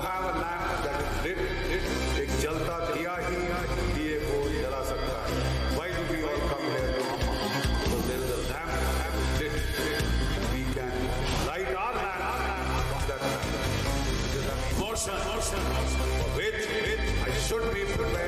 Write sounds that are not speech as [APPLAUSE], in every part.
have a lamp that is lit, lit, एक जलता दिया ही दिए को जला सकता है. Why do we all come here to Amma? Because there is a lamp, lamp lit, lit. We can light our lamp from that lamp. It is an emotion, emotion, for which, which I should be prepared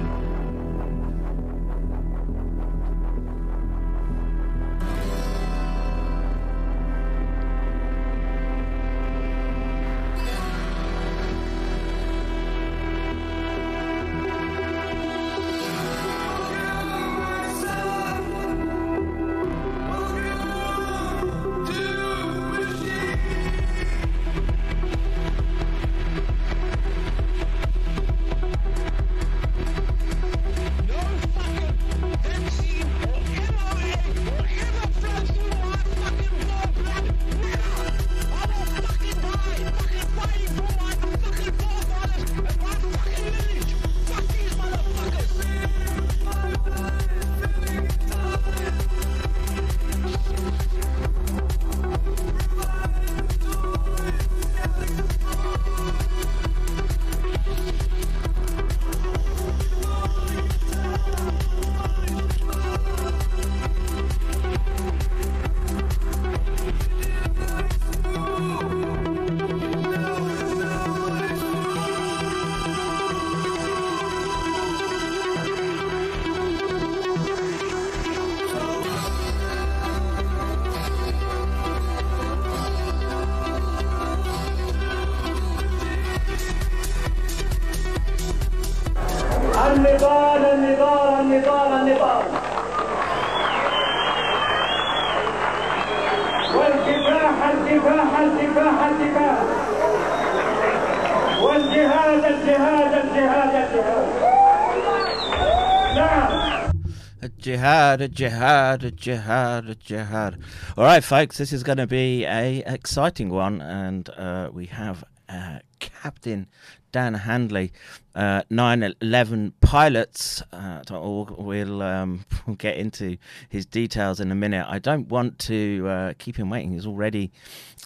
Jihad, jihad. All right, folks, this is going to be a exciting one, and uh, we have uh, Captain Dan Hanley, uh, 911 pilots. Uh, we'll, um, we'll [LAUGHS] get into his details in a minute. I don't want to uh, keep him waiting. He's already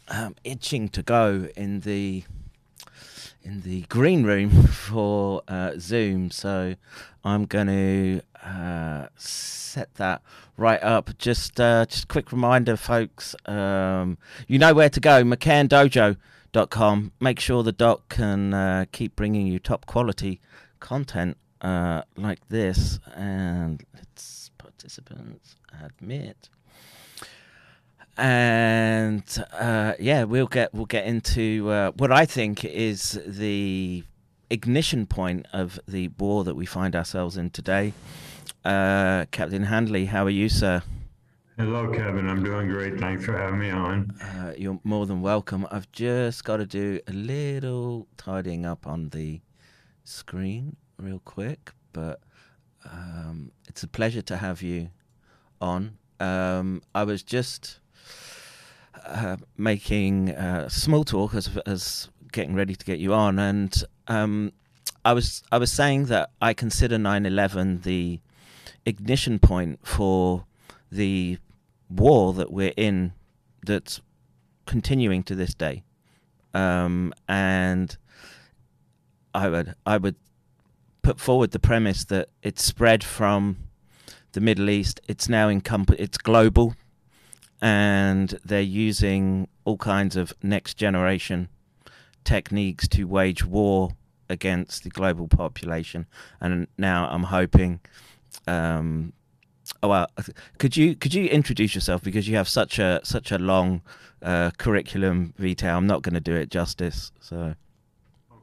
um, itching to go in the in the green room [LAUGHS] for uh, Zoom. So I'm going to uh, set that right up. Just uh, just quick reminder, folks. Um, you know where to go. McCannDojo.com. Make sure the doc can uh, keep bringing you top quality content uh, like this. And let's participants admit and uh, yeah, we'll get we'll get into uh, what I think is the ignition point of the war that we find ourselves in today. Uh, Captain Hanley, how are you, sir? Hello, Kevin. I'm doing great. Thanks for having me on. Uh, you're more than welcome. I've just got to do a little tidying up on the screen real quick, but um, it's a pleasure to have you on. Um, I was just uh, making uh, small talk as, as getting ready to get you on, and um, I was I was saying that I consider 9/11 the ignition point for the war that we're in, that's continuing to this day, um, and I would I would put forward the premise that it's spread from the Middle East. It's now encomp- It's global and they're using all kinds of next generation techniques to wage war against the global population. And now I'm hoping. Um, oh well, could you could you introduce yourself because you have such a such a long uh, curriculum vitae. I'm not going to do it justice. So.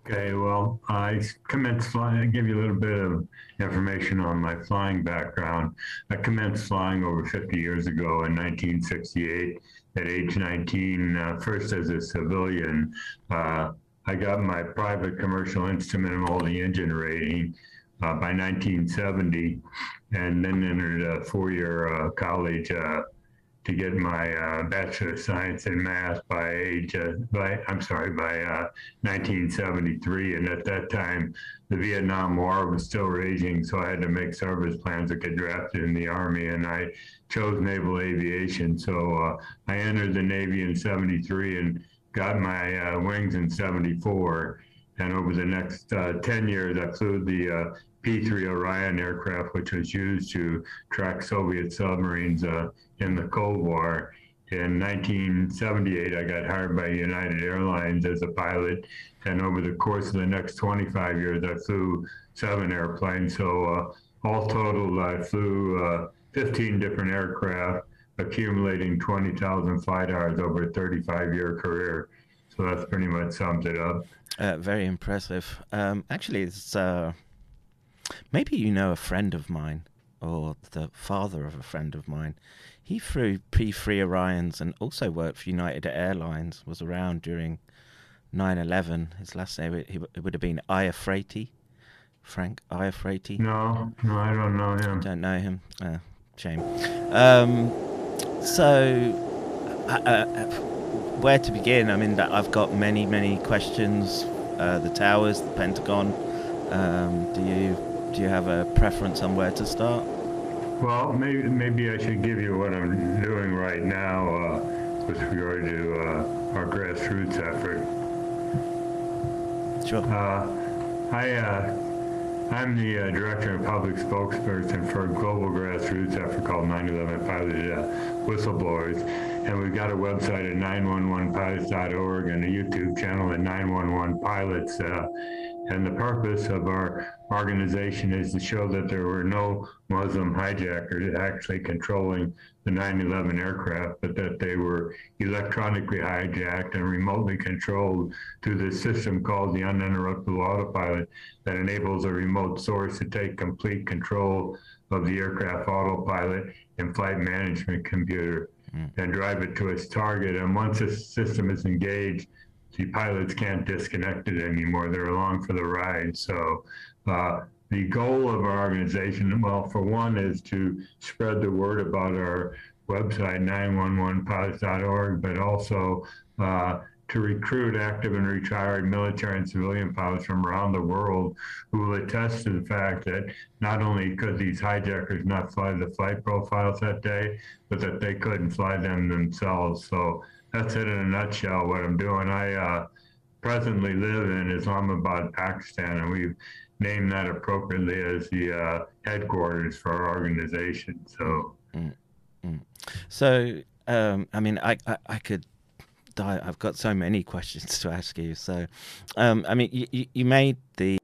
Okay, well, I commenced flying. I give you a little bit of information on my flying background. I commenced flying over 50 years ago in 1968 at age 19, uh, first as a civilian. Uh, I got my private commercial instrument multi engine rating uh, by 1970, and then entered a four-year uh, college uh, to get my uh, Bachelor of Science in Math by age, uh, by I'm sorry, by uh, 1973. And at that time, the Vietnam War was still raging, so I had to make service plans to get drafted in the Army, and I chose naval aviation. So uh, I entered the Navy in 73 and got my uh, wings in 74. And over the next uh, 10 years, I flew the P-3 Orion aircraft, which was used to track Soviet submarines uh, in the Cold War. In 1978, I got hired by United Airlines as a pilot, and over the course of the next 25 years, I flew seven airplanes. So uh, all total, I flew uh, 15 different aircraft, accumulating 20,000 flight hours over a 35-year career. So that's pretty much sums it up. Uh, very impressive. Um, actually, it's uh, Maybe you know a friend of mine or the father of a friend of mine. He flew P3 Orions and also worked for United Airlines, was around during 9 11. His last name, it, would have been Iafrate. Frank Iafrate. No, no, I don't know him. Don't know him. Uh, shame. Um, so, uh, uh, where to begin? I mean, I've got many, many questions. Uh, the towers, the Pentagon. Um, do you do you have a preference on where to start? Well, maybe maybe I should give you what I'm doing right now uh, with regard to uh, our grassroots effort. Sure. Uh, I uh, I'm the uh, director and public spokesperson for a global grassroots effort called 9/11 Piloted uh, Whistleblowers, and we've got a website at 911pilots.org and a YouTube channel at 911 Pilots. And the purpose of our organization is to show that there were no Muslim hijackers actually controlling the 9-11 aircraft, but that they were electronically hijacked and remotely controlled through this system called the uninterruptible autopilot that enables a remote source to take complete control of the aircraft autopilot and flight management computer mm. and drive it to its target. And once this system is engaged, the pilots can't disconnect it anymore. They're along for the ride. So uh, the goal of our organization, well, for one, is to spread the word about our website, 911pilots.org, but also uh, to recruit active and retired military and civilian pilots from around the world who will attest to the fact that not only could these hijackers not fly the flight profiles that day, but that they couldn't fly them themselves. So that's it in a nutshell what I'm doing. I uh, presently live in Islamabad, Pakistan, and we've named that appropriately as the uh, headquarters for our organization. So, mm, mm. so um, I mean, I, I, I could die. I've got so many [LAUGHS] questions to ask you. So, um, I mean, you, you made the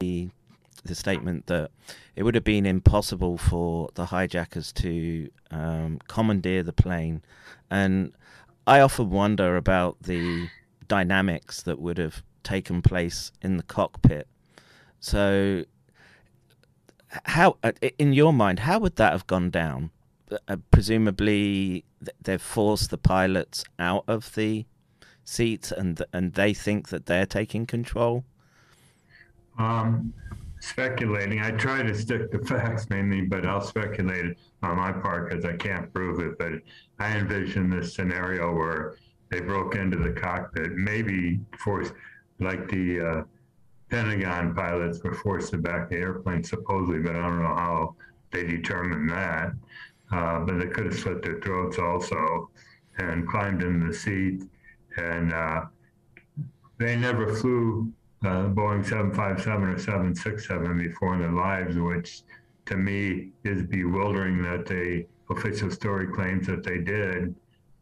the statement that it would have been impossible for the hijackers to um, commandeer the plane, and I often wonder about the dynamics that would have taken place in the cockpit. So, how, uh, in your mind, how would that have gone down? Uh, presumably, they've forced the pilots out of the seats, and and they think that they're taking control. Um, speculating. I try to stick to facts mainly, but I'll speculate on my part because I can't prove it. But I envision this scenario where they broke into the cockpit, maybe forced, like the uh, Pentagon pilots were forced to back the airplane, supposedly, but I don't know how they determined that. Uh, but they could have slit their throats also and climbed in the seat. And uh, they never flew uh, Boeing 757 or 767 before in their lives, which to me is bewildering that the official story claims that they did.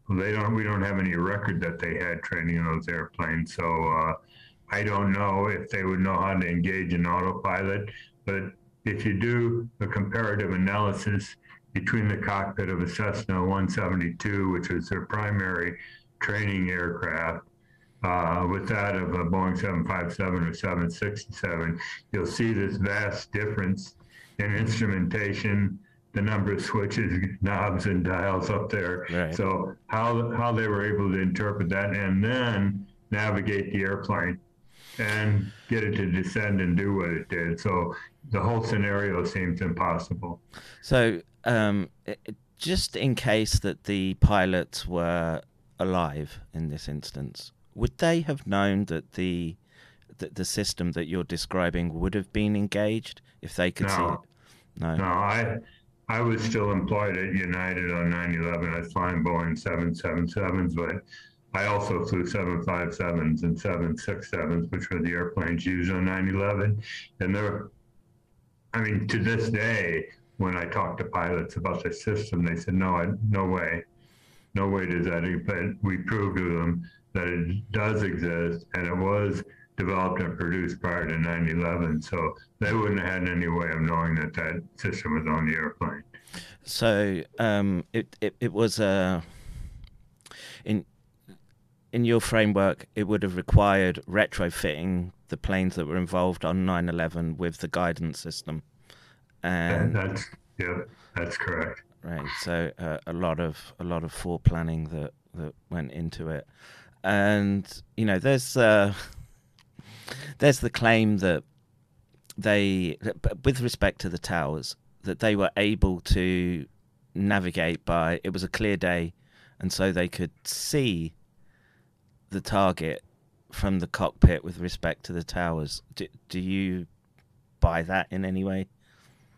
They don't. We don't have any record that they had training in those airplanes, so uh, I don't know if they would know how to engage an autopilot. But if you do a comparative analysis between the cockpit of a Cessna 172, which was their primary training aircraft, uh, with that of a Boeing 757 or 767, you'll see this vast difference in instrumentation, the number of switches, knobs, and dials up there. Right. So how how they were able to interpret that and then navigate the airplane. and get it to descend and do what it did. So the whole scenario seems impossible. So, um, just in case that the pilots were alive in this instance, would they have known that the that the system that you're describing would have been engaged if they could see it? No. No, I I was still employed at United on 9/11. I was flying Boeing 777s, but I also flew 757s and 767s, which were the airplanes used on 9/11. And they're, I mean, to this day, when I talk to pilots about the system, they said, "No, I, no way, no way does that." e-" But we proved to them that it does exist, and it was developed and produced prior to 9/11. So they wouldn't have had any way of knowing that that system was on the airplane. So um, it, it it was uh, in in your framework, it would have required retrofitting the planes that were involved on 9/11 with the guidance system, And and that's yeah, that's correct. right. So uh, a lot of a lot of foreplanning that that went into it, and you know, there's uh, there's the claim that they, with respect to the towers, that they were able to navigate by. It was a clear day, and so they could see the target from the cockpit with respect to the towers. Do, do you buy that in any way?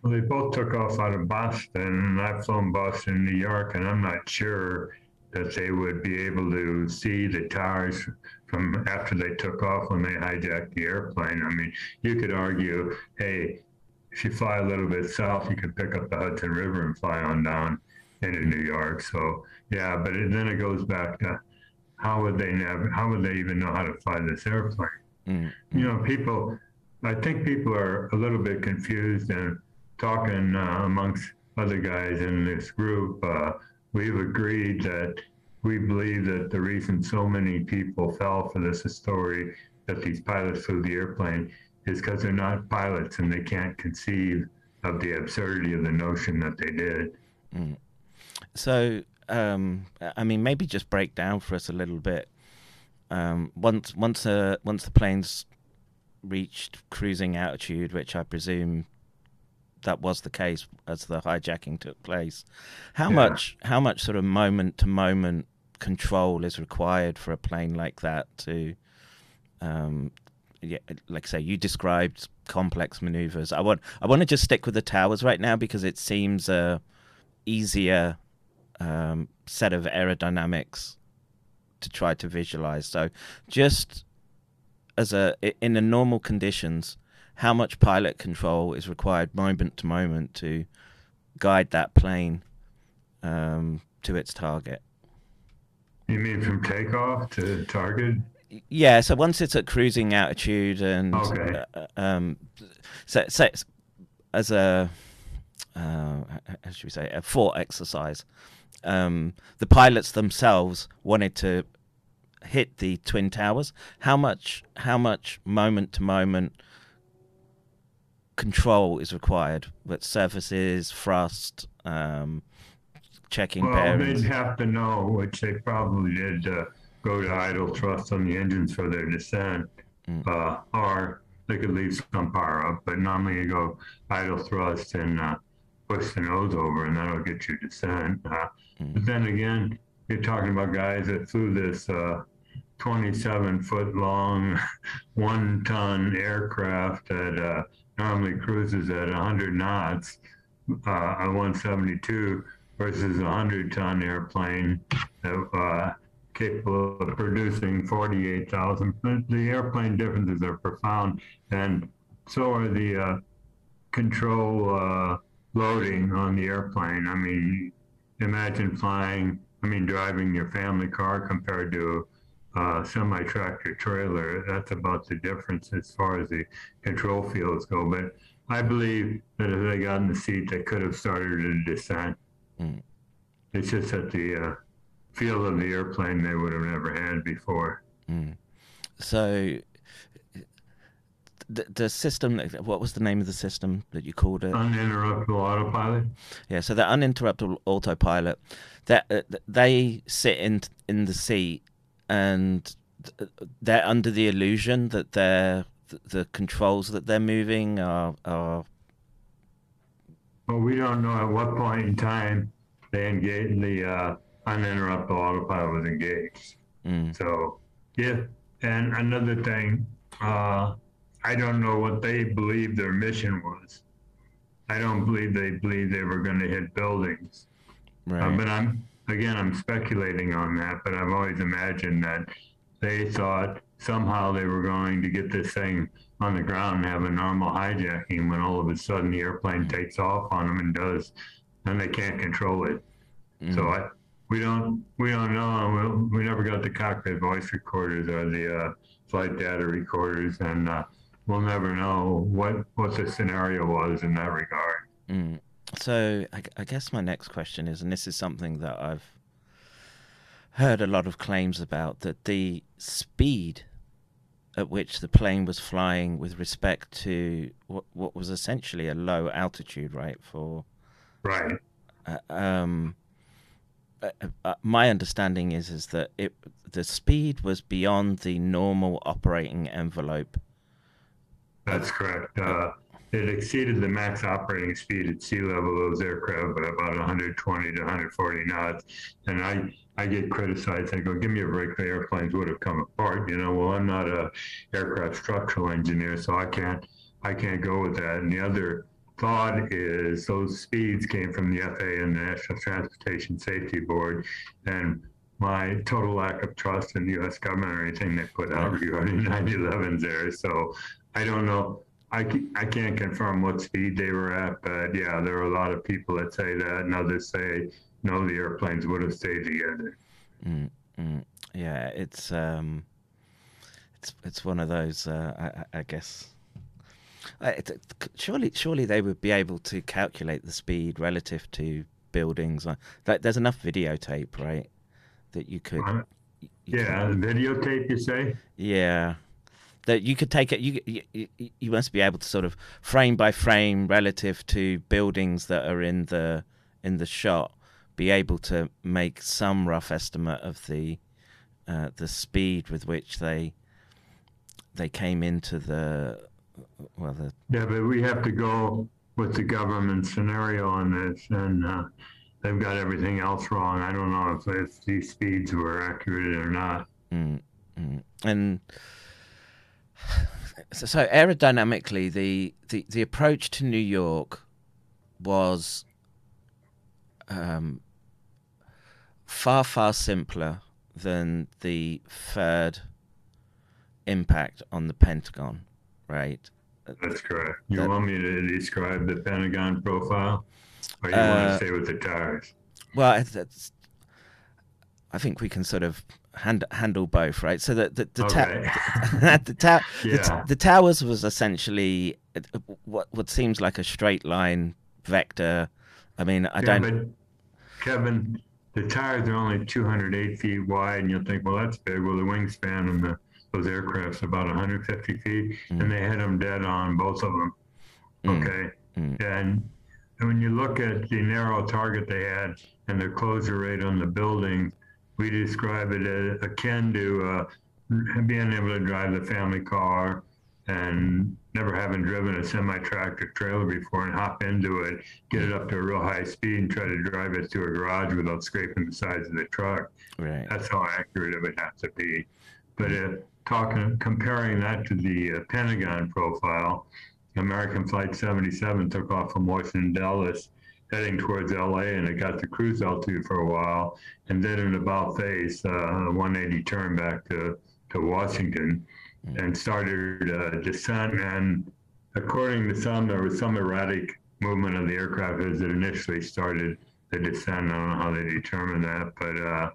Well, they both took off out of Boston, I've flown Boston, New York, and I'm not sure that they would be able to see the towers from after they took off when they hijacked the airplane. I mean, you could argue, hey, if you fly a little bit south, you could pick up the Hudson River and fly on down into New York. So, yeah, but it, then it goes back to how would they nav- how would they even know how to fly this airplane? Mm. you know, people, I think people are a little bit confused and talking uh, amongst other guys in this group. Uh, we've agreed that we believe that the reason so many people fell for this story that these pilots flew the airplane is because they're not pilots and they can't conceive of the absurdity of the notion that they did. So, um, I mean, maybe just break down for us a little bit. Um, once, once, uh, once the planes reached cruising altitude, which I presume that was the case as the hijacking took place. How Yeah. much, how much sort of moment to moment control is required for a plane like that to, um, yeah, like I say, you described complex maneuvers. I want, I want to just stick with the towers right now because it seems a easier um, set of aerodynamics to try to visualize. So, just as a in the normal conditions, how much pilot control is required moment to moment to guide that plane um, to its target? You mean from takeoff to target? Yeah, so once it's at cruising altitude and Okay. uh, um, so, so as a uh, how should we say a thought exercise, um, the pilots themselves wanted to hit the twin towers. How much how much moment to moment control is required with surfaces, thrust, um, checking Well, bearings? they'd have to know, which they probably did, uh, go to idle thrust on the engines for their descent, uh, or they could leave some power up. But normally you go idle thrust and uh, push the nose over, and that'll get you descent. Uh, But then again, you're talking about guys that flew this uh, 27 foot long, [LAUGHS] one ton aircraft that uh, normally cruises at 100 knots uh, a 172 versus a 100 ton airplane uh, capable of producing 48,000. But The airplane differences are profound, and so are the uh, control uh, loading on the airplane. I mean, imagine flying, I mean, driving your family car compared to uh, semi tractor trailer. That's about the difference as far as the control fields go. But I believe that if they got in the seat, they could have started a descent. Mm. It's just that the uh, feel of the airplane they would have never had before. So the, the system what was the name of the system that you called it Uninterruptible autopilot. yeah so the uninterruptible autopilot that uh, they sit in in the seat and they're under the illusion that they're the controls that they're moving are are Well, we don't know at what point in time they engaged the uh, uninterruptible autopilot was engaged. mm, So, yeah. And another thing, uh, I don't know what they believed their mission was. I don't believe they believed they were going to hit buildings. right. Uh, but I'm again, I'm speculating on that. But I've always imagined that they thought somehow they were going to get this thing on the ground and have a normal hijacking. When all of a sudden the airplane takes off on them and does, and they can't control it. So Mm. I, we don't we don't know. We, we never got the cockpit voice recorders or the uh, flight data recorders, and uh, we'll never know what what the scenario was in that regard. Mm. So I guess my next question is, and this is something that I've heard a lot of claims about, that the speed at which the plane was flying with respect to what, what was essentially a low altitude, right? For Right. uh, um, uh, uh, my understanding is is that it the speed was beyond the normal operating envelope. That's correct. Uh, it exceeded the max operating speed at sea level of those aircraft by about 120 to 140 knots. And I, I get criticized. I go, give me a break. The airplanes would have come apart. You know, well, I'm not a aircraft structural engineer, so I can't, I can't go with that. And the other thought is those speeds came from the FAA and the National Transportation Safety Board. And my total lack of trust in the U.S. government or anything they put out regarding 9/11s there. So I don't know. I, I can't confirm what speed they were at, but yeah, there are a lot of people that say that, and others say no, the airplanes would have stayed together. Mm, mm, yeah, it's um, it's it's one of those. Uh, I, I- guess. Uh, it, it- surely, surely they would be able to calculate the speed relative to buildings. Uh, Like, there's enough videotape, right? That you could. Uh, you Yeah, could- videotape, you say? yeah. That you could take it. You, you you- must be able to sort of frame by frame relative to buildings that are in the in the shot, be able to make some rough estimate of the uh, the speed with which they they came into the well the Yeah, but we have to go with the government scenario on this, and uh, they've got everything else wrong. I don't know if, if these speeds were accurate or not. Mm, mm. And so, so aerodynamically, the, the, the approach to New York was um, far, far simpler than the third impact on the Pentagon, right? That's correct. You That- want me to describe the Pentagon profile, or you Uh, want to stay with the tires? Well, I think we can sort of hand, handle both, right? So the the, the, Okay. ta- [LAUGHS] the, ta- [LAUGHS] the, Yeah. t- the towers was essentially what what seems like a straight line vector. I mean, I yeah, don't. Kevin, the tires are only 208 feet wide, and you'll think, well, that's big. Well, the wingspan of the those aircraft's about 150 feet, and they hit them dead on both of them. Mm. Okay, Mm. and and when you look at the narrow target they had and the closure rate on the building, we describe it as akin to uh, being able to drive the family car and never having driven a semi tractor trailer before and hop into it, get it up to a real high speed and try to drive it to a garage without scraping the sides of the truck. right. That's how accurate it would have to be. But uh, talking, comparing that to the uh, Pentagon profile, American Flight 77 took off from Washington Dulles, heading towards LA, and it got to cruise altitude for a while, and then in about face, uh, a 180 turn back to to Washington, and started uh, descent. And according to some, there was some erratic movement of the aircraft as it initially started the descent. I don't know how they determined that, but uh,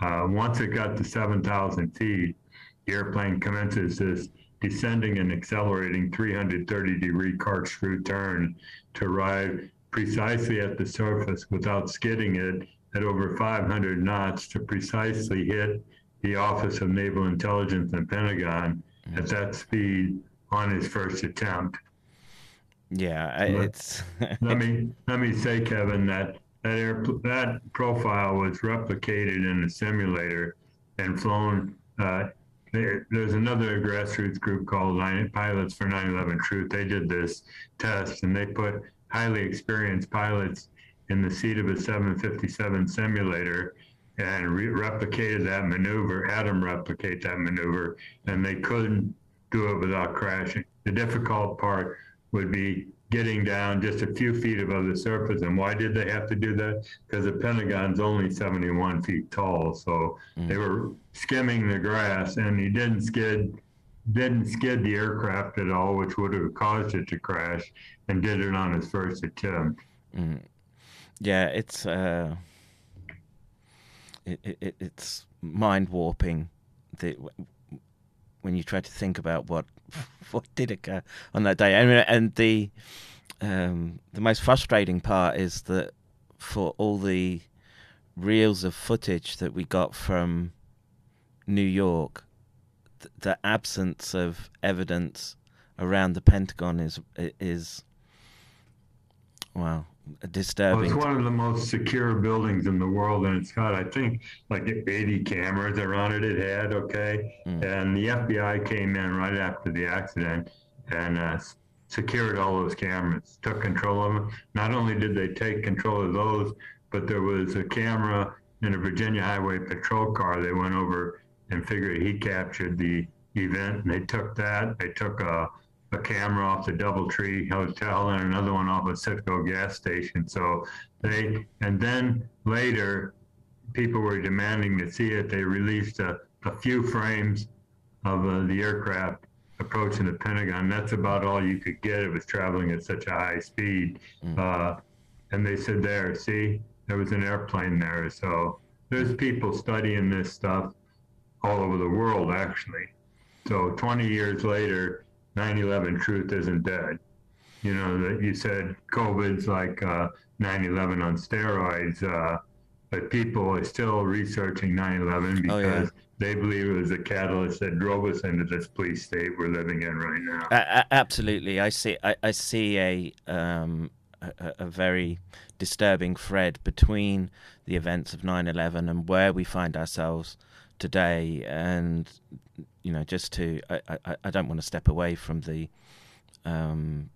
uh, once it got to 7,000 feet, the airplane commences this descending and accelerating 330 degree corkscrew turn to arrive precisely at the surface without skidding it at over 500 knots to precisely hit the Office of Naval Intelligence and Pentagon at that speed on his first attempt. Yeah, I- it's [LAUGHS] Let me let me say, Kevin, that that air that profile was replicated in a simulator and flown uh, there- there's another grassroots group called Pilots for 9/11 Truth. They did this test and they put highly experienced pilots in the seat of a 757 simulator and re- replicated that maneuver, had them replicate that maneuver, and they couldn't do it without crashing. The difficult part would be getting down just a few feet above the surface. And why did they have to do that? Because the Pentagon's only 71 feet tall, so they mm. were skimming the grass, and he didn't skid didn't skid the aircraft at all, which would have caused it to crash, and did it on his first attempt. Yeah, it's uh, it, it, it's mind warping. When you try to think about what [LAUGHS] what did occur on that day, and and the um, the most frustrating part is that for all the reels of footage that we got from New York, th- the absence of evidence around the Pentagon is is well Well, disturbing. it's one of the most secure buildings in the world, and it's got, I think, like 80 cameras around it. It had, okay, and the FBI came in right after the accident and uh, secured all those cameras, took control of them. Not only did they take control of those, but there was a camera in a Virginia Highway patrol car. They went over and figured he captured the event, and they took that. They took a a camera off the DoubleTree Hotel and another one off a Citgo gas station. So they, and then later, people were demanding to see it. They released a, a few frames of uh, the aircraft approaching the Pentagon. That's about all you could get. It was traveling at such a high speed. Uh, and they said, there, see, there was an airplane there. So there's people studying this stuff all over the world, actually. So 20 years later, 9/11 truth isn't dead. You know that you said COVID's like uh, 9/11 on steroids, uh, but people are still researching 9/11 because Oh, yeah. they believe it was a catalyst that drove us into this police state we're living in right now. Absolutely, I see. I, I see a, um, a a- a very disturbing thread between the events of 9/11 and where we find ourselves today. And you know, just to, I, I, I don't want to step away from the um,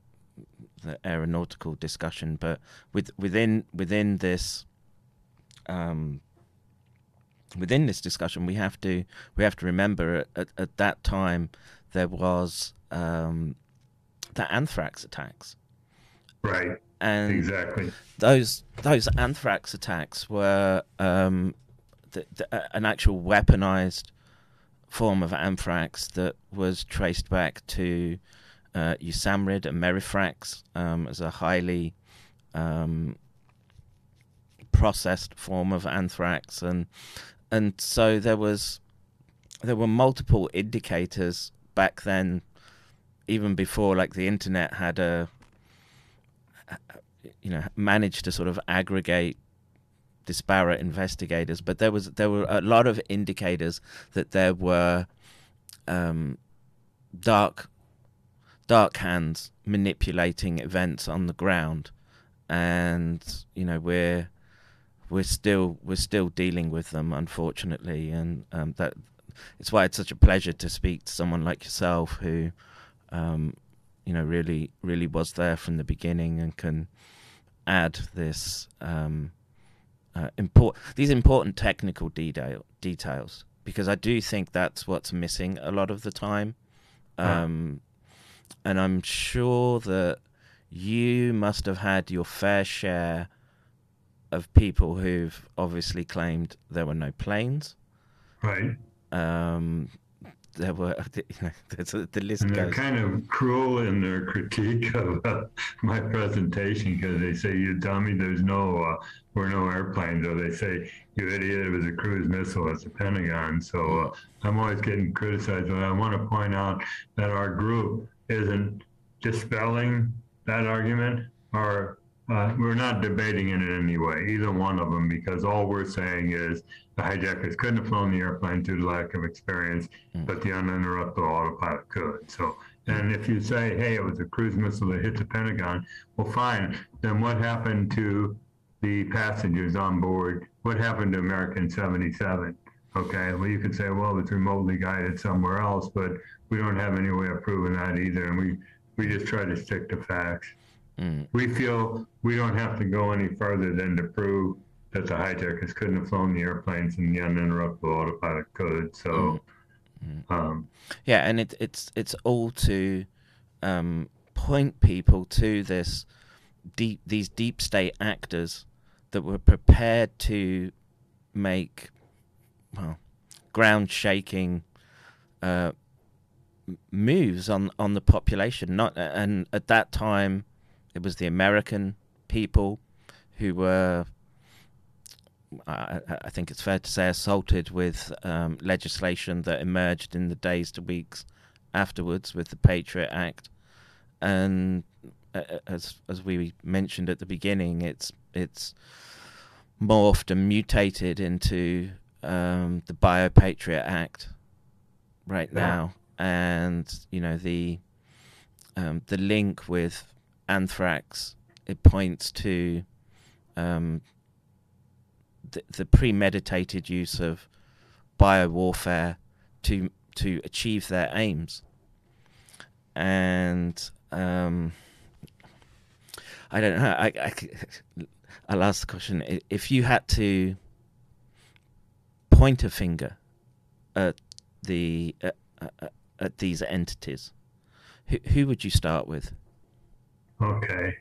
the aeronautical discussion, but with within within this um, within this discussion, we have to we have to remember at, at that time there was um, the anthrax attacks, Right, and exactly. those those anthrax attacks were um, the, the, an actual weaponized form of anthrax that was traced back to uh, USAMRIID and Merifrax um, as a highly um, processed form of anthrax, and and so there was there were multiple indicators back then, even before like the internet had a you know managed to sort of aggregate disparate investigators, but there was there were a lot of indicators that there were um, dark dark hands manipulating events on the ground, and you know we're we're still we're still dealing with them unfortunately, and um, that it's why it's such a pleasure to speak to someone like yourself who um, you know really really was there from the beginning and can add this um, uh, import these important technical detail details because I do think that's what's missing a lot of the time, um, and I'm sure that you must have had your fair share of people who've obviously claimed there were no planes. Right. Um, there were, [LAUGHS] you know, a, the list And they're goes. kind of cruel in their critique [LAUGHS] of uh, my presentation because they say, "You dummy, there's no, uh, were no airplanes," or they say, "You idiot, it was a cruise missile at the Pentagon." So uh, I'm always getting criticized, but I want to point out that our group isn't dispelling that argument, or uh, we're not debating it in any way, either one of them, because all we're saying is the hijackers couldn't have flown the airplane due to lack of experience, but the uninterruptible autopilot could. So, and if you say, hey, it was a cruise missile that hit the Pentagon, well, fine. Then what happened to the passengers on board? What happened to American 77? Okay, well, you could say, well, it's remotely guided somewhere else, but we don't have any way of proving that either, and we we just try to stick to facts. Mm. We feel we don't have to go any further than to prove that the hijackers couldn't have flown the airplanes and the uninterruptible autopilot could. So, um, Yeah, and it, it's it's all to um, point people to this deep these deep state actors that were prepared to make well ground shaking uh, moves on on the population. Not and at that time, it was the American people who were. I, I- think it's fair to say assaulted with um, legislation that emerged in the days to weeks afterwards with the Patriot Act, and uh, as as we mentioned at the beginning, it's it's morphed and mutated into um, the Bio Patriot Act right Yeah. now, and you know the um, the link with anthrax. It points to um, the, the premeditated use of bio warfare to to achieve their aims. And um, I don't know. I, I, [LAUGHS] I'll ask the question: If you had to point a finger at the at these entities, who who would you start with? Okay,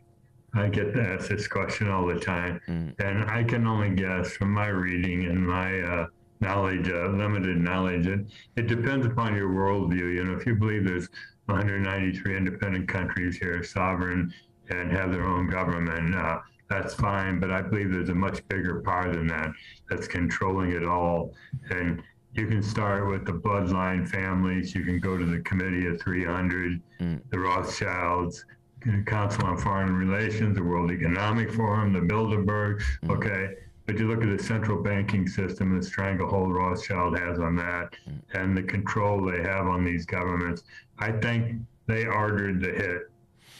I get to ask this question all the time, Mm. and I can only guess from my reading and my uh, knowledge, uh, limited knowledge. It, it depends upon your worldview. You know, if you believe there's 193 independent countries here, sovereign, and have their own government, uh, that's fine. But I believe there's a much bigger power than that that's controlling it all. And you can start with the bloodline families. You can go to the Committee of 300, Mm. the Rothschilds, Council on Foreign Relations, the World Economic Forum, the Bilderberg. Okay. But you look at the central banking system, the stranglehold Rothschild has on that, and the control they have on these governments. I think they ordered the hit.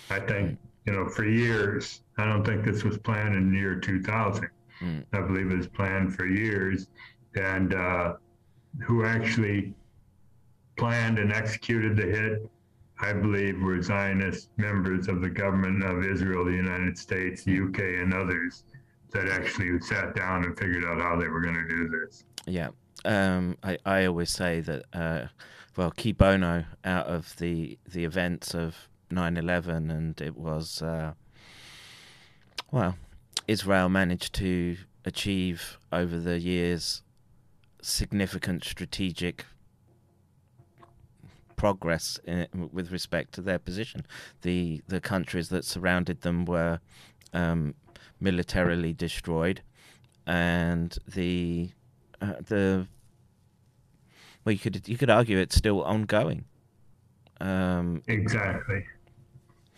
I think, you know, for years, I don't think this was planned in the year 2000. Mm. I believe it was planned for years. And uh, who actually planned and executed the hit, I believe, were Zionist members of the government of Israel, the United States, UK, and others that actually sat down and figured out how they were going to do this. Yeah. Um, I, I always say that, uh, well, cui bono out of the, the events of 9 11, and it was, uh, well, Israel managed to achieve over the years significant strategic progress in, with respect to their position. The, the countries that surrounded them were um, militarily destroyed, and the uh, the well, you could you could argue it's still ongoing. Um, Exactly.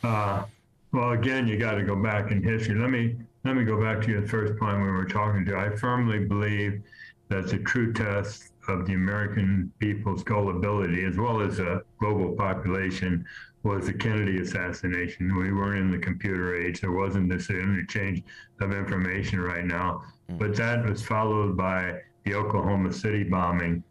Uh, well, again, you got to go back in history. Let me let me go back to your first point we were talking to. I firmly believe that the true test of the American people's gullibility, as well as a global population, was the Kennedy assassination. We weren't in the computer age. There wasn't this interchange of information right now. But that was followed by the Oklahoma City bombing,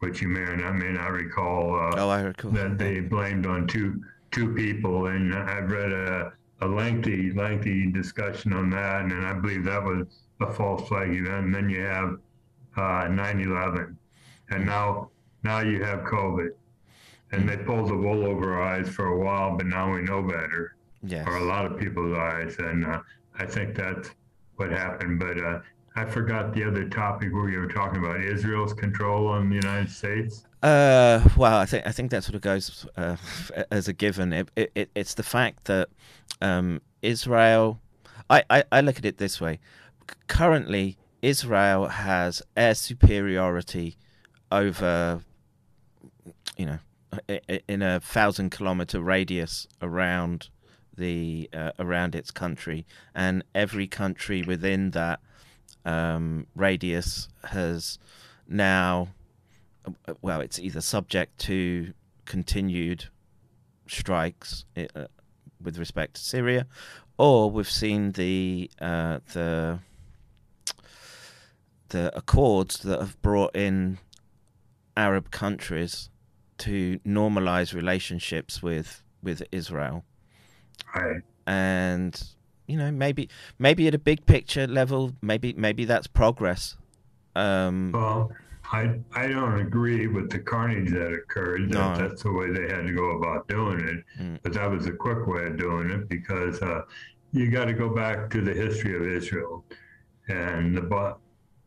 which you may or not, may not recall. Uh, oh, I recall. that they blamed on two two people, and I've read a, a lengthy lengthy discussion on that, and I believe that was a false flag event. And then you have uh, 9/11, and now now you have COVID, and they pulled the wool over our eyes for a while, but now we know better, Yes. or a lot of people's eyes, and uh, I think that's what happened. But uh, I forgot the other topic where you were talking about Israel's control on the United States. Uh, well, I think I think that sort of goes uh, as a given. It, it, it, it's the fact that um, Israel. I, I, I look at it this way. Currently, Israel has air superiority over, you know, in a thousand kilometer radius around the uh, around its country, and every country within that um, radius has now well, it's either subject to continued strikes uh, with respect to Syria, or we've seen the uh, the the accords that have brought in Arab countries to normalize relationships with with Israel, Right. and you know maybe maybe at a big picture level, maybe maybe that's progress. Um, Well, I I don't agree with the carnage that occurred. That No. that's the way they had to go about doing it. Mm. But that was a quick way of doing it because uh, you got to go back to the history of Israel and the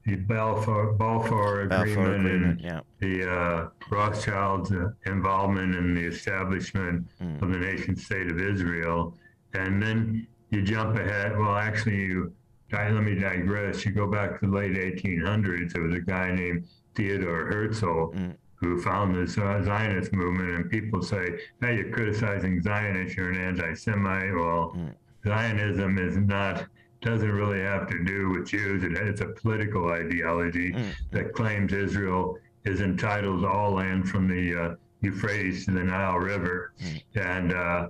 the Balfour Balfour Balfour Agreement, Agreement, and yeah. the uh, Rothschilds' involvement in the establishment Mm. of the nation state of Israel. And then you jump ahead. Well, actually, you let me digress. You go back to the late 1800s. There was a guy named Theodore Herzl Mm. who found this uh, Zionist movement. And people say, "Hey, you're criticizing Zionists. You're an anti-Semite." Well, Mm. Zionism is not doesn't really have to do with Jews. It, it's a political ideology Mm. that claims Israel is entitled to all land from the uh, Euphrates to the Nile River, and uh,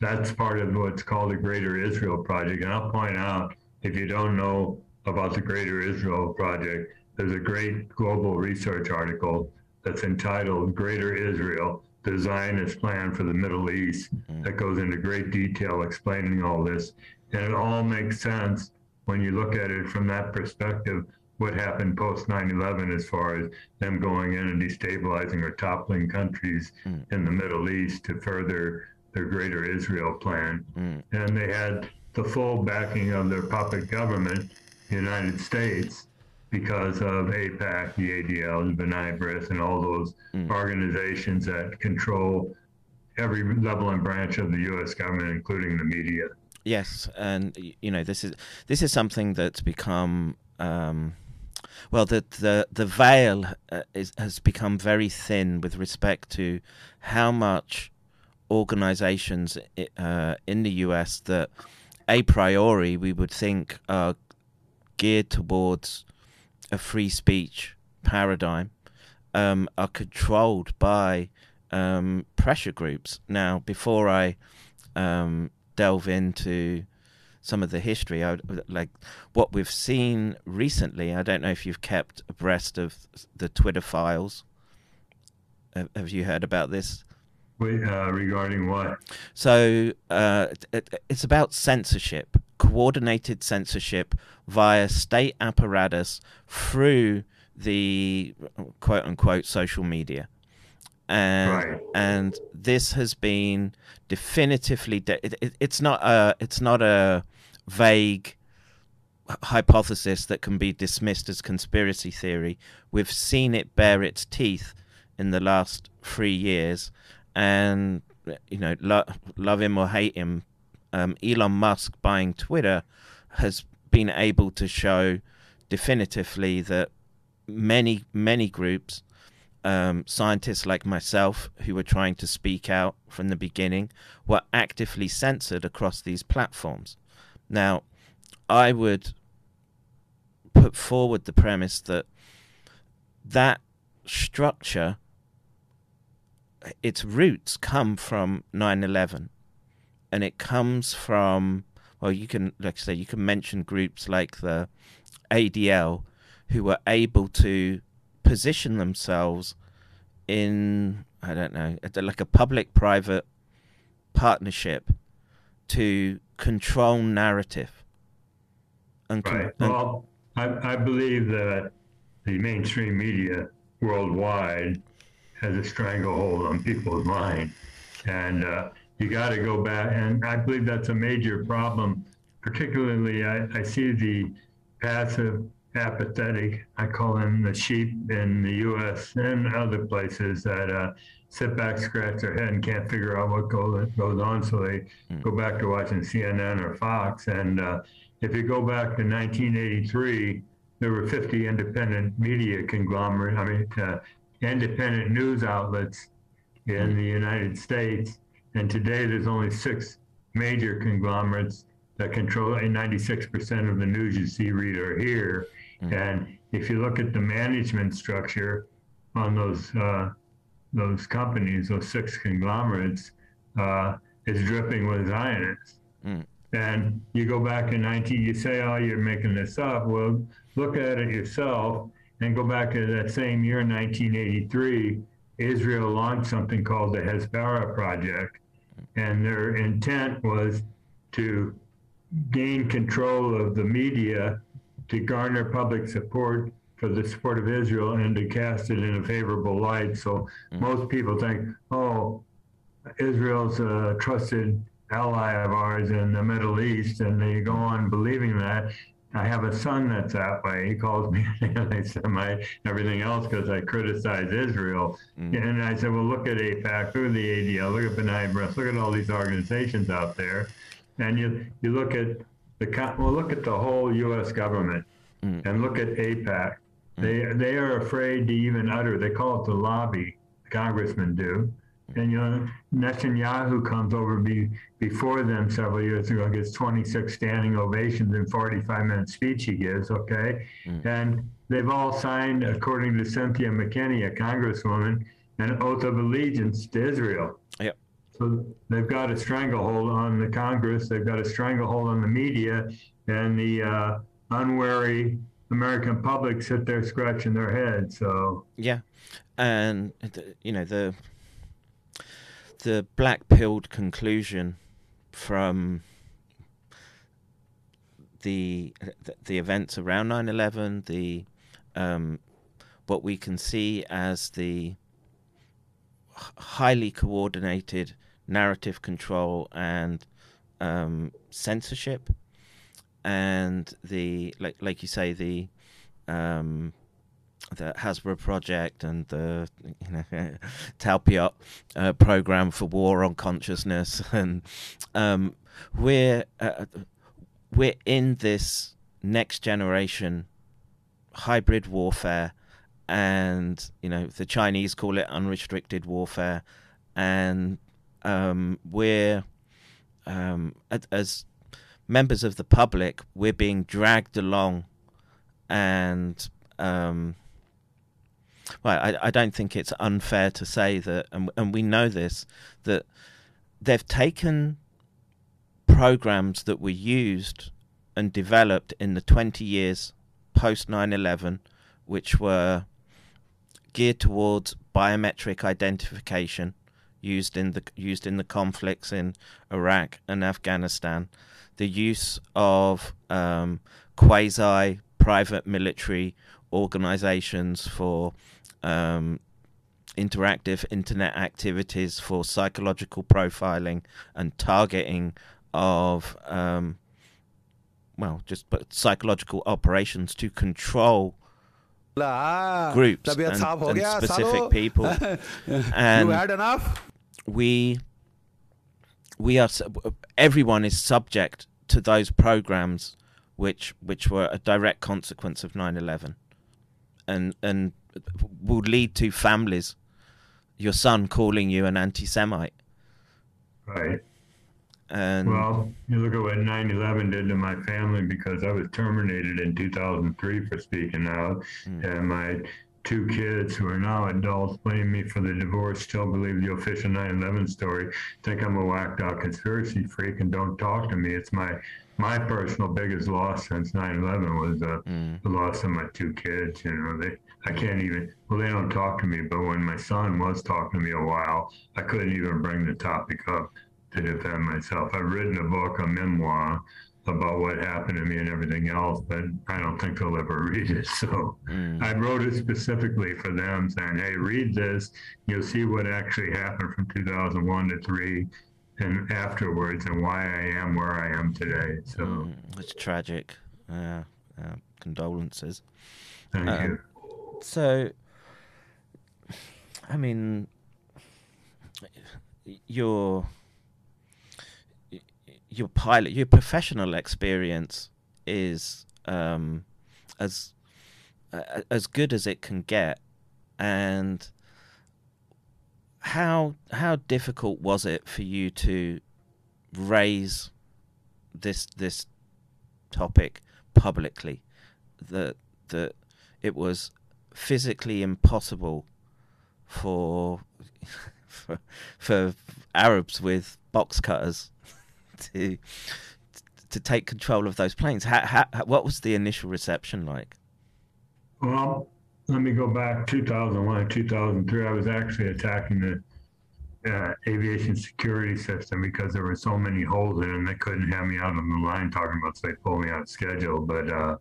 that's part of what's called the Greater Israel Project. And I'll point out, if you don't know about the Greater Israel Project, there's a great global research article that's entitled Greater Israel, the Zionist Plan for the Middle East, that goes into great detail explaining all this. And it all makes sense when you look at it from that perspective, what happened post 9 11 as far as them going in and destabilizing or toppling countries in the Middle East to further their Greater Israel plan. Mm. And they had the full backing of their puppet government, the United States, because of AIPAC, the ADL, the B'nai B'rith, and all those organizations that control every level and branch of the U.S. government, including the media. Yes, and you know this is this is something that's become um, well the the the veil uh, is, has become very thin with respect to how much organizations uh, in the U.S. that a priori we would think are geared towards a free speech paradigm um, are controlled by um, pressure groups. Now, before I um, delve into some of the history, I like what we've seen recently. I don't know if you've kept abreast of the Twitter files. Have have you heard about this? Wait, uh, regarding what? So uh, it, it's about censorship, coordinated censorship via state apparatus through the quote unquote social media. And Right. and this has been definitively de- it, it, it's not a it's not a vague hypothesis that can be dismissed as conspiracy theory. We've seen it bear its teeth in the last three years, and you know, lo- love him or hate him, um, Elon Musk buying Twitter has been able to show definitively that many many groups. Um, scientists like myself, who were trying to speak out from the beginning, were actively censored across these platforms. Now, I would put forward the premise that that structure its roots come from 9/11 and it comes from well you can like I say you can mention groups like the ADL who were able to position themselves in I don't know like a public private partnership to control narrative and, Right. and- Well, I, I believe that the mainstream media worldwide has a stranglehold on people's mind. And uh, you got to go back. And I believe that's a major problem. Particularly, I, I see the passive, apathetic, I call them the sheep in the U.S. and other places that uh, sit back, scratch their head, and can't figure out what goes, goes on. So they go back to watching CNN or Fox. And uh, if you go back to 1983, there were 50 independent media conglomerate, I mean, uh, independent news outlets in the United States. And today there's only six major conglomerates that control 96% of the news you see, read, or hear. And if you look at the management structure on those uh, those companies, those six conglomerates, uh, is dripping with Zionists. Mm. And you go back in 19, you say, oh, you're making this up. Well, look at it yourself. and go back to that same year, 1983, Israel launched something called the Hasbara Project, and their intent was to gain control of the media to garner public support for the support of Israel and to cast it in a favorable light. So mm. most people think, oh, Israel's a trusted ally of ours in the Middle East, and they go on believing that. I have a son that's that way. He calls me [LAUGHS] anti-Semite, everything else because I criticize Israel. Mm. And I said, well, look at AIPAC, look at the ADL, look at B'nai B'rith, look at all these organizations out there, and you you look at the well, look at the whole U.S. government, mm. and look at AIPAC. Mm. They they are afraid to even utter. They call it the lobby. Congressmen do. Mm. And you know, Netanyahu comes over be, before them several years ago, gets 26 standing ovations in 45 minute speech he gives, okay? And they've all signed, according to Cynthia McKinney, a congresswoman, an oath of allegiance to Israel. Yep. So they've got a stranglehold on the Congress, they've got a stranglehold on the media, and the uh, unwary American public sit there scratching their heads. So Yeah, and you know the the black pilled conclusion from the the, the events around 9/11, the um, what we can see as the highly coordinated narrative control and um, censorship, and the like like you say the um, the Hasbara project and the you know [LAUGHS] Talpiot uh, program for war on consciousness, [LAUGHS] and um, we're uh, we're in this next generation hybrid warfare, and you know the Chinese call it unrestricted warfare, and um, we're um, as members of the public, we're being dragged along, and um, well, I, I don't think it's unfair to say that, and, and we know this, that they've taken programs that were used and developed in the 20 years post 9 11, which were geared towards biometric identification used in the used in the conflicts in Iraq and Afghanistan, the use of um, quasi private military organizations for um, interactive internet activities for psychological profiling and targeting of um, well just but psychological operations to control ah, groups and, and specific people. [LAUGHS] And you had enough? We we are everyone is subject to those programs which which were a direct consequence of 9/11 and and will lead to families your son calling you an anti-semite right. and Well, you look at what 9 11 did to my family because I was terminated in 2003 for speaking out. Hmm. And my two kids, who are now adults, blame me for the divorce, still believe the official 9 11 story, think I'm a whacked out conspiracy freak and don't talk to me. It's my my personal biggest loss since 9/11 was uh, the loss of my two kids. You know, they I can't even well they don't talk to me, but when my son was talking to me a while, I couldn't even bring the topic up to defend myself. I've written a book, a memoir about what happened to me and everything else, but I don't think they'll ever [LAUGHS] read it. So I wrote it specifically for them, saying, "Hey, read this. You'll see what actually happened from 2001 to 3 And afterwards, and why I am where I am today. So, mm, it's tragic uh, uh, condolences thank Um, you. so i mean your your pilot your professional experience is um as uh, as good as it can get. And how how difficult was it for you to raise this this topic publicly? That that it was physically impossible for [LAUGHS] for, for Arabs with box cutters to to take control of those planes. How, how, what was the initial reception like? Well, let me go back 2001, 2003. I was actually attacking the uh, aviation security system because there were so many holes in it and they couldn't have me out on the line talking about, they pulled me out of schedule. But uh,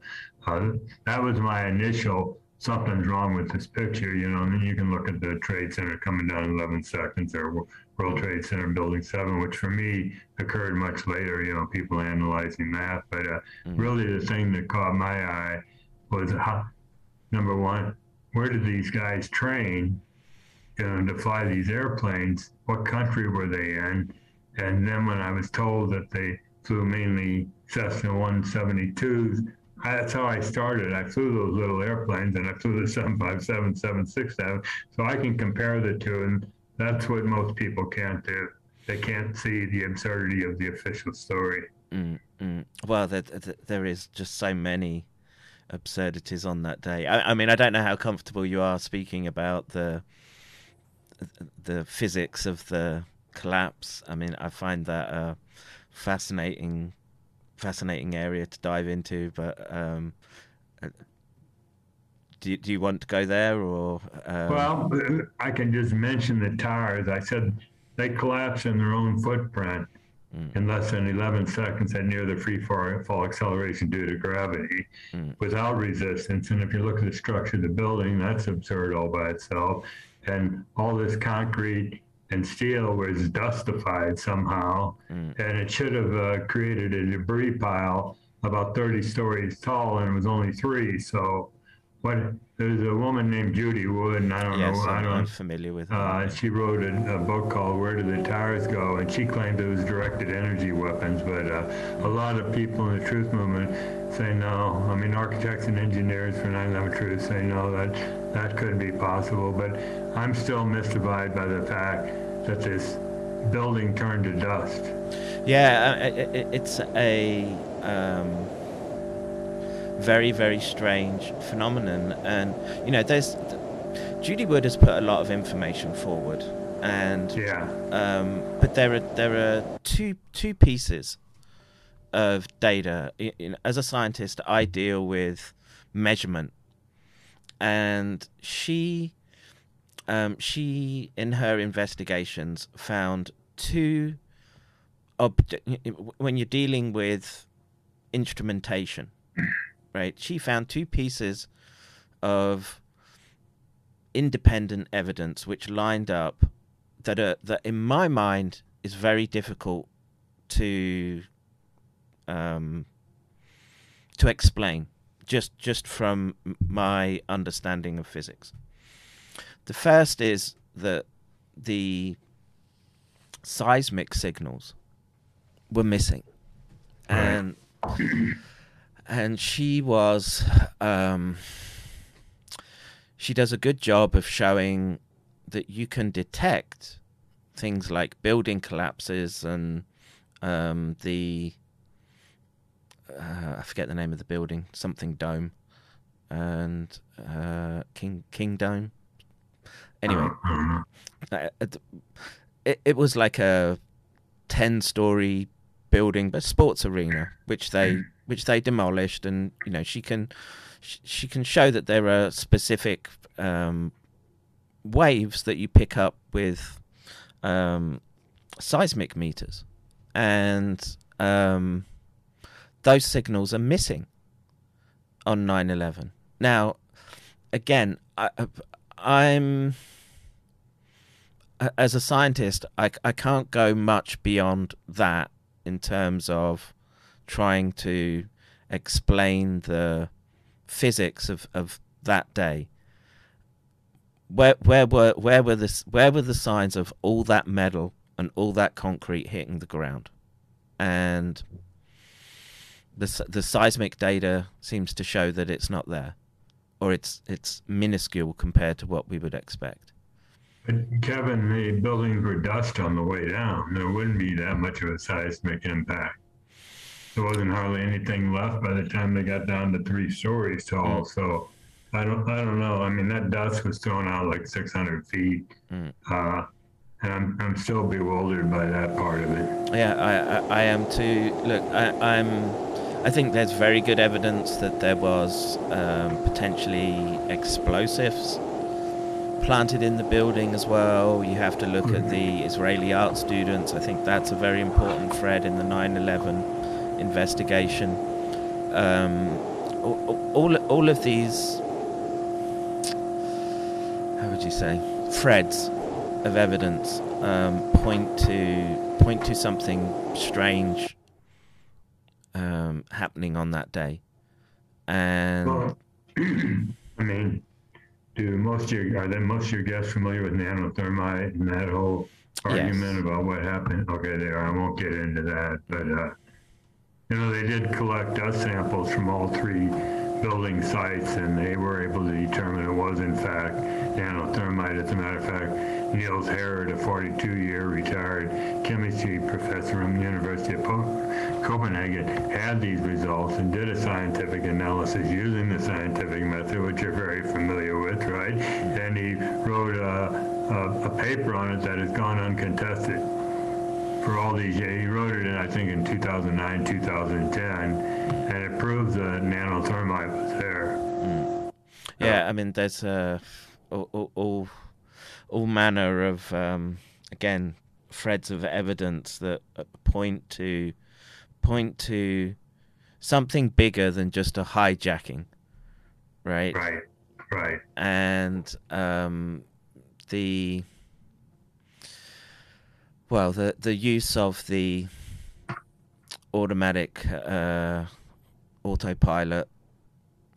uh, that was my initial something's wrong with this picture, you know, and then you can look at the Trade Center coming down in 11 seconds or World Trade Center Building 7, which for me occurred much later, you know, people analyzing that. But uh, Mm. really the thing that caught my eye was how, number one, where did these guys train you know, to fly these airplanes? What country were they in? And then when I was told that they flew mainly Cessna 172s, I- that's how I started. I flew those little airplanes and I flew the 757, 767. So I can compare the two. And that's what most people can't do. They can't see the absurdity of the official story. Mm, mm. Well, there, there is just so many absurdities on that day. I, I mean, I don't know how comfortable you are speaking about the the physics of the collapse. I mean, I find that a fascinating fascinating area to dive into. But um, do you- do you want to go there or? Um, Well, I can just mention the tires. I said they collapse in their own footprint in less than 11 seconds at near the free fall acceleration due to gravity without resistance. And if you look at the structure of the building, that's absurd all by itself. And all this concrete and steel was dustified somehow, and it should have uh, created a debris pile about 30 stories tall, and it was only three. So, what? There's a woman named Judy Wood, and I don't yes, know. I I'm, don't. I'm familiar with. Uh, she wrote a, a book called Where Do the Towers Go? And she claimed it was directed energy weapons. But uh, a lot of people in the truth movement say no. I mean, architects and engineers for 9 11 Truth say no, that, that couldn't be possible. But I'm still mystified by the fact that this building turned to dust. Yeah, i- i- it's a um, very, very strange phenomenon, and you know, there's Judy Wood has put a lot of information forward, and Yeah. um, but there are there are two two pieces of data. As a scientist, I deal with measurement, and she um, she in her investigations found two object when you're dealing with instrumentation right? She found two pieces of independent evidence which lined up that are that in my mind is very difficult to um to explain just just from my understanding of physics. The first is that the seismic signals were missing. And [CLEARS THROAT] and she was um she does a good job of showing that you can detect things like building collapses and um the uh, I forget the name of the building something dome and uh king Kingdome. Anyway [COUGHS] uh, it, it, it was like a 10 story building but sports arena which they which they demolished and you know she can sh- she can show that there are specific um, waves that you pick up with um, seismic meters. And um, those signals are missing on 9/11 now again I, I'm as a scientist, I, I can't go much beyond that in terms of trying to explain the physics of, of that day. Where where were where were the where were the signs of all that metal and all that concrete hitting the ground, and the the seismic data seems to show that it's not there, or it's it's minuscule compared to what we would expect. But Kevin, the buildings were dust on the way down. There wouldn't be that much of a seismic impact. There wasn't hardly anything left by the time they got down to three stories tall. So I don't, I don't know. I mean, that dust was thrown out like 600 feet, uh, and I'm, I'm still bewildered by that part of it. Yeah, I, I, I am too. Look, I, I'm I think there's very good evidence that there was um, potentially explosives planted in the building as well. You have to look at the Israeli art students. I think that's a very important thread in the 9/11 investigation. Um, all, all, all of these, how would you say, threads of evidence um, point to point to something strange um, happening on that day, and Well, [CLEARS THROAT] I mean, do most of your are then most of your guests familiar with nanothermite and that whole argument about what happened? Okay, they are. I won't get into that, but uh, you know, they did collect dust samples from all three building sites, and they were able to determine it was in fact nanothermite. As a matter of fact, Niels Harrit, a 42-year retired chemistry professor from the University of Copenhagen, had these results and did a scientific analysis using the scientific method, which you're very familiar with, right? And he wrote a, a, a paper on it that has gone uncontested for all these years. He wrote it in, I think, in 2009, 2010, and it proved that nanothermite was there. yeah, I mean, there's uh, all, all- all all manner of um, again threads of evidence that uh, point to point to something bigger than just a hijacking, right? Right, right. and um, the well, the the use of the automatic uh, autopilot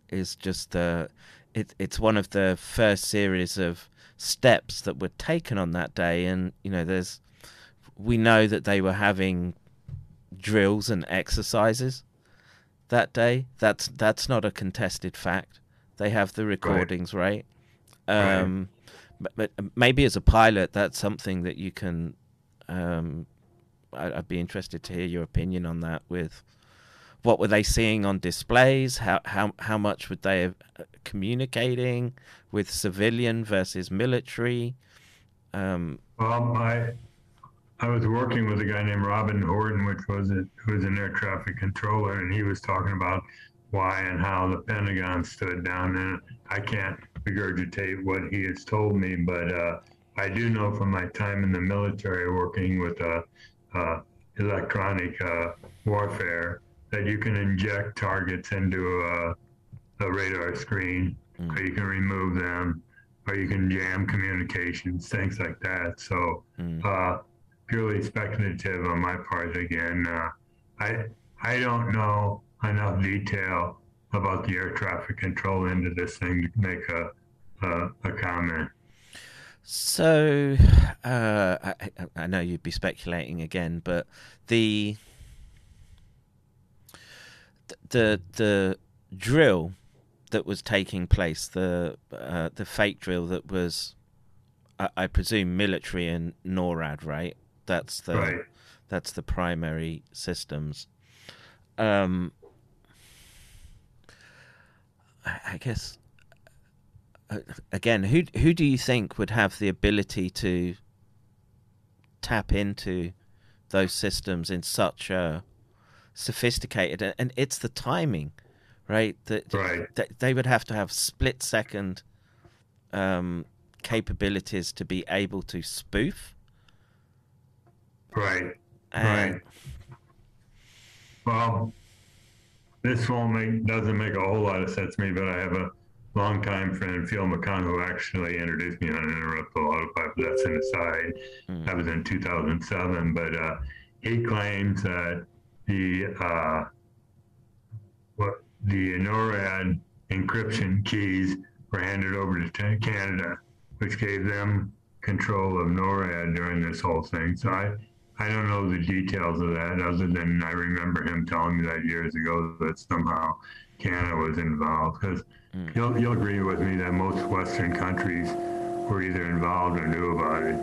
is just uh, it, it's one of the first series of steps that were taken on that day, and you know, there's we know that they were having drills and exercises that day. That's that's not a contested fact. They have the recordings, right? Right. Um, but, but maybe as a pilot, that's something that you can. Um, I, I'd be interested to hear your opinion on that. With what were they seeing on displays? How how how much were they uh, communicating with civilian versus military? Um, Well, I I was working with a guy named Robin Hordon, which was a, who was an air traffic controller, and he was talking about why and how the Pentagon stood down. And I can't regurgitate what he has told me, but uh, I do know from my time in the military working with uh, uh, electronic uh, warfare that you can inject targets into a, a radar screen, or you can remove them, or you can jam communications, things like that. So mm, uh, purely speculative on my part again. Uh, I I don't know enough detail about the air traffic control into this thing to make a a, a comment. So, uh, I, I- know you'd be speculating again, but the the the drill that was taking place, the uh, the fake drill that was, I, I presume, military and NORAD, right? That's the Right. that's the primary systems. Um, I, I guess again, who who do you think would have the ability to tap into those systems in such a sophisticated and, and it's the timing, right? That Right. that they would have to have split second um, capabilities to be able to spoof. Right. And, Right. Well, this won't make doesn't make a whole lot of sense to me, but I have a longtime friend, Field McConnell, who actually introduced me on Uninterruptible Autopilot. That's an aside. Mm. That was in 2007, but uh, he claims that the uh, what the NORAD encryption keys were handed over to Canada, which gave them control of NORAD during this whole thing. So I, I don't know the details of that, other than I remember him telling me that years ago that somehow Canada was involved. Because you'll, you'll agree with me that most Western countries were either involved or knew about it,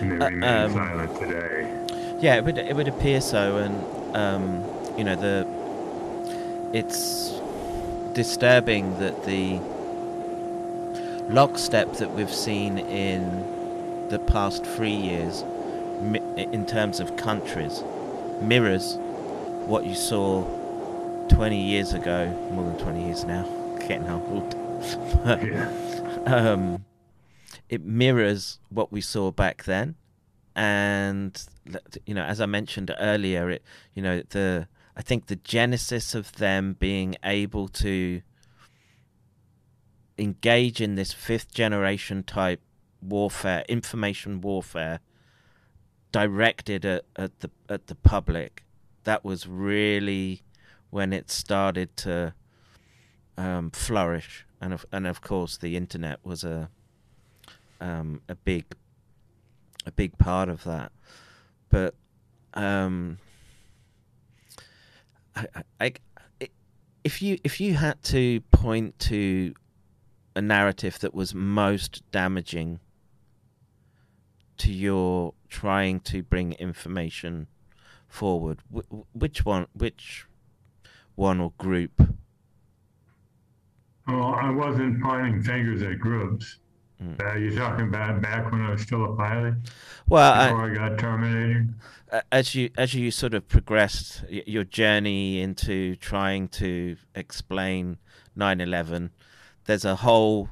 and they Uh, remain um, silent today. Yeah, it would it would appear so, and um, you know the it's disturbing that the lockstep that we've seen in the past three years, in terms of countries, mirrors what you saw 20 years ago, more than 20 years now, getting old. [LAUGHS] but, Yeah. um, it mirrors what we saw back then, and you know, as I mentioned earlier, it you know the I think the genesis of them being able to engage in this fifth generation type warfare, information warfare, directed at, at the at the public, that was really when it started to um, flourish, and of, and of course the internet was a um, a big a big part of that. But um, I, I, if you if you had to point to a narrative that was most damaging to your trying to bring information forward, wh- which one, which one or group? Well, I wasn't pointing fingers at groups. Uh, you're talking about back when I was still a pilot, Well, before I got terminated. as you as you sort of progressed your journey into trying to explain 9/11 there's a whole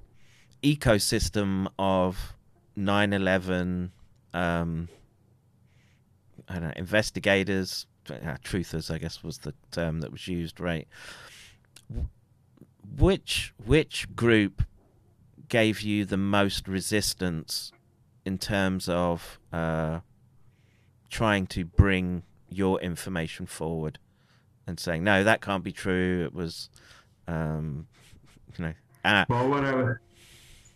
ecosystem of 9/11 um I don't know investigators uh, truthers I guess was the term that was used right which which group gave you the most resistance in terms of uh trying to bring your information forward and saying no that can't be true it was um you know ah, Well, what I was,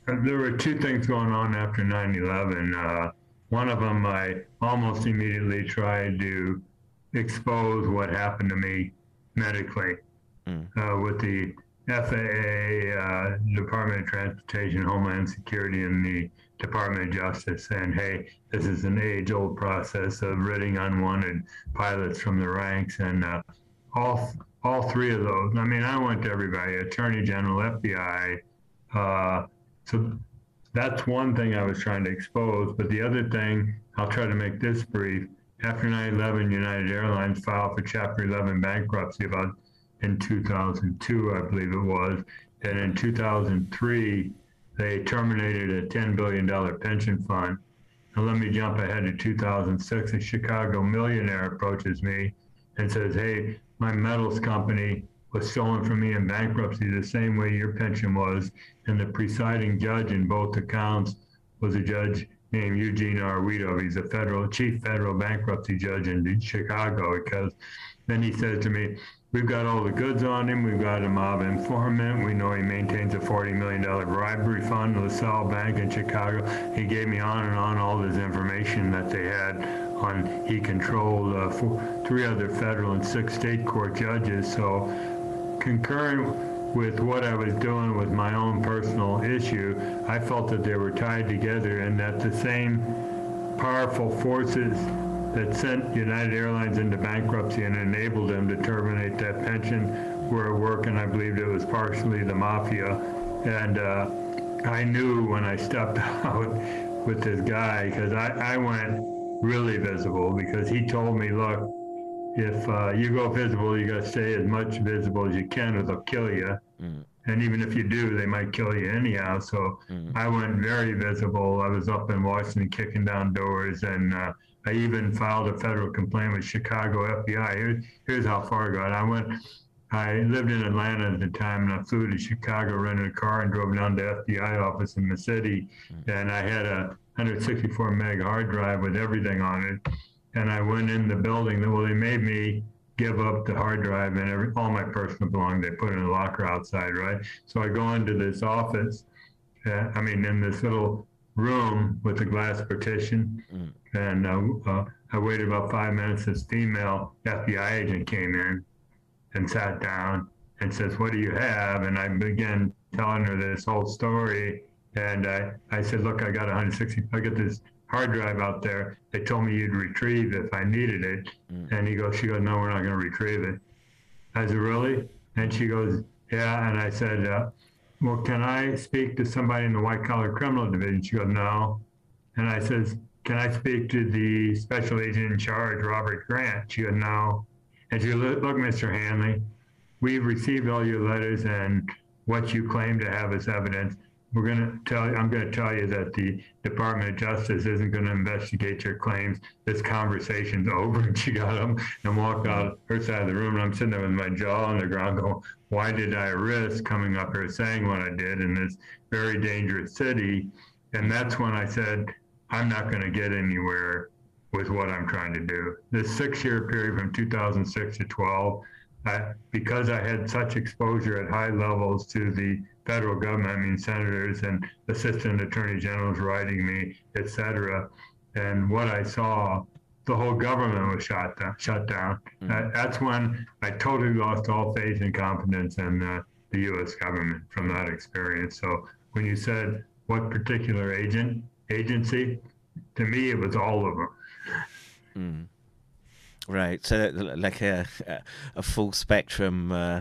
there were two things going on after 9/11. Uh, one of them, I almost immediately tried to expose what happened to me medically Mm. uh, with the FAA, uh, Department of Transportation, Homeland Security, and the Department of Justice, saying, "Hey, this is an age-old process of ridding unwanted pilots from the ranks," and uh, all all three of those. I mean, I went to everybody: Attorney General, FBI. Uh, so that's one thing I was trying to expose. But the other thing, I'll try to make this brief. After 9/11, United Airlines filed for Chapter 11 bankruptcy about in 2002, I believe it was, and in 2003 they terminated a $10 billion pension fund. Now let me jump ahead to 2006. A Chicago millionaire approaches me and says, "Hey, my metals company was stolen from me in bankruptcy the same way your pension was." And the presiding judge in both accounts was a judge named Eugene R. Wedoff. He's a federal chief federal bankruptcy judge in Chicago. Because then he says to me, "We've got all the goods on him. We've got a mob informant. We know he maintains a $40 million bribery fund, LaSalle Bank in Chicago." He gave me on and on all this information that they had on. He controlled uh, four, three other federal and six state court judges. So concurrent with what I was doing with my own personal issue, I felt that they were tied together and that the same powerful forces that sent United Airlines into bankruptcy and enabled them to terminate that pension were at work, and I believed it was partially the mafia. And uh, I knew when I stepped [LAUGHS] out with this guy, because I, I went really visible, because he told me, look, if uh, you go visible, you got to stay as much visible as you can, or they'll kill you. Mm. And even if you do, they might kill you anyhow. So Mm. I went very visible. I was up in Washington kicking down doors, and uh, I even filed a federal complaint with Chicago FBI. Here's, here's how far I got. I went. I lived in Atlanta at the time, and I flew to Chicago, rented a car, and drove down to FBI office in the city. And I had a 164 meg hard drive with everything on it. And I went in the building. Well, they made me give up the hard drive and every, all my personal belongings. They put in a locker outside, right? So I go into this office. Uh, I mean, in this little room with a glass partition, Mm. and uh, uh, I waited about five minutes. This female FBI agent came in and sat down and says, "What do you have?" And I began telling her this whole story. And I, I said, "Look, I got 160. I got this hard drive out there. They told me you'd retrieve if I needed it." Mm. And he goes, "She goes, no, we're not going to retrieve it." I said, "Really?" And she goes, "Yeah." And I said, uh, "Well, can I speak to somebody in the white collar criminal division?" She goes, "No." And I says, "Can I speak to the special agent in charge, Robert Grant?" She goes, "No." And she goes, "Look, Mr. Hanley, we've received all your letters and what you claim to have as evidence. We're going to tell you, I'm going to tell you that the Department of Justice isn't going to investigate your claims. This conversation's [LAUGHS] over. And she got up and walked out her side of the room. And I'm sitting there with my jaw on the ground going, why did I risk coming up here saying what I did in this very dangerous city? And that's when I said, I'm not going to get anywhere with what I'm trying to do. This six year period from 2006 to 12, I, because I had such exposure at high levels to the federal government, I mean, senators and assistant attorney generals writing me, et cetera, and what I saw, the whole government was shut down. Shut down. That, that's when I totally lost all faith and confidence in uh, the U.S. government from that experience. So when you said what particular agent agency, to me it was all of them. Right, so like a a full spectrum uh,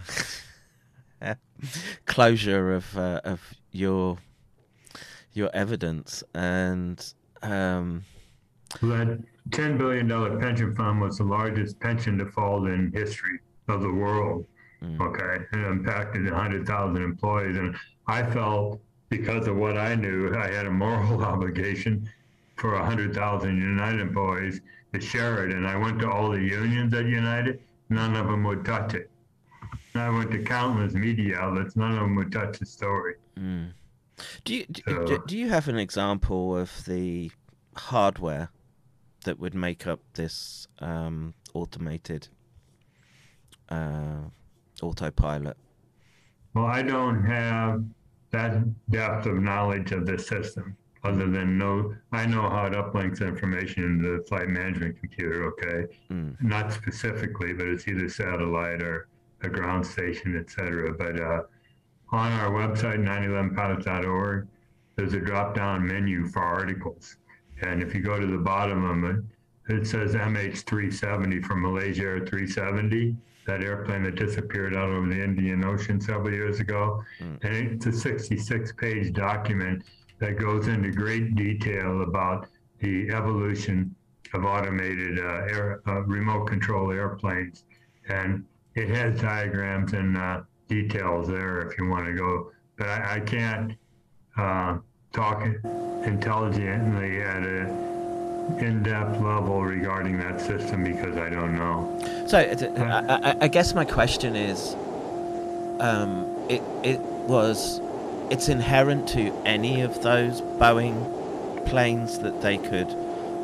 [LAUGHS] closure of uh, of your your evidence, and um, That $10 billion pension fund was the largest pension default in history of the world. Hmm. Okay. It impacted 100,000 employees. And I felt because of what I knew, I had a moral [LAUGHS] obligation for 100,000 United employees to share it. And I went to all the unions at United, none of them would touch it. And I went to countless media outlets, none of them would touch the story. Hmm. do you do, So- do you have an example of the hardware that would make up this um, automated uh, autopilot? Well, I don't have that depth of knowledge of the system other than know, I know how it uplinks information into the flight management computer, okay? Not specifically, but it's either satellite or a ground station, etc. But uh, on our website, 911pilots.org, there's a drop-down menu for articles. And if you go to the bottom of it, it says MH370 from Malaysia Air 370, that airplane that disappeared out over the Indian Ocean several years ago. And it's a 66 page document that goes into great detail about the evolution of automated uh, air, uh, remote control airplanes. And it has diagrams and uh, details there if you want to go. But I, I can't uh, talk intelligently at a in-depth level regarding that system because I don't know. So I, I, guess my question is, um, it it was, it's inherent to any of those Boeing planes that they could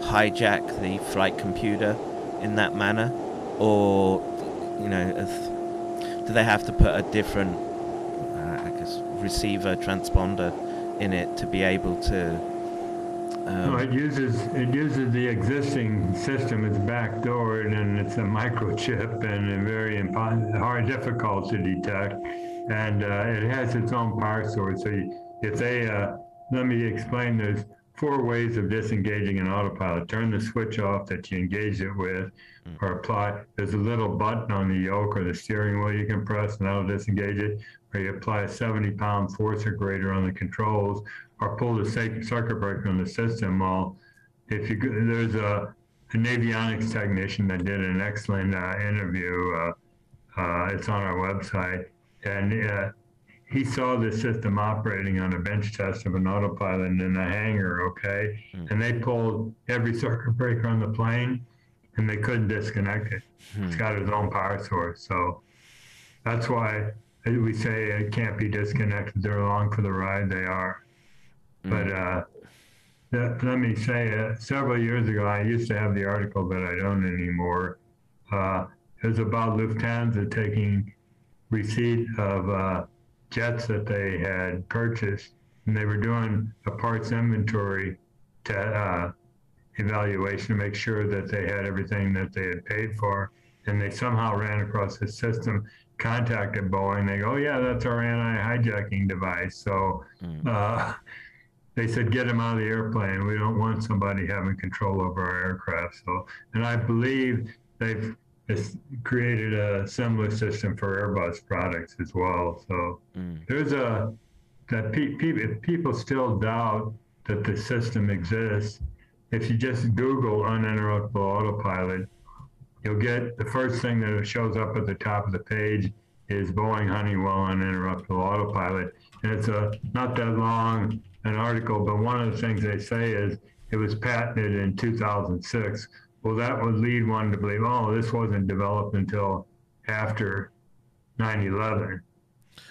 hijack the flight computer in that manner, or you know, do they have to put a different, uh, I guess, receiver transponder in it to be able to? No, Um, it uses it uses the existing system. It's backdoored and it's a microchip and very impo- hard, difficult to detect. And uh, it has its own power source. So you, if they uh, let me explain, there's four ways of disengaging an autopilot. Turn the switch off that you engage it with, or apply. There's a little button on the yoke or the steering wheel you can press, and that'll disengage it. Or you apply a 70-pound force or greater on the controls, or pull the circuit breaker on the system. Well, if you there's a, a avionics technician that did an excellent uh, interview. Uh, uh, it's on our website, and uh, he saw the system operating on a bench test of an autopilot in a hangar. Okay, and they pulled every circuit breaker on the plane, and they couldn't disconnect it. It's got its own power source, so that's why we say it can't be disconnected. They're along for the ride. They are. But uh, that, let me say, uh, several years ago, I used to have the article, but I don't anymore. Uh, it was about Lufthansa taking receipt of uh, jets that they had purchased, and they were doing a parts inventory to, uh, evaluation to make sure that they had everything that they had paid for. And they somehow ran across the system, contacted Boeing. They go, "Oh yeah, that's our anti-hijacking device." So uh, they said, "Get him out of the airplane. We don't want somebody having control over our aircraft." So, and I believe they've created a similar system for Airbus products as well. So there's a that pe- pe- if people still doubt that the system exists. If you just Google uninterruptible autopilot, you'll get the first thing that shows up at the top of the page is Boeing Honeywell uninterruptible autopilot. And it's a not that long an article, but one of the things they say is it was patented in 2006. Well, that would lead one to believe, oh, this wasn't developed until after 9/11.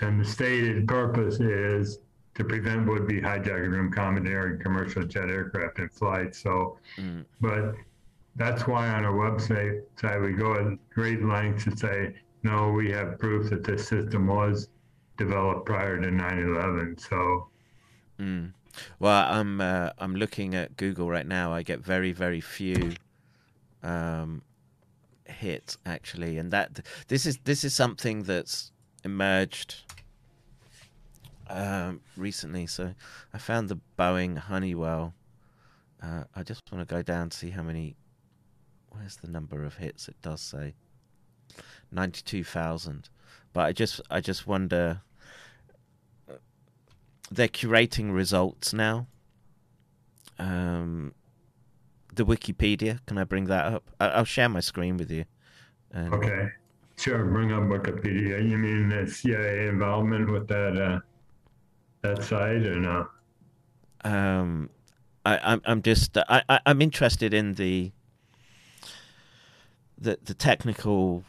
And the stated purpose is to prevent would-be hijackers from commandeering commercial jet aircraft in flight. So, mm. but that's why on our website side we go at great lengths to say, no, we have proof that this system was developed prior to 9/11. So, Mm. Well, I'm uh, I'm looking at Google right now. I get very very few um, hits actually, and that this is this is something that's emerged um, recently. So I found the Boeing Honeywell. Uh, I just want to go down to see how many. Where's the number of hits? It does say ninety-two thousand, but I just I just wonder they're curating results now. Um, the Wikipedia. Can I bring that up? I- I'll share my screen with you. And okay, sure, bring up Wikipedia. You mean the CIA involvement with that uh, that site or no? Um, I, I'm I'm just I, I I'm interested in the the the technical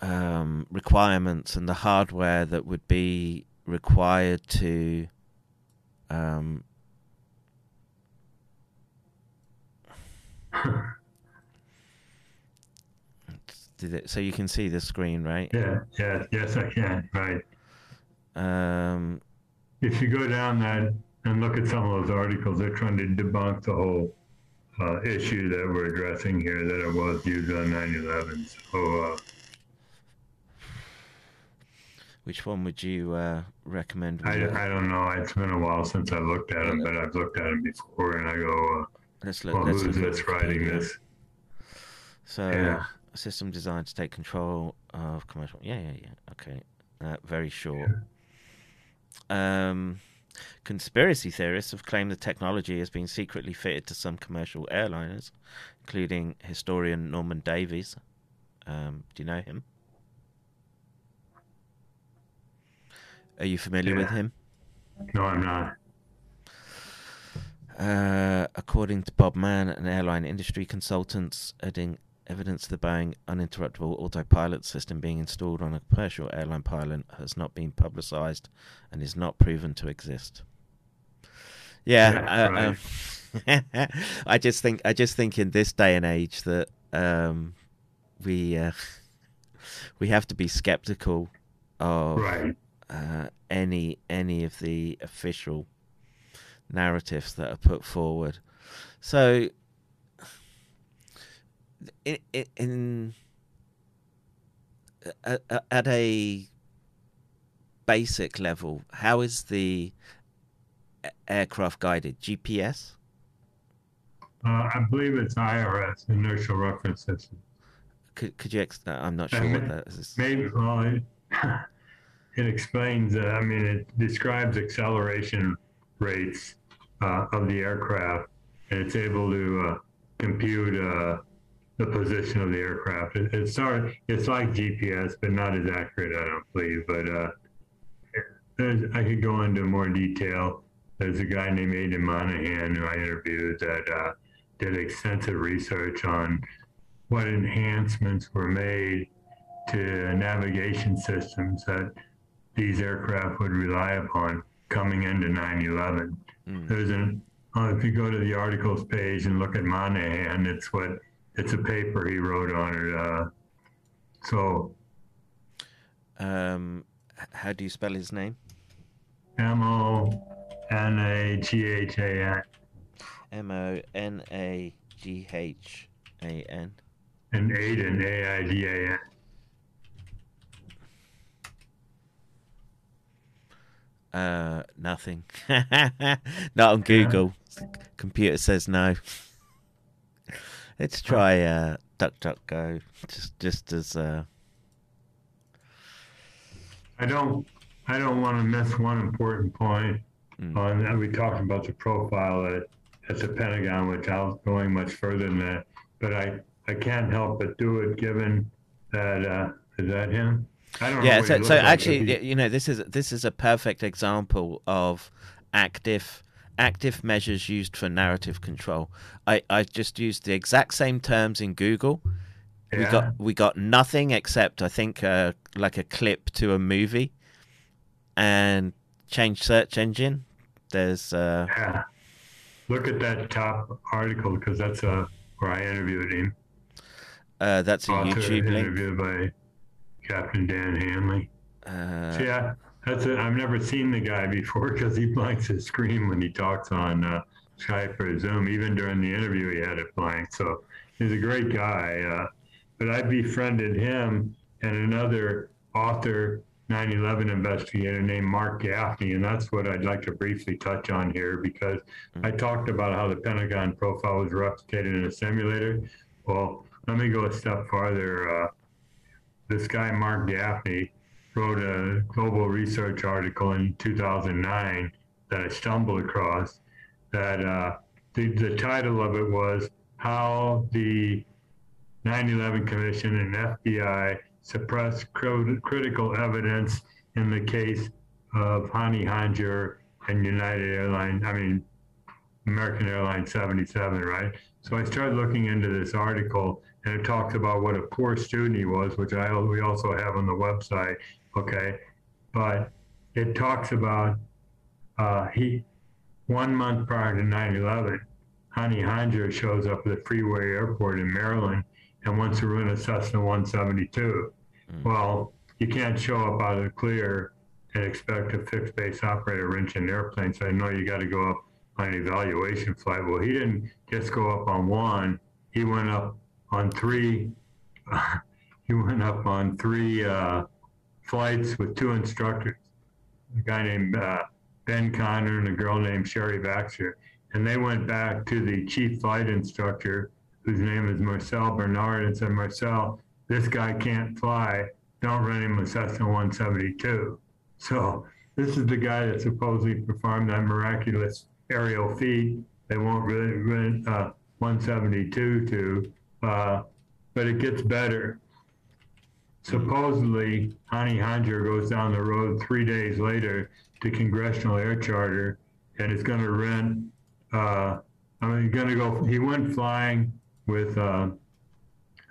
um, requirements and the hardware that would be required to um, did it, so you can see the screen, right? Yeah, yeah, yes, I can. Right. Um, If you go down that and look at some of those articles, they're trying to debunk the whole uh, issue that we're addressing here that it was used on 9/11. So. Uh, which one would you uh, recommend? I, I, don't know. It's been a while since I've looked at them, but I've looked at them before, and I go, let's uh, look. "Well, let's who's look this writing this?" So, Yeah. a system designed to take control of commercial. Yeah, yeah, yeah. Okay. Uh, very short. Um, conspiracy theorists have claimed the technology has been secretly fitted to some commercial airliners, including historian Norman Davies. Um, do you know him? Are you familiar with him? No, I'm not. Uh, according to Bob Mann, an airline industry consultant, adding evidence of the Boeing uninterruptible autopilot system being installed on a commercial airline pilot has not been publicized and is not proven to exist. Yeah, Yeah, uh, um, [LAUGHS] I just think I just think in this day and age that um, we uh, [LAUGHS] we have to be skeptical of Right. uh, any any of the official narratives that are put forward. So, in, in, in at, at a basic level, how is the aircraft guided? GPS? Uh, I believe it's IRS, Inertial Reference System. Could could you? Ex- I'm not sure Uh, what that is. Maybe, well, it, [LAUGHS] it explains, uh, I mean, it describes acceleration rates uh, of the aircraft, and it's able to uh, compute uh, the position of the aircraft. It, it's sort it's like GPS, but not as accurate, I don't believe. But uh, I could go into more detail. There's a guy named Aidan Monaghan who I interviewed that uh, did extensive research on what enhancements were made to navigation systems that these aircraft would rely upon coming into 9/11. Mm. There's an uh, if you go to the articles page and look at Monaghan, it's what it's a paper he wrote on it. Uh, so Um, how do you spell his name? M O N A G H A N M O N A G H A N. and Aidan A I D A N. Uh, nothing. [LAUGHS] Not on Google. Computer says no. Let's try uh, DuckDuckGo. Just, just as uh, I don't I don't want to miss one important point Mm. on that. We talked about the profile at, at the Pentagon, which I was going much further than that. But I, I can't help but do it given that uh, is that him? I don't yeah what so, so like, actually he- you know this is this is a perfect example of active active measures used for narrative control i i just used the exact same terms in google we got we got nothing except i think uh, like a clip to a movie and change search engine there's uh Yeah. Look at that top article because that's uh, where I interviewed him. uh that's a Author youtube link interview by Captain Dan Hanley. uh So yeah, that's. I've never seen the guy before [LAUGHS] because he blanks his screen when he talks on uh, Skype or Zoom. Even during the interview, he had it blank. So he's a great guy. Uh, but I befriended him and another author, 9/11 investigator named Mark Gaffney, and that's what I'd like to briefly touch on here because I talked about how the Pentagon profile was replicated in a simulator. Well, let me go a step farther. Uh, this guy Mark Gaffney wrote a global research article in 2009 that I stumbled across. That uh, the, the title of it was How the 9/11 Commission and FBI suppressed cri- critical evidence in the case of Hani Hanjour and United Airlines. I mean, American Airlines 77, right? So I started looking into this article, and it talks about what a poor student he was, which I we also have on the website. Okay, but it talks about uh, he one month prior to 9/11, Hani Hanjour shows up at the Freeway Airport in Maryland and wants to rent a Cessna 172. Well, you can't show up out of the clear and expect a fixed base operator wrench an airplane. So I know you got to go up on an evaluation flight. Well, he didn't just go up on one. He went up on three. [LAUGHS] he went up on three uh, flights with two instructors. A guy named uh, Ben Connor and a girl named Sherry Baxter. And they went back to the chief flight instructor, whose name is Marcel Bernard, and said, Marcel, this guy can't fly. Don't run him a Cessna 172. So this is the guy that supposedly performed that miraculous aerial feat. They won't really uh, 172 to, uh, but it gets better. Supposedly, Hani Hanjour goes down the road three days later to Congressional Air Charter and is going to rent. Uh, I mean, going to go. He went flying with uh,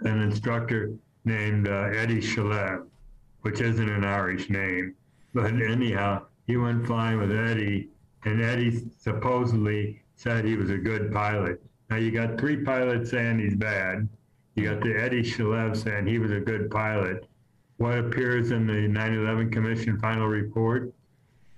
an instructor named uh, Eddie Shalev, which isn't an Irish name. But anyhow, he went flying with Eddie, and Eddie supposedly said he was a good pilot. Now you got three pilots saying he's bad. You got the Eddie Shalev saying he was a good pilot. What appears in the 9/11 Commission final report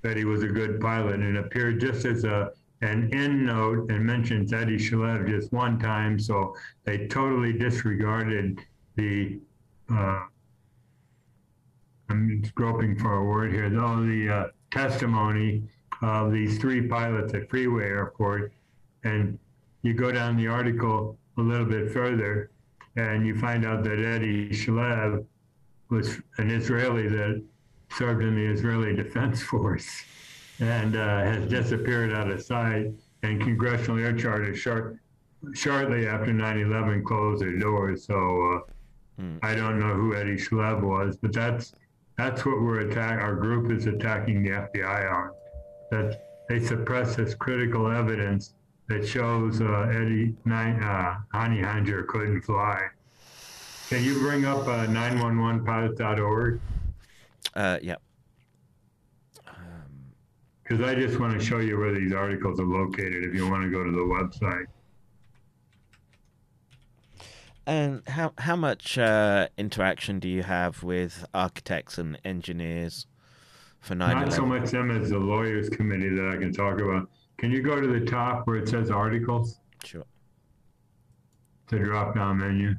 that he was a good pilot, and it appeared just as a an end note and mentions Eddie Shalev just one time. So they totally disregarded the. Uh, I'm groping for a word here. Though the uh, testimony of these three pilots at Freeway Airport, and you go down the article a little bit further, and you find out that Eddie Shalev was an Israeli that served in the Israeli Defense [LAUGHS] Force and uh, has disappeared out of sight. And Congressional Air Charter short, shortly after 9/11 closed their doors. So uh, I don't know who Eddie Shalev was, but that's that's what we're attack. Our group is attacking the FBI on. That they suppress this critical evidence that shows uh, Eddie nine, uh, Hani Hanjour couldn't fly. Can you bring up uh, 911pilot.org? uh yeah Because I just want to show you where these articles are located if you want to go to the website. And how how much uh, interaction do you have with architects and engineers for 9 Not so much them as the lawyers committee that I can talk about. Can you go to the top where it says articles? Sure. The drop down menu.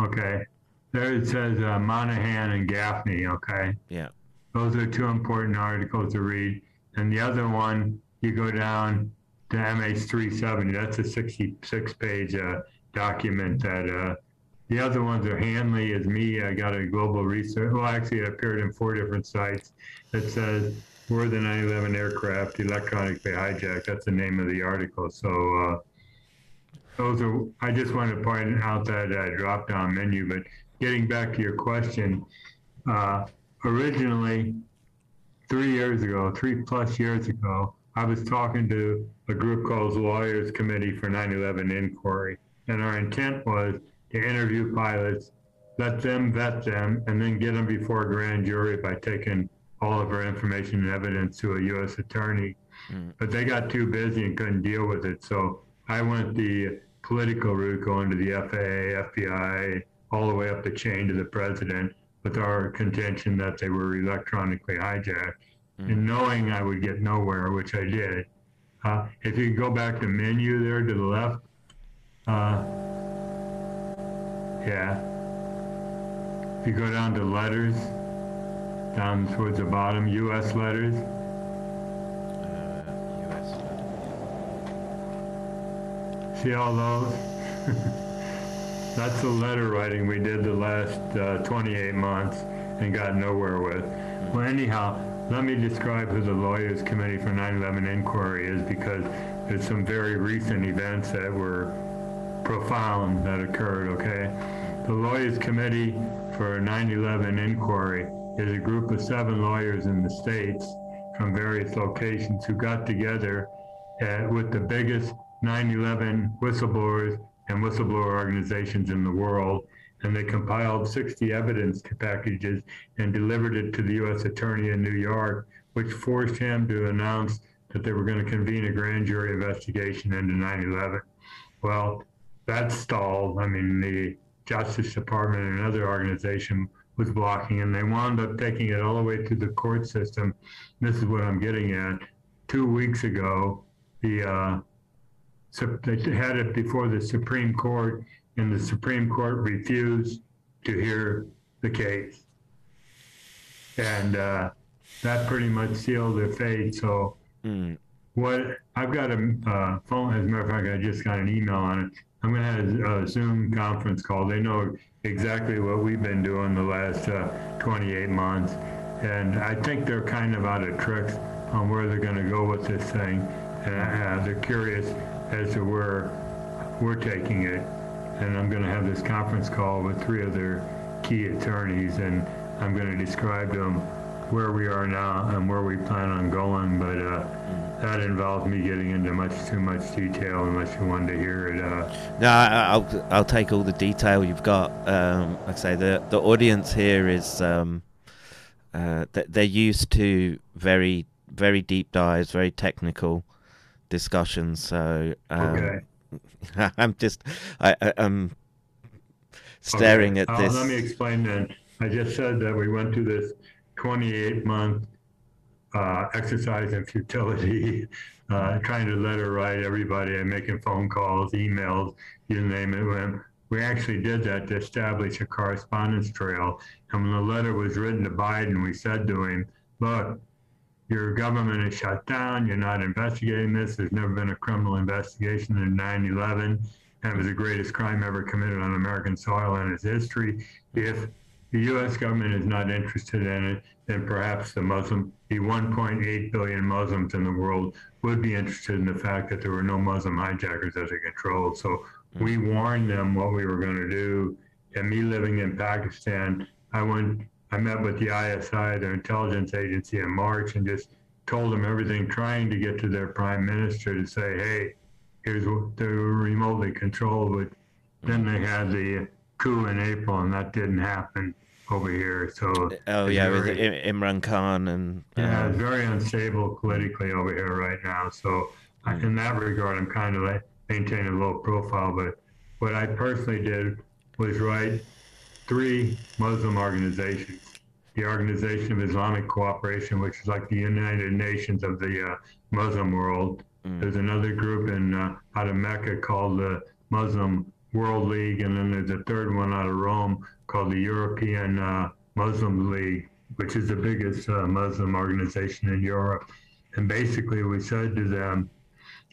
Okay. There it says uh, Monaghan and Gaffney. Okay. Yeah. Those are two important articles to read. And the other one, you go down to MH370. That's a 66 page uh, document that uh, the other ones are Hanley is me. I got a global research. Well, actually, it appeared in four different sites that says were than 9/11 aircraft electronically hijacked. That's the name of the article. So uh, those are. I just wanted to point out that uh, drop down menu. But getting back to your question, uh, originally, three years ago, three plus years ago, I was talking to a group called Lawyers Committee for 9 11 Inquiry. And our intent was to interview pilots, let them vet them, and then get them before a grand jury by taking all of our information and evidence to a U.S. attorney. But they got too busy and couldn't deal with it. So I went the political route, going to the FAA, FBI, all the way up the chain to the president with our contention that they were electronically hijacked. And knowing I would get nowhere, which I did. Uh, if you go back to menu there to the left, uh, yeah. If you go down to letters, down towards the bottom, U.S. letters, see all those? [LAUGHS] That's the letter writing we did the last uh, 28 months and got nowhere with. Well, anyhow, let me describe who the Lawyers Committee for 9/11 Inquiry is because there's some very recent events that were profound that occurred, okay? The Lawyers Committee for 9/11 Inquiry is a group of seven lawyers in the states from various locations who got together uh, with the biggest 9/11 whistleblowers and whistleblower organizations in the world, and they compiled 60 evidence packages and delivered it to the U.S. Attorney in New York, which forced him to announce that they were going to convene a grand jury investigation into 9/11. Well, that stalled. I mean, the Justice Department and another organization was blocking, and they wound up taking it all the way through the court system. This is what I'm getting at. Two weeks ago, the uh, Sup- they had it before the Supreme Court, and the Supreme Court refused to hear the case. And uh, that pretty much sealed their fate. So, Mm. what I've got a uh, phone, as a matter of fact, I just got an email on it. I'm going to have a Zoom conference call. They know exactly what we've been doing the last uh, 28 months. And I think they're kind of out of tricks on where they're going to go with this thing. And uh, they're curious as to where we're taking it. And I'm going to have this conference call with three of their key attorneys, and I'm going to describe to them where we are now and where we plan on going. But uh, that involves me getting into much too much detail unless you wanted to hear it. Uh, No, I, I'll I'll take all the detail you've got. Um, like I say, the the audience here is um, uh, they're used to very very deep dives, very technical discussions. So um, okay. [LAUGHS] I'm just I, I I'm staring Okay. at Uh, this. Let me explain then. I just said that we went through this 28 month uh, exercise in futility, [LAUGHS] uh, trying to letter write everybody and making phone calls, emails, you name it. When we actually did that to establish a correspondence trail. And when the letter was written to Biden, we said to him, look, your government is shut down. You're not investigating this. There's never been a criminal investigation in 9 11. And it was the greatest crime ever committed on American soil in its history. If the U.S. government is not interested in it, then perhaps the Muslim, the 1.8 billion Muslims in the world would be interested in the fact that there were no Muslim hijackers that they controlled. So we mm-hmm. warned them what we were going to do. And me living in Pakistan, I went, I met with the ISI, their intelligence agency, in March, and just told them everything, trying to get to their prime minister to say, hey, here's what they were remotely controlled. But then they mm-hmm. had the coup in April, and that didn't happen over here. So oh yeah, with very- I- Imran Khan and yeah, it's um, very unstable politically over here right now. So I- in that regard, I'm kind of like maintaining a low profile. But what I personally did was write three Muslim organizations. The Organization of Islamic Cooperation, which is like the United Nations of the uh, Muslim world. There's another group in uh, out of Mecca called the Muslim World League, and then there's a third one out of Rome called the European uh, Muslim League, which is the biggest uh, Muslim organization in Europe. And basically, we said to them,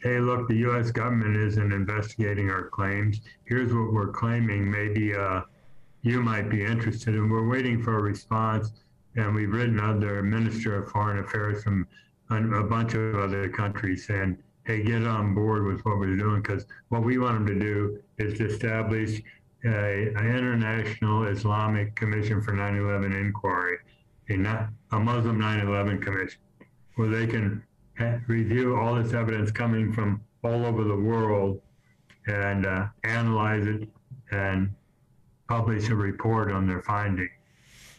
hey, look, the U.S. government isn't investigating our claims. Here's what we're claiming. Maybe uh, you might be interested. And we're waiting for a response. And we've written other Minister of Foreign Affairs from a bunch of other countries saying, hey, get on board with what we're doing. Because what we want them to do is to establish a, a international Islamic Commission for 9/11 inquiry, a, a Muslim 9/11 commission, where they can ha- review all this evidence coming from all over the world and uh, analyze it and publish a report on their finding.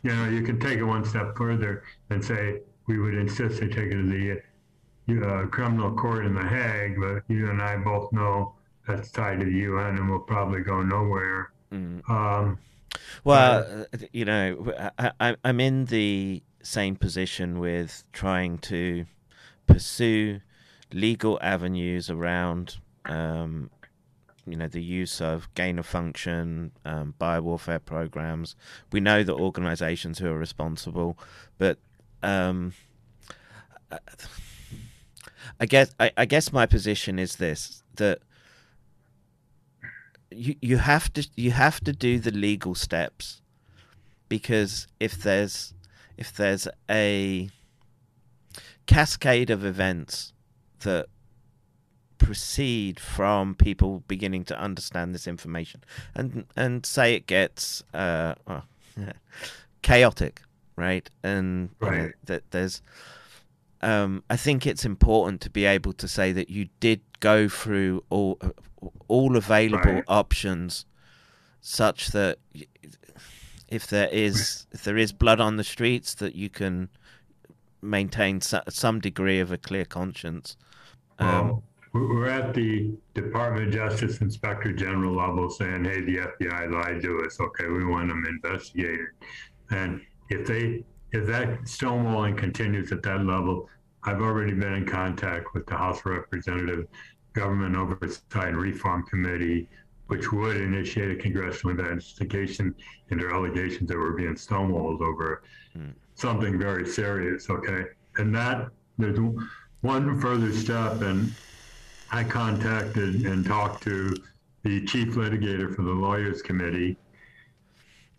You know, you can take it one step further and say we would insist they take it to the uh, criminal court in The Hague, but you and I both know that's tied to the UN and will probably go nowhere. Um, Well, uh, you know, I, I, I'm in the same position with trying to pursue legal avenues around, um, you know, the use of gain of function, um, biowarfare programs. We know the organizations who are responsible, but um, I guess I, I guess my position is this that you you have to you have to do the legal steps because if there's if there's a cascade of events that proceed from people beginning to understand this information and and say it gets uh well, [LAUGHS] chaotic right? And you know, that there's um, I think it's important to be able to say that you did go through all all available Right. options, such that if there is [LAUGHS] if there is blood on the streets, that you can maintain so, some degree of a clear conscience. Um, well, we're at the Department of Justice Inspector General level saying, hey, the FBI lied to us. Okay, we want them investigated. And if they, if that stonewalling continues at that level, I've already been in contact with the House Representative Government Oversight and Reform Committee, which would initiate a congressional investigation into allegations that were being stonewalled over hmm. something very serious. Okay, and that there's one further step, and I contacted and talked to the chief litigator for the Lawyers Committee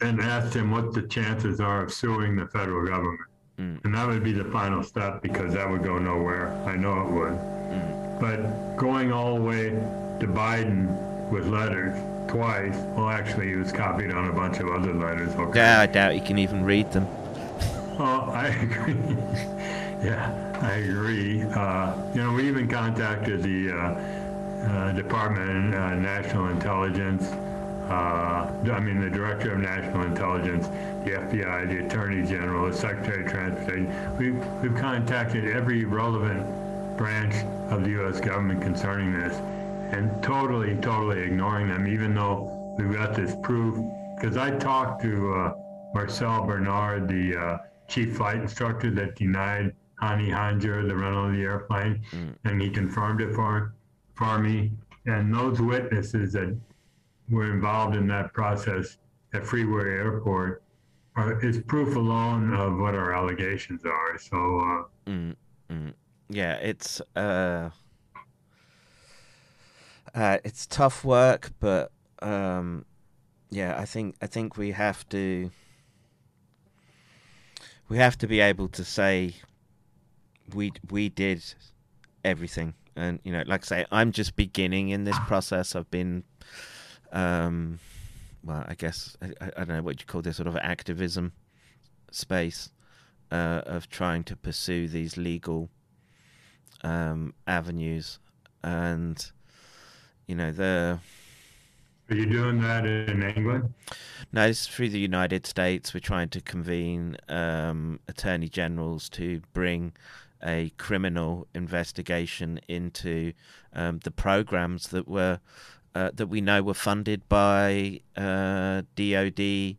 and asked him what the chances are of suing the federal government. Hmm. And that would be the final step because that would go nowhere. I know it would. Hmm. But going all the way to Biden with letters twice, well, actually, he was copied on a bunch of other letters. Okay. yeah, I doubt you can even read them. Oh, I agree. [LAUGHS] yeah, I agree. Uh, you know, we even contacted the uh, uh, Department of uh, National Intelligence. Uh, I mean, the Director of National Intelligence, the FBI, the Attorney General, the Secretary of Transportation. We've, we've contacted every relevant branch of the U.S. government concerning this and totally, totally ignoring them, even though we've got this proof. Because I talked to uh, Marcel Bernard, the uh, chief flight instructor that denied Hani Hanjour the rental of the airplane, and he confirmed it for, for me. And those witnesses that were involved in that process at Freeway Airport are, is proof alone of what our allegations are. So, uh, Mm, mm. Yeah, it's uh, uh, it's tough work, but um, yeah, I think I think we have to we have to be able to say we we did everything, and you know, like I say, I'm just beginning in this process. I've been, um, well, I guess I, I don't know what you call this sort of activism space uh, of trying to pursue these legal um, avenues, and you know the are you doing that in England? no, it's through the United States. We're trying to convene um, attorney generals to bring a criminal investigation into um, the programs that were uh, that we know were funded by uh, DoD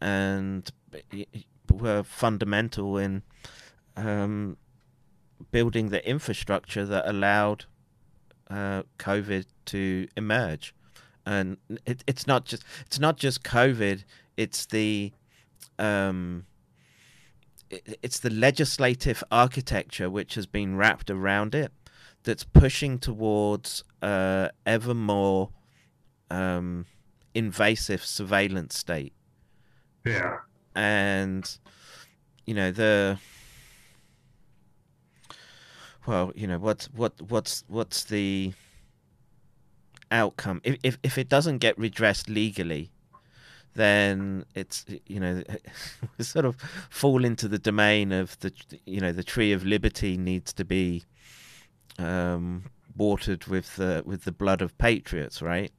and were fundamental in um, building the infrastructure that allowed uh, COVID to emerge. And it, it's not just it's not just COVID. It's the um, it, it's the legislative architecture which has been wrapped around it that's pushing towards uh, ever more um, invasive surveillance state Yeah. and you know the well you know what's what what's what's the outcome. If, if if it doesn't get redressed legally, then it's you know [LAUGHS] sort of fall into the domain of the you know the tree of liberty needs to be um, watered with the with the blood of patriots, right?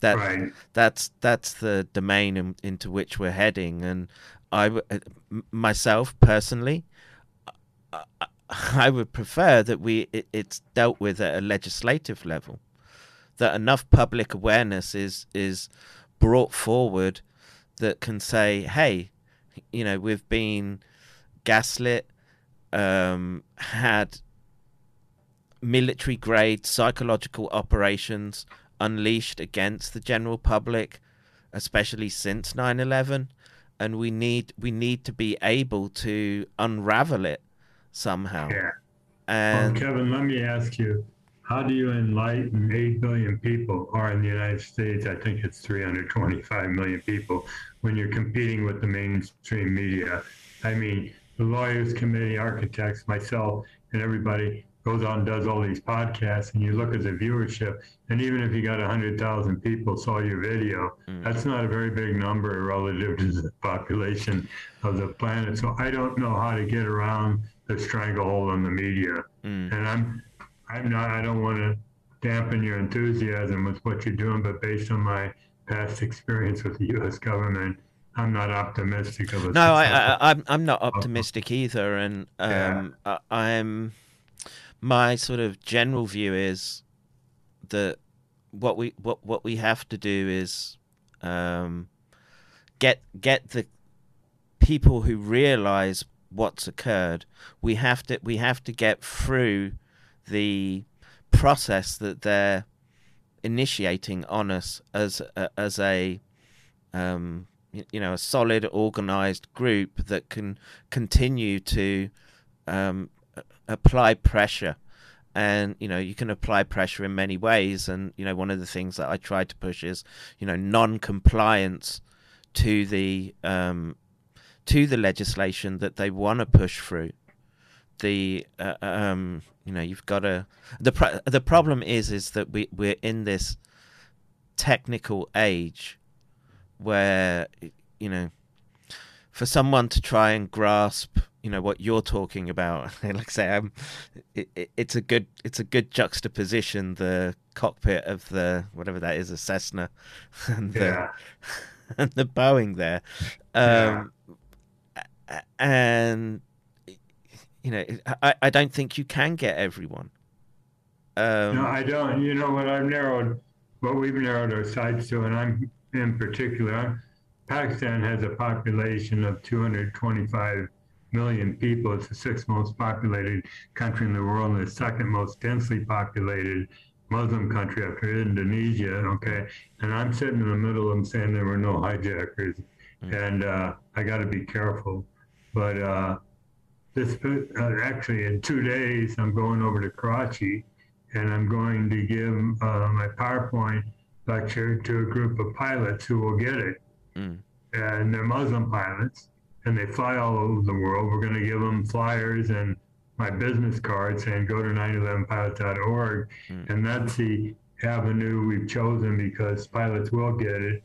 That Right. that's that's the domain in, into which we're heading, and I uh, myself personally, I, I- would prefer that we it, it's dealt with at a legislative level, that enough public awareness is is brought forward that can say, hey, you know, we've been gaslit, um, had military grade psychological operations unleashed against the general public, especially since 9/11, and we need we need to be able to unravel it somehow. Yeah. Well, Kevin, let me ask you, how do you enlighten 8 billion people, or in the United States, I think it's 325 million people, when you're competing with the mainstream media? I mean, the Lawyers Committee, architects, myself, and everybody goes on and does all these podcasts, and you look at the viewership, and even if you got 100,000 people saw your video, mm. that's not a very big number relative to the population of the planet. So I don't know how to get around the stranglehold on the media. Mm. And I'm, I'm not. I don't want to dampen your enthusiasm with what you're doing, but based on my past experience with the U.S. government, I'm not optimistic of a. no, I, I I'm I'm not optimistic either, and um, I, I'm my sort of general view is that what we what what we have to do is um, get get the people who realize what's occurred. We have to we have to get through the process that they're initiating on us as a, as a um, you know a solid organized group that can continue to um, apply pressure and you know you can apply pressure in many ways and you know one of the things that I try to push is you know non-compliance to the um, to the legislation that they want to push through. The uh, um, you know you've got to the pro- the problem is is that we we're in this technical age where you know for someone to try and grasp you know what you're talking about [LAUGHS] like I say um, it, it, it's a good it's a good juxtaposition the cockpit of the whatever that is a Cessna [LAUGHS] and the yeah. [LAUGHS] and the Boeing there. Um a- and you know I, I don't think you can get everyone um No, I don't. You know what I've narrowed, what we've narrowed our sights to, and I'm in particular, I'm, Pakistan has a population of 225 million people. It's the sixth most populated country in the world and the second most densely populated Muslim country after Indonesia. Okay. And I'm sitting in the middle of them saying there were no hijackers. And uh, I got to be careful. But uh, this, uh, actually, in two days, I'm going over to Karachi and I'm going to give uh, my PowerPoint lecture to a group of pilots who will get it. Mm. And they're Muslim pilots, and they fly all over the world. We're going to give them flyers and my business card saying go to 911pilots.org. Mm. And that's the avenue we've chosen because pilots will get it.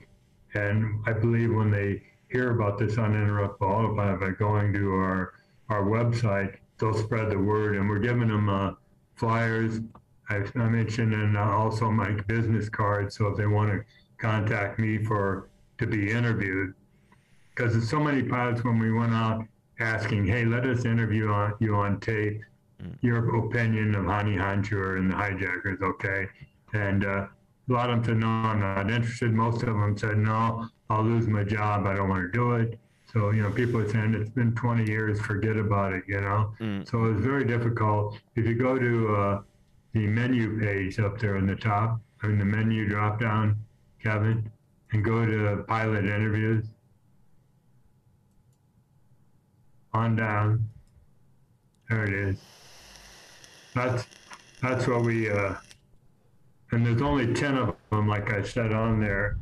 And I believe when they hear about this uninterrupted by going to our, our website, they'll spread the word. And we're giving them uh, flyers. I, I mentioned and also my business card. So if they want to contact me for to be interviewed, because there's so many pilots when we went out asking, "Hey, let us interview on, you on tape. Your opinion of Hani Hanjour and the hijackers, okay?" And uh, a lot of them said, "No, I'm not interested." Most of them said, "No, I'll lose my job. I don't want to do it." So you know, people are saying it's been 20 years. Forget about it. You know. Mm. So it's very difficult. If you go to uh, the menu page up there in the top, I mean the menu drop down, Kevin, and go to pilot interviews. On down. There it is. That's that's what we uh and there's only 10 of them like I said on there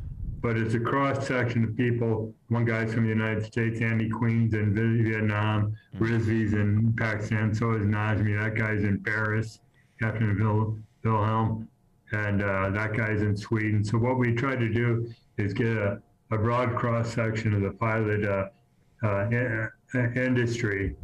but it's a cross section of people one guy's from the United States Andy Queen's in Vietnam Rizvi's in Pakistan so is Najmi that guy's in Paris Captain Vil- Wilhelm and uh, that guy's in Sweden. So what we tried to do is get a, a broad cross section of the pilot uh, uh, in- uh, industry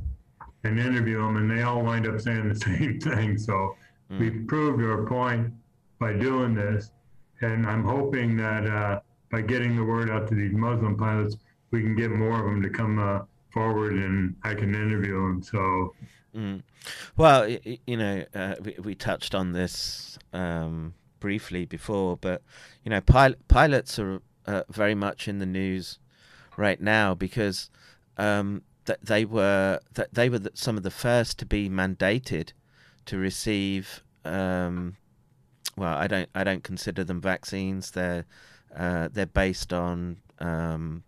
and interview them, and they all wind up saying the [LAUGHS] same thing. So we proved our point by doing this, and I'm hoping that uh, by getting the word out to these Muslim pilots, we can get more of them to come uh, forward and I can interview them. So Mm. Well, you know, uh, we, we touched on this um, briefly before, but you know, pil- pilots are uh, very much in the news right now because um, that they were that they were some of the first to be mandated to receive. Um, well, I don't I don't consider them vaccines. They're uh, they're based on um,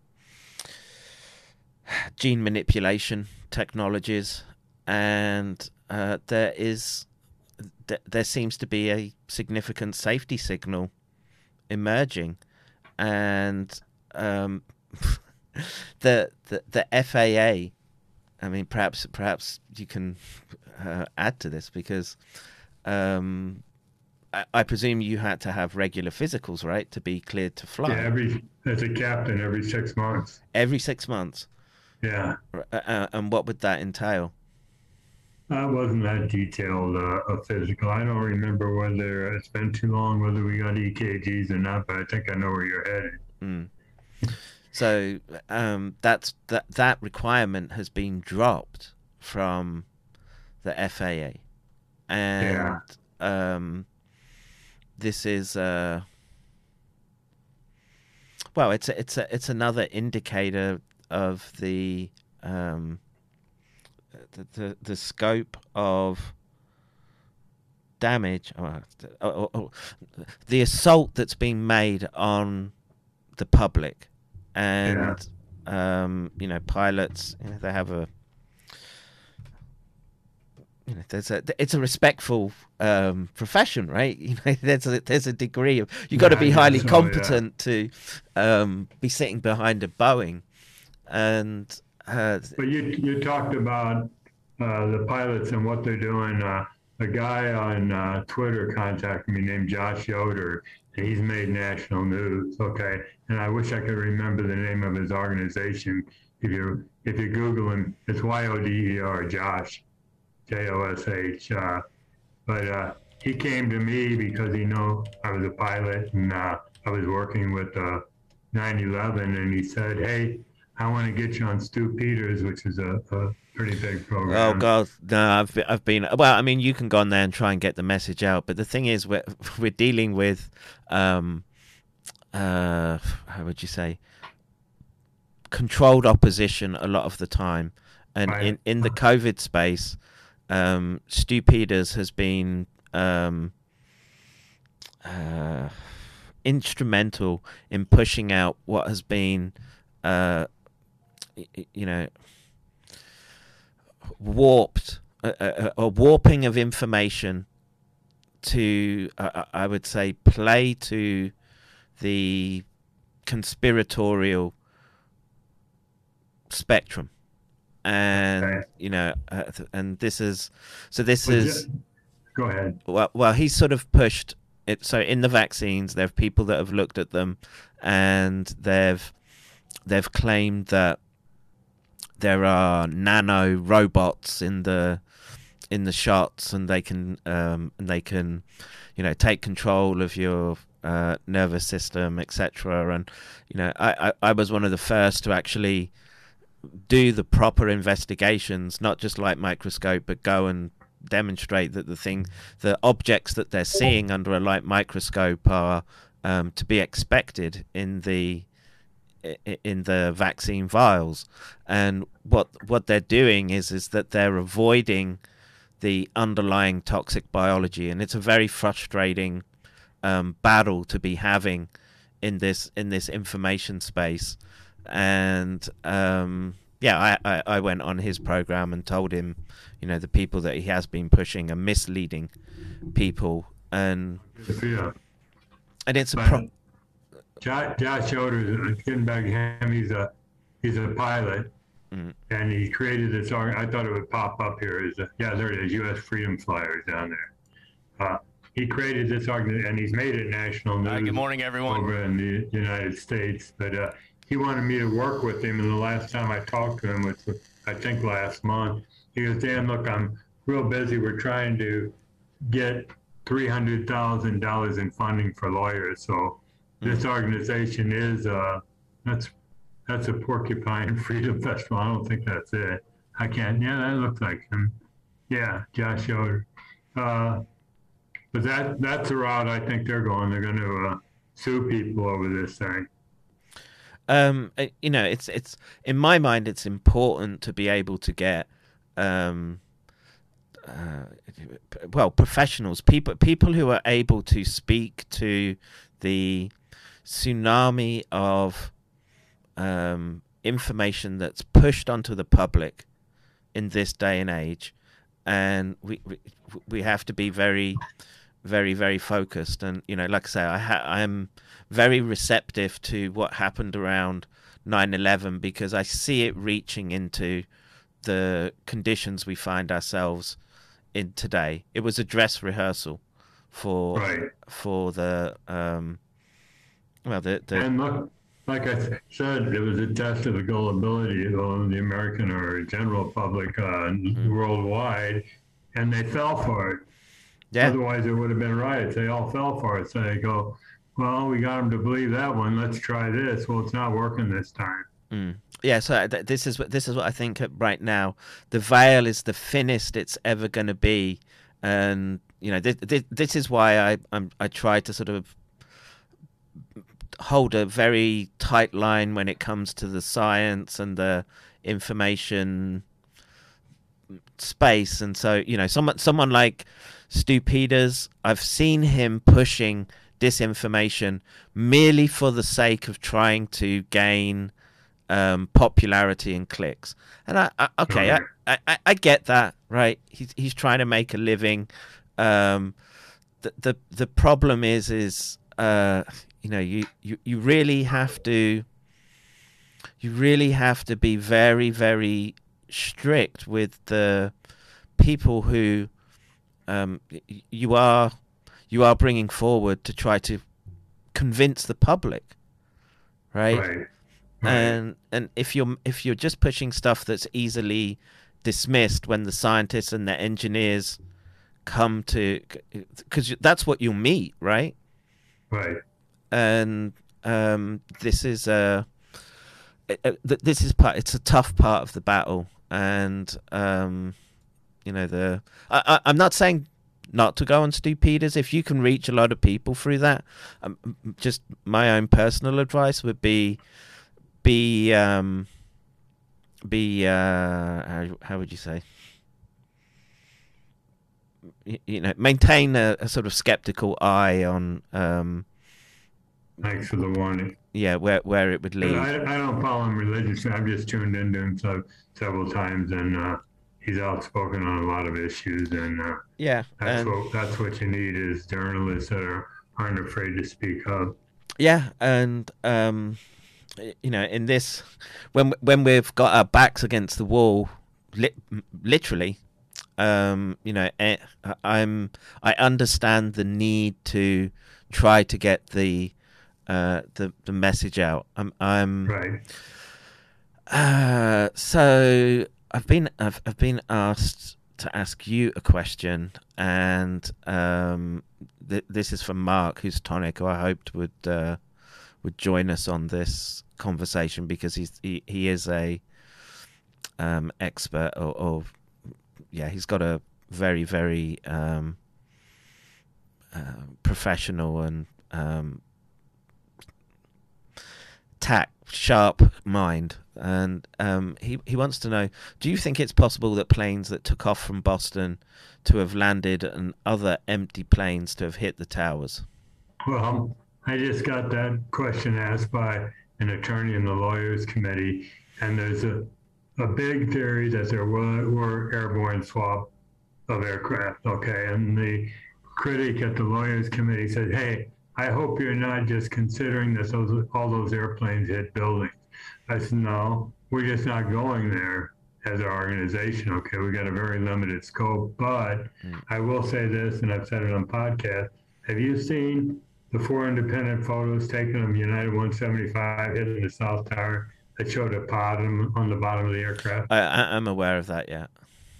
gene manipulation technologies, and uh, there is th- there seems to be a significant safety signal emerging, and um, [LAUGHS] the, the the FAA. I mean, perhaps perhaps you can uh, add to this because um, I, presume you had to have regular physicals, right, to be cleared to fly yeah, every as a captain, every six months. every six months. Yeah, Uh, uh, and what would that entail? I wasn't that detailed uh, a physical. I don't remember whether it's been too long whether we got EKGs or not, but I think I know where you're headed. Mm. So um, that's that that requirement has been dropped from the FAA, and yeah. um, this is uh, well, it's a, it's a, it's another indicator of the um, the, the the scope of damage or, or, or the assault that's being made on the public. And um, you know pilots you know, they have a you know there's a it's a respectful um, profession right [LAUGHS] you know there's a there's a degree of you got to Yeah, be highly yeah. competent to um, be sitting behind a Boeing and uh, But you you talked about uh, the pilots and what they're doing. Uh, a guy on uh, Twitter contacted me named Josh Yoder, and he's made national news. Okay, and I wish I could remember the name of his organization. If you if you Google him, it's Y O D E R Josh, J O S H. Uh, but uh, he came to me because he knew I was a pilot and uh, I was working with uh, 9/11, and he said, "Hey, I want to get you on Stu Peters, which is a, a pretty big program." Oh God, no! I've been, I've been well. I mean, you can go on there and try and get the message out, but the thing is, we're [LAUGHS] we're dealing with, um, uh, how would you say, controlled opposition a lot of the time, and Right. in in the COVID space, um, Stu Peters has been um, uh, instrumental in pushing out what has been, uh, you know warped a, a, a warping of information to uh, I would say play to the conspiratorial spectrum and Okay. you know uh, and this is so this Well, is ju- Go ahead. well, well, he's sort of pushed it. So in the vaccines, there are people that have looked at them, and they've they've claimed that there are nano robots in the in the shots, and they can um, and they can, you know, take control of your uh, nervous system, etc. And you know, I, I I was one of the first to actually do the proper investigations, not just light microscope, but go and demonstrate that the thing, the objects that they're seeing under a light microscope are um, to be expected in the in the vaccine vials, and what what they're doing is is that they're avoiding the underlying toxic biology, and it's a very frustrating um, battle to be having in this in this information space. And um, yeah, I, I, I went on his program and told him, you know, the people that he has been pushing are misleading people, and Yeah. and it's a problem. Josh, Josh Yoder, getting back to him, he's a he's a pilot, Mhm. and he created this. org- I thought it would pop up here. Is yeah, there it is. U.S. Freedom Flyers down there. Uh, he created this organization, and he's made it national news. Hi, good morning, everyone. Over in the United States, but uh, he wanted me to work with him. And the last time I talked to him, which was I think last month, he goes, "Dan, look, I'm real busy. We're trying to get three hundred thousand dollars in funding for lawyers. So this organization is uh, that's that's a Porcupine [LAUGHS] Freedom Festival. I don't think that's it. I can't. Yeah, that looks like him. Yeah, Josh Yoder. Uh, but that that's the route I think they're going. They're going to uh, sue people over this thing. Um uh, you know it's it's in my mind it's important to be able to get um uh, well professionals people people who are able to speak to the tsunami of um information that's pushed onto the public in this day and age. And we we, we have to be very very very focused and you know like i say i ha- i'm very receptive to what happened around 9/11 because i see it reaching into the conditions we find ourselves in today it was a dress rehearsal for Right. for the um well the, the And look, like I said, it was a test of the gullibility of the American or general public uh, worldwide, and they fell for it. Yeah Otherwise, it would have been riots. They all fell for it. So they go, well, we got them to believe that one. Let's try this. Well, it's not working this time. Mm. Yeah, so th- this is what this is what I think uh, right now. The veil is the thinnest it's ever going to be, and you know this, this, this is why I I'm, I try to sort of hold a very tight line when it comes to the science and the information space. And so you know, someone someone like Stu Peters, I've seen him pushing disinformation merely for the sake of trying to gain um, popularity and clicks. And I, I okay, I, I, I- I get that, right? He's he's trying to make a living. Um, the the the problem is is uh, you know you, you you really have to you really have to be very very strict with the people who um, you are you are bringing forward to try to convince the public, right? Right. Right. and and if you're if you're just pushing stuff that's easily dismissed when the scientists and the engineers come to because that's what you'll meet right right. and um this is a this is part it's a tough part of the battle and um you know the I, I i'm not saying not to go on Stu Peters if you can reach a lot of people through that um, just my own personal advice would be be um be uh how, how would you say Y- you know maintain a, a sort of skeptical eye on um Thanks for the warning. yeah where where it would lead I, I don't follow him religiously. I've just tuned into him so, several times, and uh, he's outspoken on a lot of issues. And uh, yeah that's and, what that's what you need is journalists that are aren't afraid to speak up. yeah and um you know in this when when we've got our backs against the wall li- literally um you know eh, I- i'm i understand the need to try to get the uh the the message out i'm i'm Right. Uh, so I've been I've, I've been asked to ask you a question, and um, th- this is from Mark, who's tonic, who I hoped would uh, would join us on this conversation because he's he, he is a um, expert or, or yeah he's got a very very um, uh, professional and um, tact sharp mind and um, he he wants to know do you think it's possible that planes that took off from Boston to have landed and other empty planes to have hit the towers Well, I just got that question asked by an attorney in the lawyers committee, and there's a, a big theory that there were, were airborne swap of aircraft. Okay, and the critic at the lawyers committee said, "Hey, I hope you're not just considering that those all those airplanes hit buildings." I said, "No, we're just not going there." as our organization. Okay, we got a very limited scope, but I will say this, and I've said it on podcast. Have you seen the four independent photos taken of United 175 hitting the South Tower that showed a pod on, the bottom of the aircraft? I, I, I'm aware of that. Yeah.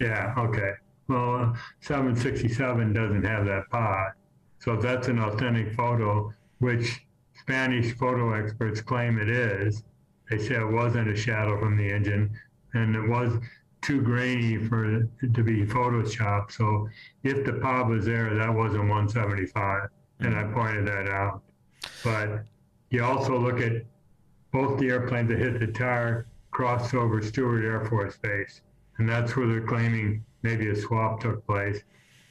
Yeah, okay. Well, uh, 767 doesn't have that pod. So if that's an authentic photo, which Spanish photo experts claim it is, they say it wasn't a shadow from the engine and it was too grainy for it to be photoshopped. So if the pod was there, that wasn't 175. And I mm. pointed that out. But you also look at both the airplanes that hit the tower crossed over Stewart Air Force Base. And that's where they're claiming maybe a swap took place.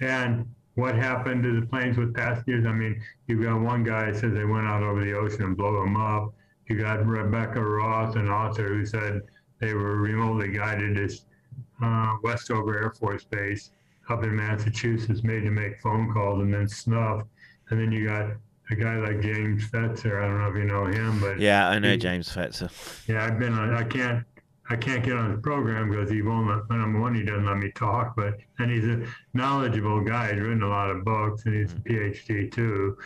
And what happened to the planes with passengers? I mean, you've got one guy that says they went out over the ocean and blew them up. You got Rebecca Roth, an author, who said they were remotely guided to uh, Westover Air Force Base up in Massachusetts, made to make phone calls and then snuffed. And then you got a guy like James Fetzer. I don't know if you know him, but Yeah, I know he- James Fetzer. yeah, I've been on. I can't. I can't get on his program because he won't. Let, number one, he doesn't let me talk. But and he's a knowledgeable guy. He's written a lot of books and he's a PhD too.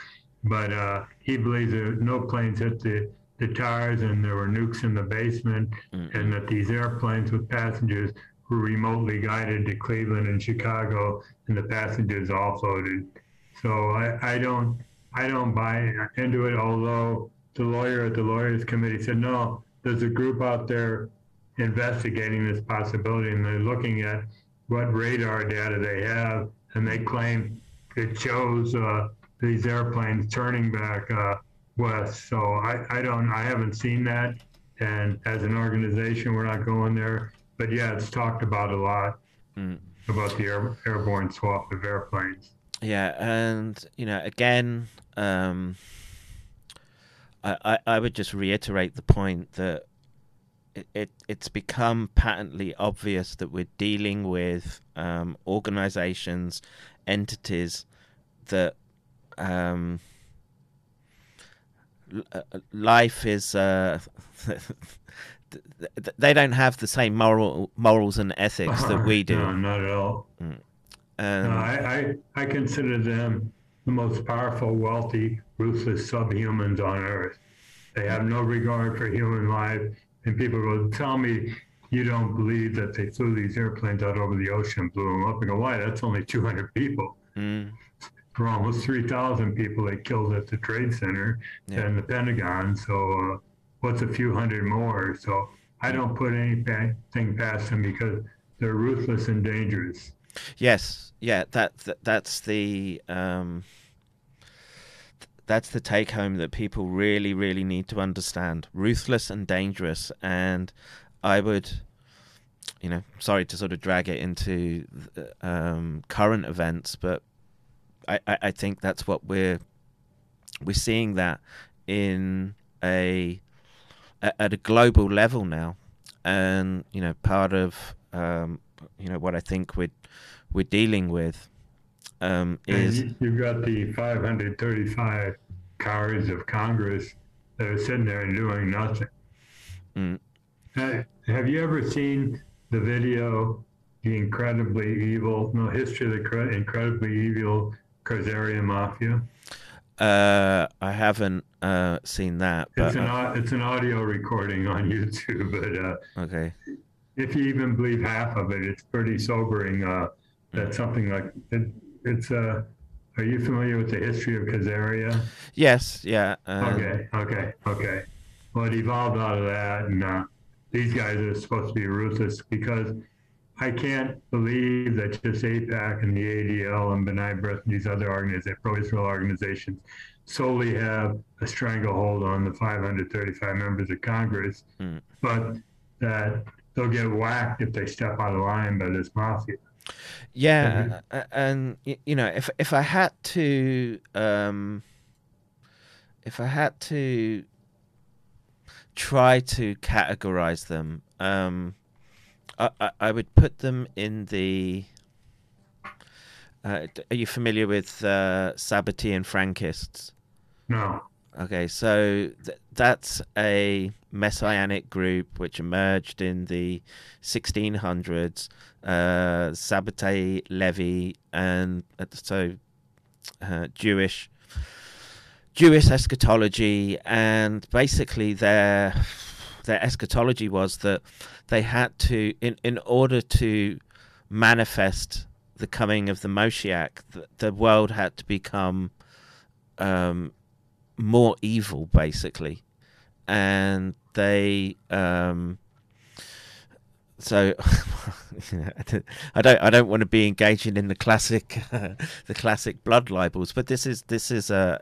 But uh, he believes that no planes hit the the tires and there were nukes in the basement, and that these airplanes with passengers were remotely guided to Cleveland and Chicago, and the passengers all floated. So I, I don't I don't buy into it. Although the lawyer at the lawyers committee said no, there's a group out there investigating this possibility, and they're looking at what radar data they have, and they claim it shows uh, these airplanes turning back uh, west. So I, I don't I haven't seen that, and as an organization, we're not going there. But yeah, it's talked about a lot about the air, airborne swap of airplanes. Yeah, and you know, again, um, I, I I would just reiterate the point that it, it it's become patently obvious that we're dealing with um, organizations, entities that um, life is. Uh, [LAUGHS] th- th- they don't have the same moral morals and ethics that we do. [LAUGHS] No, not at all. And No, I, I, I consider them the most powerful, wealthy, ruthless subhumans on earth. They have no regard for human life. And people go, tell me you don't believe that they flew these airplanes out over the ocean blew them up. I go, why? That's only 200 people. Mm, For almost 3,000 people they killed at the Trade Center Yeah. and the Pentagon. So uh, what's a few hundred more? So I don't put anything past them because they're ruthless and dangerous. Yes, yeah, that, that that's the um, that's the take home that people really, really need to understand. Ruthless and dangerous, and I would, you know, sorry to sort of drag it into um, current events, but I, I, I think that's what we're we're seeing that in a at a global level now, and you know, part of um, you know what I think we're we're dealing with um, is you- You've got the 535 cowards of Congress that are sitting there and doing nothing. Mm. Uh, Have you ever seen the video, The Incredibly Evil, no, History of the Incredibly Evil Khazarian Mafia? uh, I haven't uh, seen that, It's an, uh, it's an audio recording on [LAUGHS] YouTube, but uh, okay, if you even believe half of it, it's pretty sobering. Uh, that something like it, it's uh, are you familiar with the history of Khazaria? yes, yeah, um, Okay, okay, okay. Well, it evolved out of that, and uh, these guys are supposed to be ruthless because I can't believe that just AIPAC and the ADL and B'nai B'rith and these other organizations, pro-Israel organizations, solely have a stranglehold on the 535 members of Congress, Mm. but that they'll get whacked if they step out of line by this mafia. Yeah, and you know, if if I had to, um, if I had to try to categorize them, um, I, I, I would put them in the. Uh, are you familiar with uh, Sabbatean Frankists? No, Okay, so th- that's a messianic group which emerged in the 1600s. Uh, Sabbatai Zevi and uh, so uh, Jewish Jewish eschatology, and basically their their eschatology was that they had to, in in order to manifest the coming of the Moshiach, the, the world had to become um, more evil, basically, and they. Um, so [LAUGHS] I don't I don't want to be engaging in the classic [LAUGHS] the classic blood libels, but this is this is a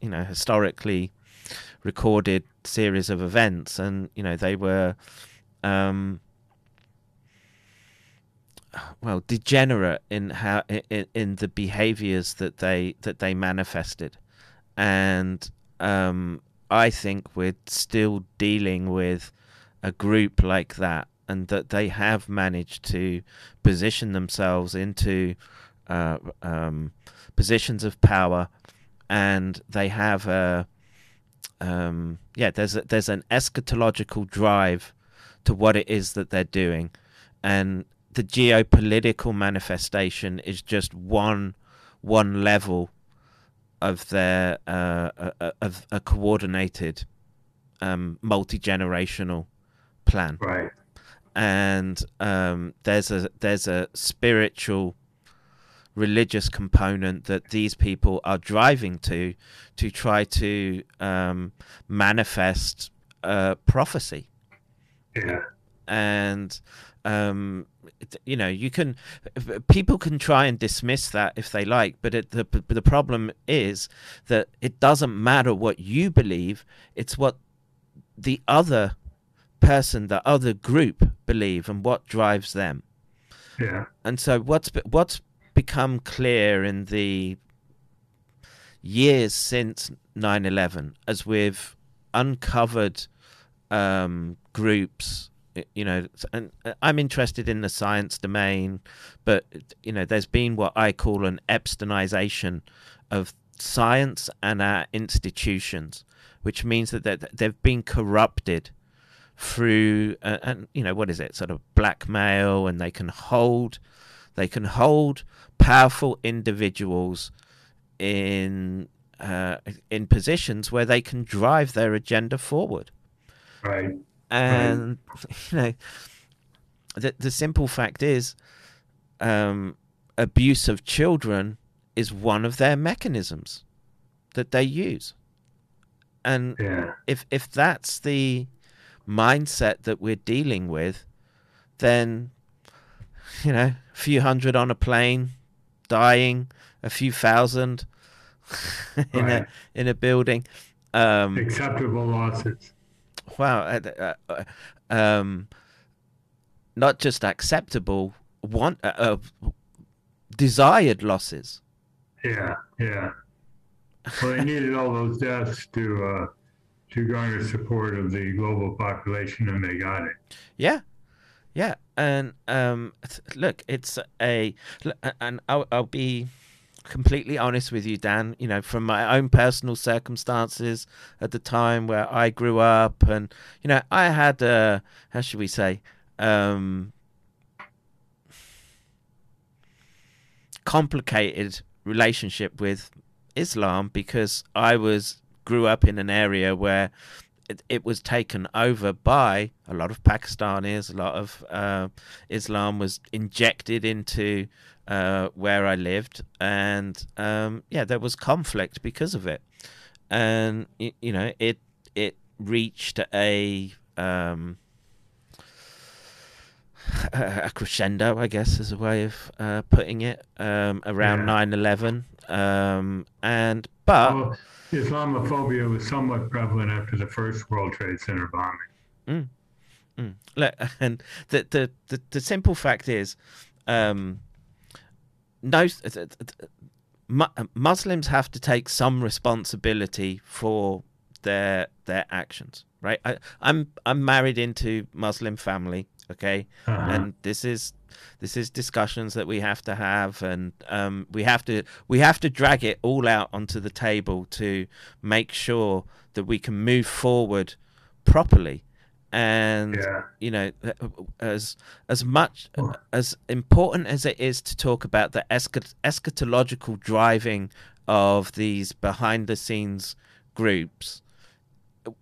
you know historically recorded series of events, and you know they were um, well degenerate in how in, in the behaviors that they that they manifested, and um, I think we're still dealing with a group like that and that they have managed to position themselves into uh, um, positions of power, and they have a um, yeah. There's a, there's an eschatological drive to what it is that they're doing, and the geopolitical manifestation is just one one level of their uh, uh, of a coordinated um, multi generational plan Right. and um, there's a there's a spiritual religious component that these people are driving to to try to um, manifest uh, prophecy Yeah. and um, you know you can people can try and dismiss that if they like but it, the the problem is that it doesn't matter what you believe it's what the other person the other group believe and what drives them Yeah. and so what's what's become clear in the years since 9/11 as we've uncovered um, groups you know and uh, I'm interested in the science domain but you know there's been what I call an epsteinization of science and our institutions which means that they- they've been corrupted through uh, and you know what is it sort of blackmail and they can hold they can hold powerful individuals in uh, in positions where they can drive their agenda forward Right. and [LAUGHS] you know the the simple fact is um, abuse of children is one of their mechanisms that they use and Yeah. if if that's the mindset that we're dealing with, then you know, a few hundred on a plane, dying, a few thousand [LAUGHS] in Right. a in a building. Um, Acceptable losses. wow, uh, uh, uh, um, not just acceptable, want uh, uh, desired losses. Yeah. Yeah. Well, they needed all those deaths to uh, to garner support of the global population, and they got it. Yeah, yeah, and um, look, it's a and I'll, I'll be completely honest with you, Dan. You know, from my own personal circumstances at the time where I grew up, and you know, I had a, how should we say, um, complicated relationship with Islam because I was grew up in an area where it, it was taken over by a lot of Pakistanis. A lot of uh, Islam was injected into uh, where I lived, and um, yeah, there was conflict because of it. And y- you know, it it reached a um, a crescendo, I guess, is a way of uh, putting it, um, around Yeah. nine eleven. Um, and but Well, Islamophobia was somewhat prevalent after the first World Trade Center bombing. look, [LAUGHS] and the the the, the simple fact is, um, no, Mu- Muslims have to take some responsibility for their their actions, right? I, I'm I'm married into Muslim family, okay, Uh-huh. and this is this is discussions that we have to have, and um, we have to we have to drag it all out onto the table to make sure that we can move forward properly. And Yeah. you know, as as much as important as it is to talk about the eschat- eschatological driving of these behind the scenes groups,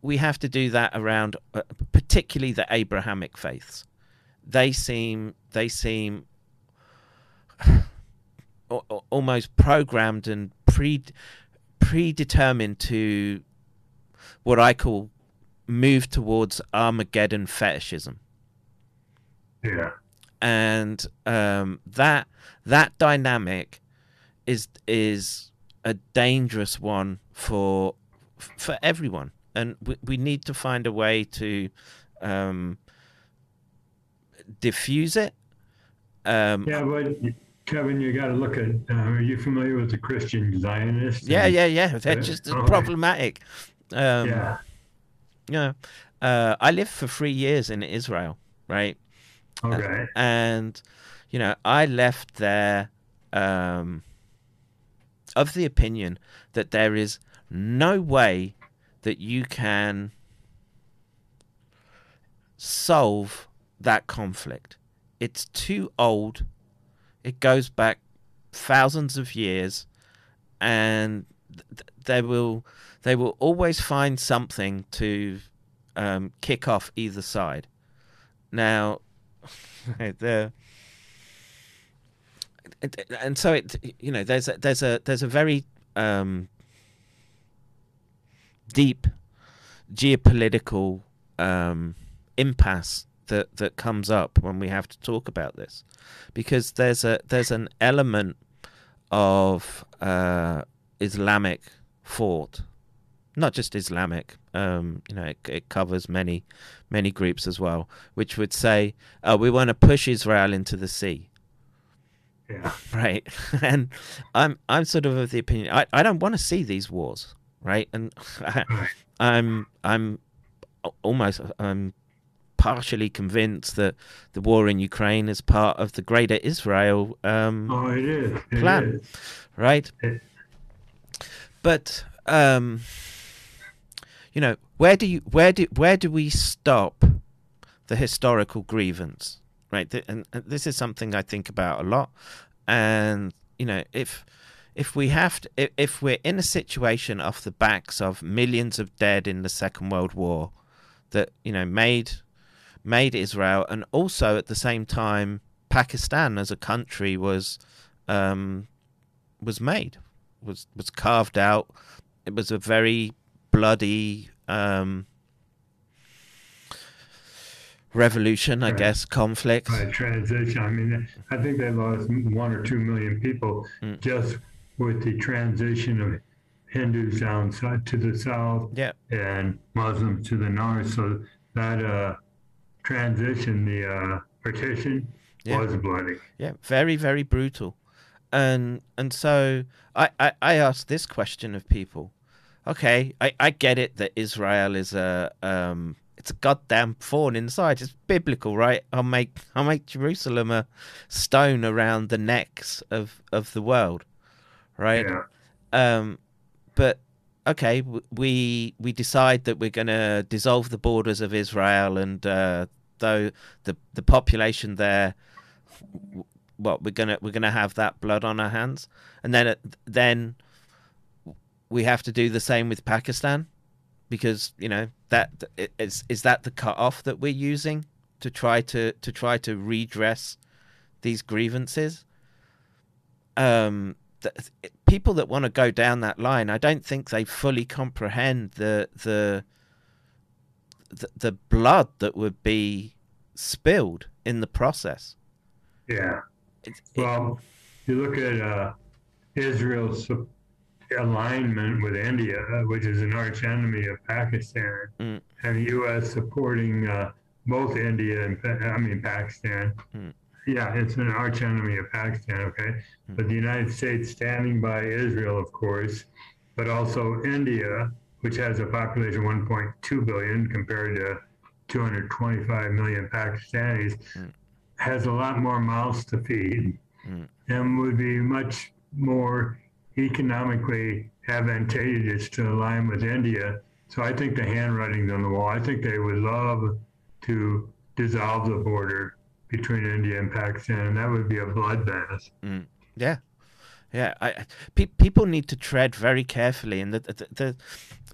we have to do that around uh, particularly the Abrahamic faiths. They seem they seem [SIGHS] al- al- almost programmed and pre predetermined to what I call move towards Armageddon fetishism Yeah. and um, that that dynamic is is a dangerous one for for everyone, and we, we need to find a way to um, diffuse it. Um, Yeah, but Kevin, you got to look at. Uh, are you familiar with the Christian Zionists? yeah, And- yeah, yeah. They're Uh, just problematic. Um, Yeah. yeah. Uh, I lived for three years in Israel, right? Okay. and you know i left there um of the opinion that there is no way that you can solve that conflict. It's too old. It goes back thousands of years and th- they will they will always find something to um, kick off either side. Now [LAUGHS] the and- so it you know there's a, there's a there's a very um, deep geopolitical um, impasse that that comes up when we have to talk about this because there's a there's an element of uh, Islamic thought not just Islamic. Um, you know, it, it covers many, many groups as well, which would say, "Oh, we want to push Israel into the sea." Yeah. [LAUGHS] right? [LAUGHS] And I'm I'm sort of of the opinion I, I don't want to see these wars, right? And [LAUGHS] I, I'm I'm almost I'm partially convinced that the war in Ukraine is part of the greater Israel, um, Oh, it is. It Plan. is. right? But um, you know, where do you where do where do we stop the historical grievance, right? And, and this is something I think about a lot. And you know, if if we have to, if, if we're in a situation off the backs of millions of dead in the Second World War, that you know made made Israel, and also at the same time Pakistan as a country was um, was made, was was carved out. It was a very bloody um, revolution, I Right. guess, conflict. By transition, I mean, I think they lost one or two million people Mm. just with the transition of Hindus down to the south Yeah, and Muslims to the north. So that uh, transition, the uh, partition, Yeah. was bloody. yeah, very, very brutal. And and so I, I, I ask this question of people. Okay, I, I get it that Israel is a um it's a goddamn thorn inside. It's biblical, right? I'll make I'll make Jerusalem a stone around the necks of, of the world. Right? Yeah. Um, but okay, we we decide that we're going to dissolve the borders of Israel, and uh, though the the population there, w- what we're gonna we're gonna have that blood on our hands, and then then we have to do the same with Pakistan, because you know that th- is is that the cutoff that we're using to try to to try to redress these grievances. Um, people that want to go down that line, I don't think they fully comprehend the the the, the blood that would be spilled in the process. Yeah. It- Well, you look at uh, Israel's alignment with India, which is an arch enemy of Pakistan, Mm. and the U.S. supporting uh, both India and I mean Pakistan. Mm. Yeah, it's an arch enemy of Pakistan. Okay, hmm. but the United States standing by Israel, of course, but also India, which has a population of 1.2 billion compared to 225 million Pakistanis hmm. has a lot more mouths to feed hmm. and would be much more economically advantageous to align with India. So I think the handwriting's on the wall. I think they would love to dissolve the border between India and Pakistan, and that would be a bloodbath. Yeah, yeah. I, I- pe- people need to tread very carefully, and the the, the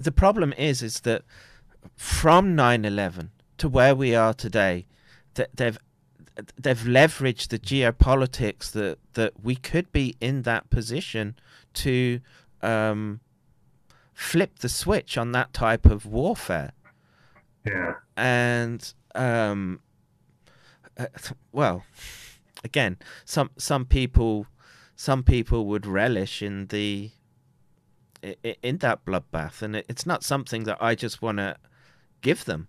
the problem is is that from 9/11 to where we are today, that they've they've leveraged the geopolitics that that we could be in that position to um, flip the switch on that type of warfare Yeah. and um, uh, [LAUGHS] well, again, some some people some people would relish in the in that bloodbath, and it's not something that I just want to give them,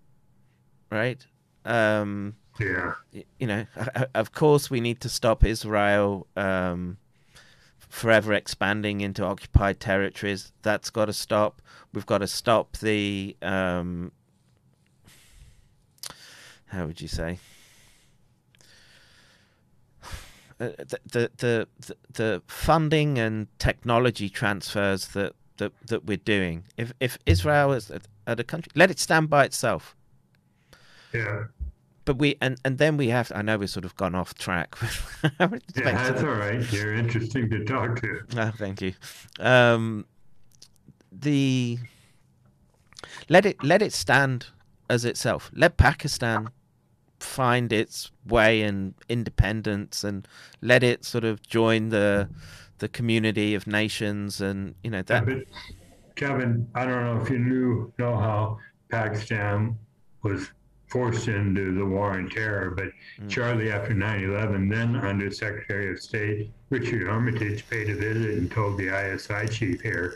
right? Um, Yeah. you know, of course, we need to stop Israel um, forever expanding into occupied territories. That's got to stop. We've got to stop the. Um, how would you say? Uh, the, the the the funding and technology transfers that, that, that we're doing. If if Israel is at, a country, let it stand by itself Yeah. but we and and then we have i know we've sort of gone off track [LAUGHS] Yeah, that's all right. You're interesting to talk to. oh, [LAUGHS] thank you um the let it let it stand as itself let pakistan find its way and independence and let it sort of join the the community of nations and you know that But Kevin, I don't know if you knew know how Pakistan was forced into the war on terror, but mm. shortly after 9/11, then Under Secretary of State Richard Armitage paid a visit and told the ISI chief here,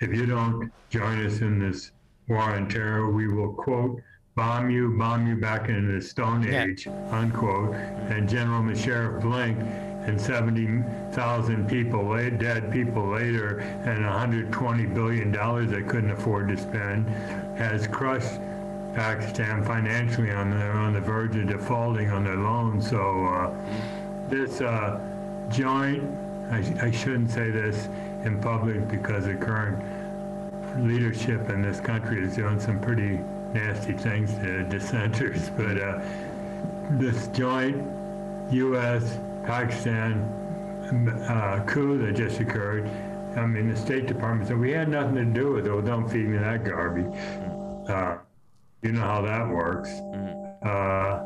if you don't join us in this war on terror, we will quote bomb you, bomb you back into the Stone Yeah. Age, unquote. And General Musharraf blinked, and 70,000 people, dead people later, and 120 billion dollars they couldn't afford to spend, has crushed Pakistan financially on they're on the verge of defaulting on their loans. So uh, this uh, joint, I, sh- I shouldn't say this in public because the current leadership in this country is doing some pretty nasty things to dissenters, [LAUGHS] but uh, this joint U.S. Pakistan uh, coup that just occurred. I mean, the State Department said we had nothing to do with it. Well, don't feed me that garbage. Uh, you know how that works. Uh,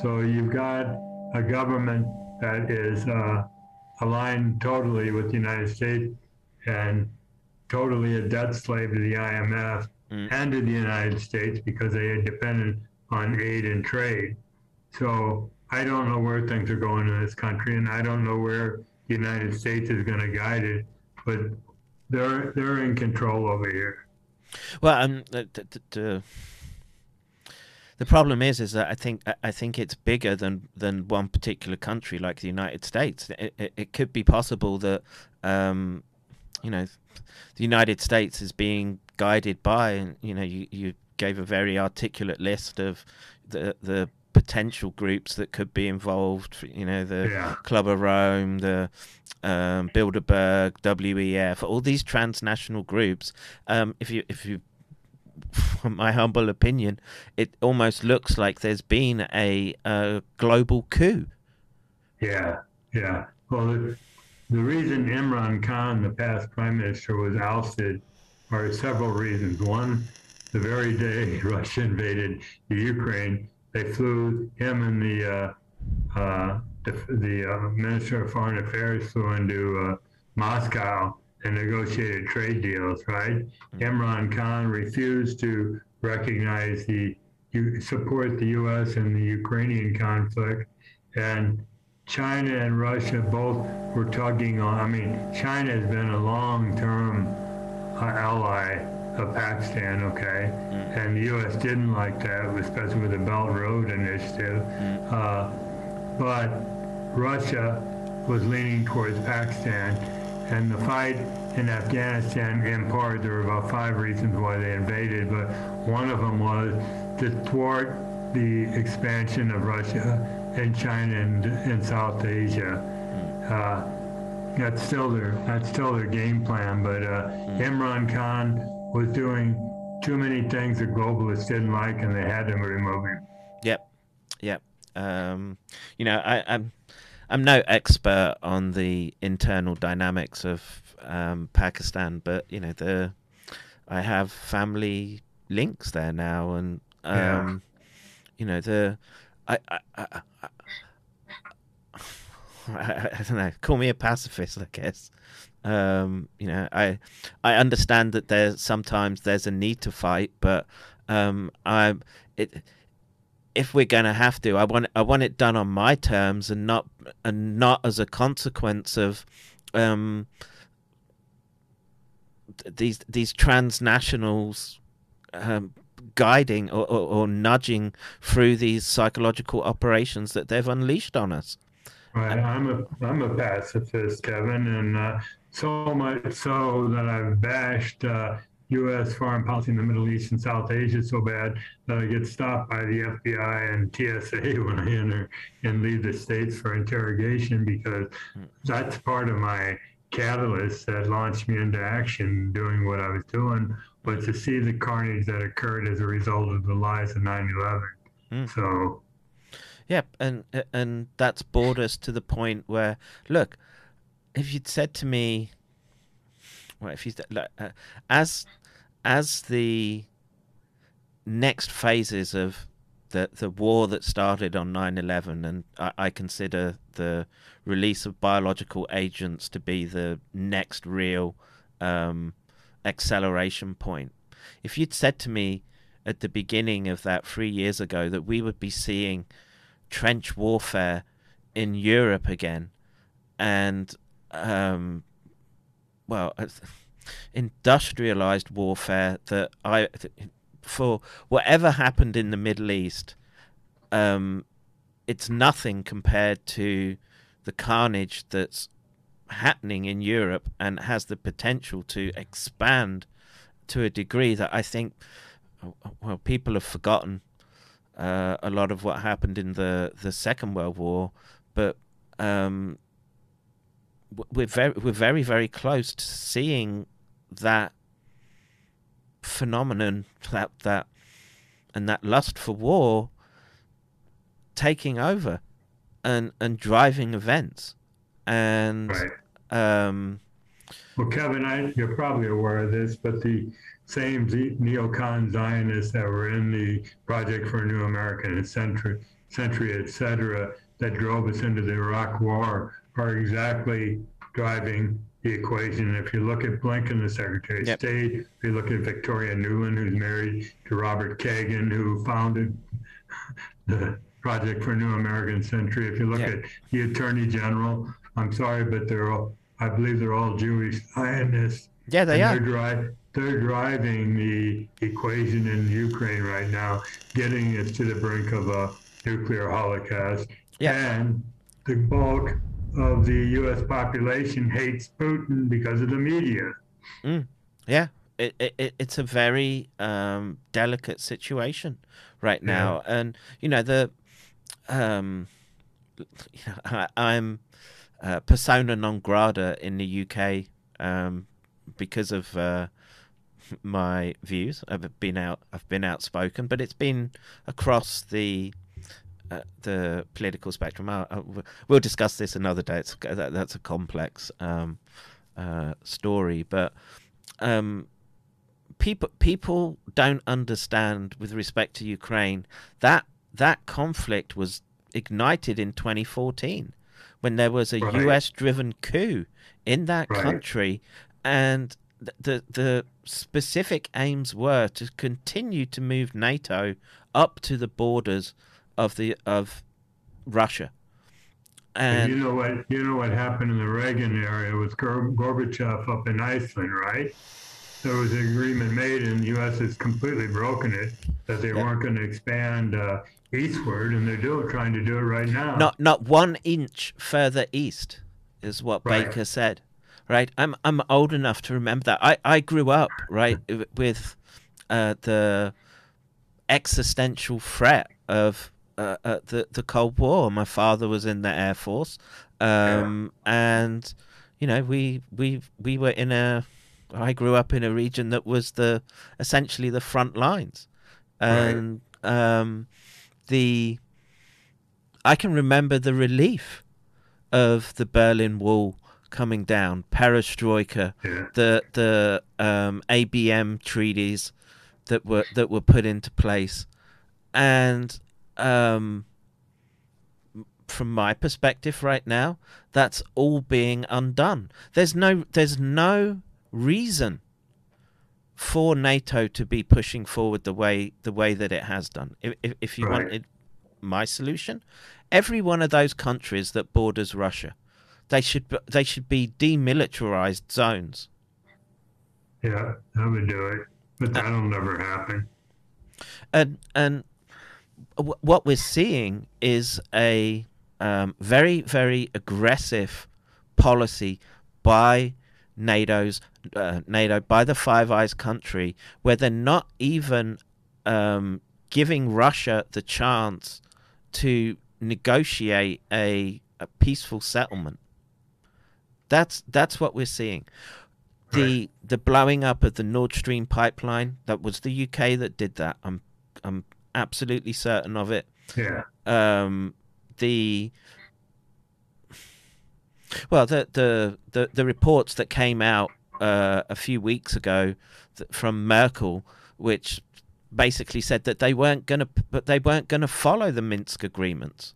so you've got a government that is uh, aligned totally with the United States and totally a debt slave to the IMF and to the United States because they had depended on aid and trade. So I don't know where things are going in this country, and I don't know where the United States is going to guide it, but they're they're in control over here. Well, um, the, the, the, the problem is, is that I think I- I think it's bigger than than one particular country, like the United States. It, it, it could be possible that, um, you know, the United States is being guided by, and you know, you, you gave a very articulate list of the the potential groups that could be involved. You know, the Yeah. Club of Rome, the um, Bilderberg, WEF, all these transnational groups. Um, if you if you [LAUGHS] from my humble opinion, it almost looks like there's been a, uh global coup. Yeah, yeah. Well, the, the reason Imran Khan, the past prime minister, was ousted are several reasons. One, the very day [LAUGHS] Russia invaded the Ukraine, they flew him and the uh, uh, the, the uh, minister of foreign affairs flew into uh, Moscow and negotiated trade deals. Right? Imran Khan refused to recognize the support the U.S. in the Ukrainian conflict, and China and Russia both were tugging on. I mean, China has been a long-term ally of Pakistan, okay, and the U.S. didn't like that, especially with the Belt Road Initiative. Uh, but Russia was leaning towards Pakistan, and the fight in Afghanistan, in part, there were about five reasons why they invaded, but one of them was to thwart the expansion of Russia and China and in South Asia. Uh, that's still their that's still their game plan. But uh, Imran Khan was doing too many things that globalists didn't like, and they had to remove him. Yep, yep. Um, you know, I, I'm I'm no expert on the internal dynamics of um, Pakistan, but you know, the I have family links there now, and um, Yeah. you know, the I I, I, [LAUGHS] I don't know. Call me a pacifist, I guess. Um, you know, I I understand that there's sometimes there's a need to fight, but um, I it if we're going to have to, I want I want it done on my terms and not and not as a consequence of um, these these transnationals um, guiding or, or, or nudging through these psychological operations that they've unleashed on us. Right, I'm a I'm a pacifist, Kevin, and uh, so much so that I've bashed uh, U.S. foreign policy in the Middle East and South Asia so bad that I get stopped by the FBI and TSA [LAUGHS] when I enter and leave the states for interrogation because that's part of my catalyst that launched me into action doing what I was doing was to see the carnage that occurred as a result of the lies of 9/11. Mm. So Yep, and and that's brought us to the point where, look, if you'd said to me, well, if you like, uh, as as the next phases of the the war that started on 9/11, and I, I consider the release of biological agents to be the next real um, acceleration point. If you'd said to me at the beginning of that three years ago that we would be seeing trench warfare in Europe again, and um, well, [LAUGHS] industrialized warfare that I for whatever happened in the Middle East, um, it's nothing compared to the carnage that's happening in Europe and has the potential to expand to a degree that I think well people have forgotten uh, a lot of what happened in the the Second World War, but um, we're very we're very very close to seeing that phenomenon that that and that lust for war taking over and and driving events and right. um Well, Kevin, I, you're probably aware of this, but the same neocon Zionists that were in the Project for a New American Century, century et cetera, that drove us into the Iraq War are exactly driving the equation. If you look at Blinken, the Secretary of Yep. State, if you look at Victoria Nuland, who's married to Robert Kagan, who founded [LAUGHS] the Project for a New American Century, if you look Yep. at the Attorney General, I'm sorry, but they're all, I believe they're all Jewish Zionists. yeah they and are They're, dri- they're driving the equation in Ukraine right now, getting us to the brink of a nuclear holocaust. Yeah. And the bulk of the U.S. population hates Putin because of the media. Yeah, it, it, it it's a very um, delicate situation right now, and you know the, um, you know, I, I'm uh, persona non grata in the UK um, because of uh, my views. I've been out, I've been outspoken, but it's been across the. Uh, the political spectrum. I, I, we'll discuss this another day. It's, that, that's a complex um, uh, story, but um, people people don't understand with respect to Ukraine that that conflict was ignited in 2014 when there was a Right. US driven coup in that Right. country and the the specific aims were to continue to move NATO up to the borders of the of Russia And you know what? You know what happened in the Reagan era with Gor- Gorbachev up in Iceland, right? There was an agreement made, and the U.S. has completely broken it that they Yeah. weren't going to expand uh, eastward, and they're doing trying to do it right now. not not one inch further east is what Right. Baker said. Right, I'm I'm old enough to remember that. I I grew up right with uh, the existential threat of uh, at the the Cold War. My father was in the Air Force, um, and you know we we we were in a. I grew up in a region that was the essentially the front lines, and um, the I can remember the relief of the Berlin Wall coming down, perestroika, Yeah. the the um, ABM treaties that were that were put into place, and um, from my perspective right now, that's all being undone. There's no there's no reason for NATO to be pushing forward the way the way that it has done. If if, if you Right. wanted my solution, every one of those countries that borders Russia, they should be- they should be demilitarized zones. Yeah, that would do it. Uh, But that'll never happen. and and w- what we're seeing is a um, very very aggressive policy by NATO's uh, NATO by the Five Eyes country where they're not even um, giving Russia the chance to negotiate a, a peaceful settlement. That's that's what we're seeing. The the blowing up of the Nord Stream pipeline that was the UK that did that. I'm I'm absolutely certain of it. Yeah. Um, the well, the the the, the reports that came out uh, a few weeks ago th- from Merkel, which basically said that they weren't going to, but they weren't going to follow the Minsk agreements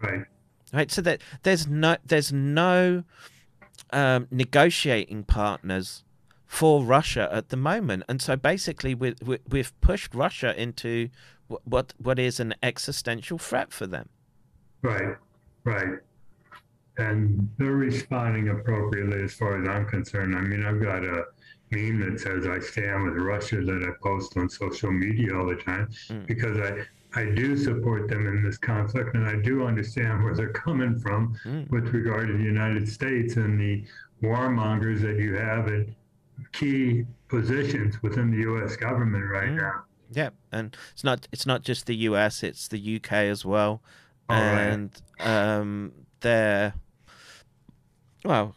Right. right so that there's no there's no um, negotiating partners for Russia at the moment and so basically we, we, we've pushed Russia into wh- what what is an existential threat for them Right. Right. And they're responding appropriately as far as I'm concerned. I mean, I've got a meme that says I stand with Russia that I post on social media all the time Mm. because I, I do support them in this conflict and I do understand where they're coming from Mm. with regard to the United States and the warmongers that you have in key positions within the U.S. government right Mm. now. yeah and it's not it's not just the US it's the UK as well All right. and um they're well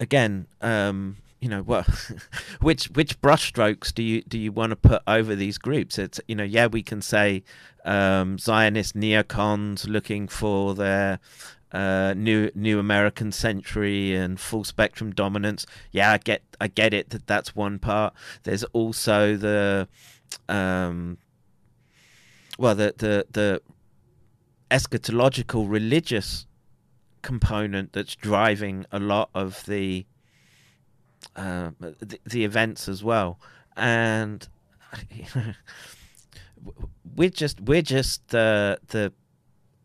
again um you know what [LAUGHS] which which brushstrokes do you do you want to put over these groups it's you know yeah we can say um zionist neocons looking for their uh, new new American century and full spectrum dominance. Yeah, I get I get it that that's one part. There's also the um, well the the the eschatological religious component that's driving a lot of the uh, the, the events as well and [LAUGHS] we're just we're just the the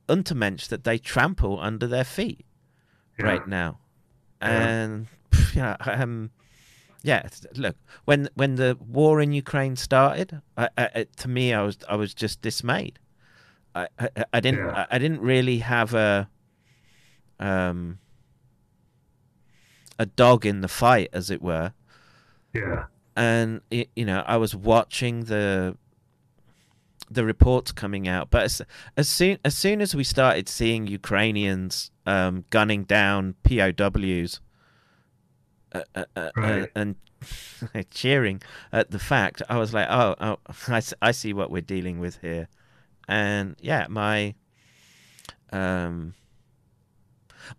untermensch that they trample under their feet Yeah. right now Yeah. and [LAUGHS] yeah um yeah look when when the war in ukraine started I, I, to me i was i was just dismayed i i, I didn't Yeah. I didn't really have a um a dog in the fight as it were Yeah. and you know I was watching the the reports coming out, but as, as soon as soon as we started seeing Ukrainians um, gunning down POWs uh, uh, uh, Right. and [LAUGHS] cheering at the fact, I was like, oh, oh [LAUGHS] I, I see what we're dealing with here, and yeah, my um.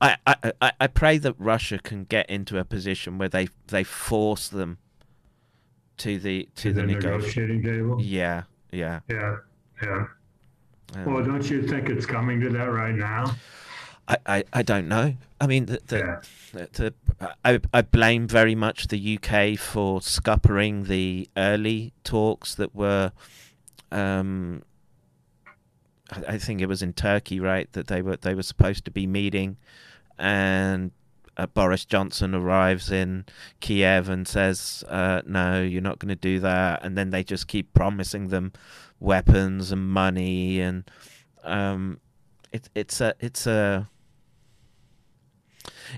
I, I, I- pray that Russia can get into a position where they, they force them to the to, To the, the negotiating table. Yeah, yeah. Yeah. Yeah. Um, Well, don't you think it's coming to that right now? I, I, I don't know. I mean, the, the, Yeah. the, the I, I blame very much the UK for scuppering the early talks that were, um, I, think it was in Turkey, right? That they were they were supposed to be meeting, and uh, Boris Johnson arrives in Kiev and says, uh, "No, you're not going to do that," and then they just keep promising them weapons and money, and um, it, it's a it's a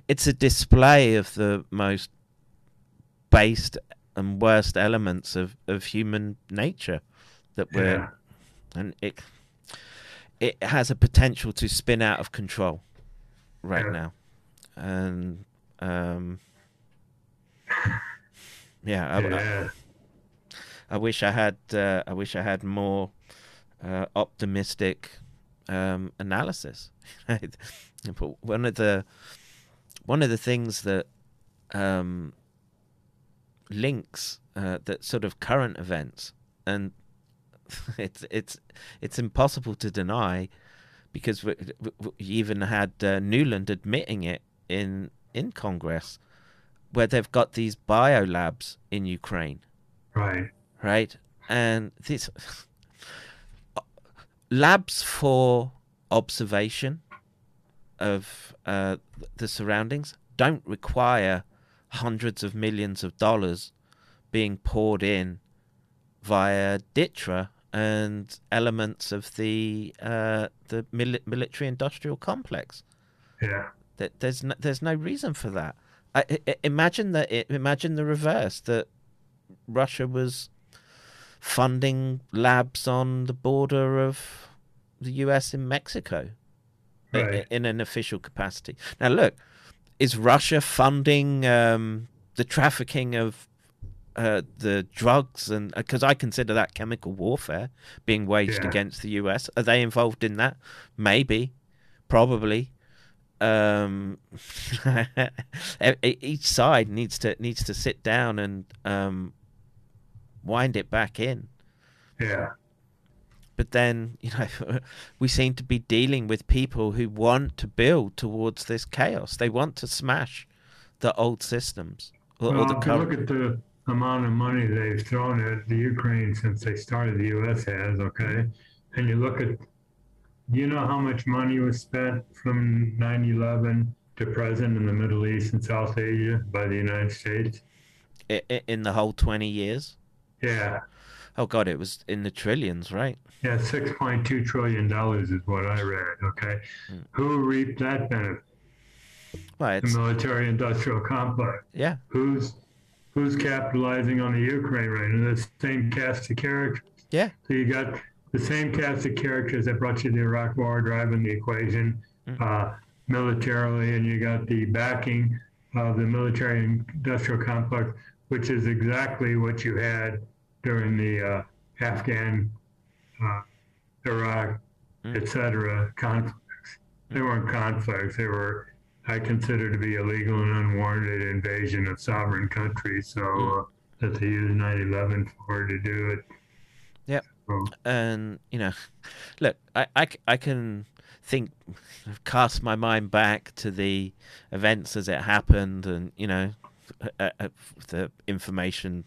it's a display of the most based and worst elements of, of human nature that we're Yeah. and it it has a potential to spin out of control right Yeah. now, and um, yeah, I, I- I wish I had. Uh, I wish I had more uh, optimistic um, analysis. [LAUGHS] but one of the one of the things that um, links uh, that sort of current events, and [LAUGHS] it's it's it's impossible to deny because we, we, even had uh, Nuland admitting it in in Congress, where they've got these biolabs in Ukraine Right. right? And this [LAUGHS] labs for observation of uh, the surroundings don't require hundreds of millions of dollars being poured in via DTRA and elements of the uh, the mili- military industrial complex. Yeah. That there's no, there's no reason for that. I, I, imagine that it, imagine the reverse that Russia was funding labs on the border of the US in Mexico Right. in an official capacity. Now, look, is Russia funding um, the trafficking of uh, the drugs and because I consider that chemical warfare being waged Yeah. against the US? Are they involved in that? Maybe, probably. Um, [LAUGHS] each side needs to needs to sit down and um, wind it back in. Yeah. But then, you know, [LAUGHS] we seem to be dealing with people who want to build towards this chaos. They want to smash the old systems or, or the you look at the amount of money they've thrown at the Ukraine since they started, the U.S. has, okay, and you look at, you know how much money was spent from 9/11 to present in the Middle East and South Asia by the United States? in the whole 20 years. Yeah, Oh, God, it was in the trillions, right? yeah, 6.2 trillion dollars is what I read. Okay, mm. who reaped that benefit? Well, The military-industrial complex. yeah, Who's who's capitalizing on the Ukraine right now? The same cast of characters. yeah, So you got the same cast of characters that brought you the Iraq War driving the equation uh, militarily, and you got the backing of the military industrial complex, which is exactly what you had during the uh, Afghan, uh, Iraq, et cetera, conflicts. They weren't conflicts. They were, I consider to be illegal and unwarranted invasion of sovereign countries. So uh, that they used 9/11 for to do it. Yep. So, and you know look I, I, I can think cast my mind back to the events as it happened and you know uh, uh, the information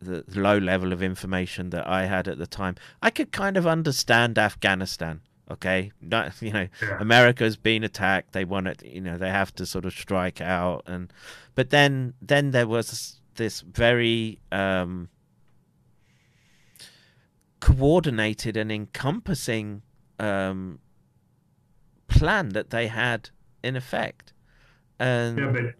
the, the low level of information that i had at the time i could kind of understand afghanistan okay Not, [LAUGHS] you know Yeah. america's been attacked they want it you know they have to sort of strike out and but then then there was this very um coordinated and encompassing um, plan that they had in effect. And yeah, but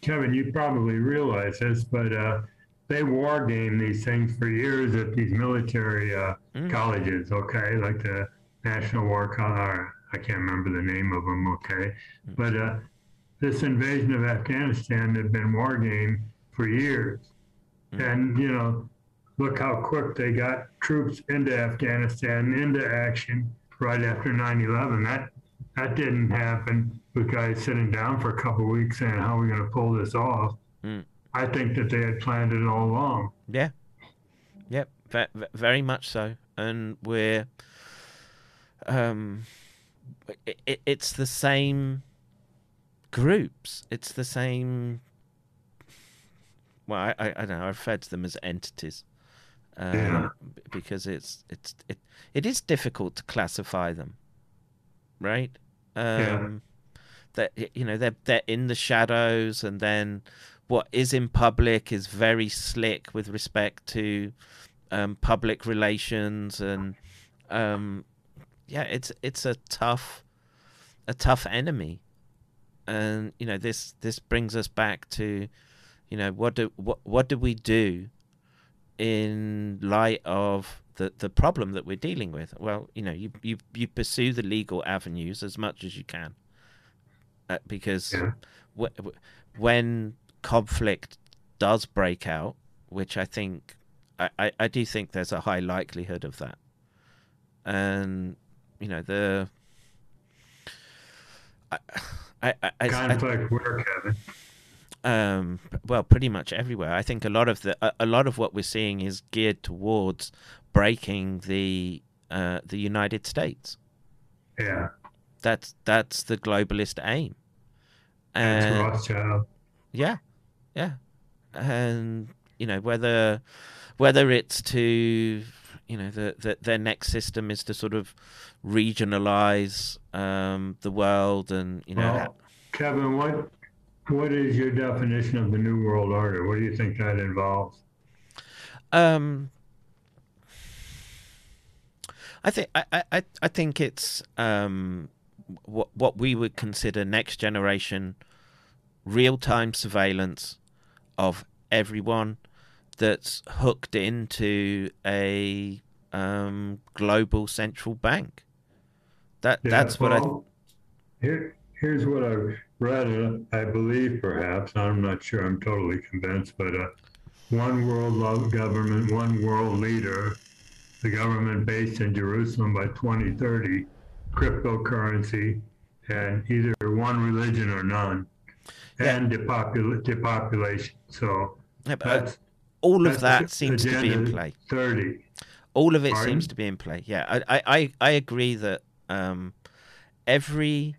Kevin, you probably realize this, but uh, they war game these things for years at these military uh, colleges. Okay, like the National War College. I can't remember the name of them. Okay, but uh, this invasion of Afghanistan had been war game for years, and you know, look how quick they got troops into Afghanistan into action right after 9/11. That that didn't happen with guys sitting down for a couple of weeks saying, "How are we going to pull this off?" Mm. I think that they had planned it all along. yeah, yep, ve- ve- very much so. And we're, um, it, it, it's the same groups. It's the same. Well, I, I, I don't know. I refer to them as entities. Uh, Yeah. because it's it's it, it is difficult to classify them, right? Um, That you know they're they're in the shadows, and then what is in public is very slick with respect to um, public relations, and um, yeah, it's it's a tough a tough enemy, and you know this this brings us back to you know what do what what do we do in light of the the problem that we're dealing with. Well, you know, you you you pursue the legal avenues as much as you can, uh, because Yeah. wh- wh- when conflict does break out, which I think I, I, I do think there's a high likelihood of that, and you know the. I, I, I, I, Conflict where, Kevin? um, well, pretty much everywhere. I think a lot of the a, a lot of what we're seeing is geared towards breaking the uh, the United States. Yeah, That's that's the globalist aim. And Rothschild. yeah, yeah, and you know whether whether it's to you know the, the their next system is to sort of regionalize um, the world and you know Well, Kevin, what what is your definition of the New World Order? What do you think that involves? Um, I think I, I- I, think it's um, what what we would consider next generation real time surveillance of everyone that's hooked into a um, global central bank. That Yeah, that's what I Here, here's what I read. uh, I believe, perhaps I'm not sure. I'm totally convinced, but uh, one world government, one world leader, the government based in Jerusalem by 2030, cryptocurrency, and either one religion or none, and depopul- depopulation. So Yeah, that's all of that seems to be in play. 30. all of it Pardon? seems to be in play. Yeah, I I, I, agree that um, every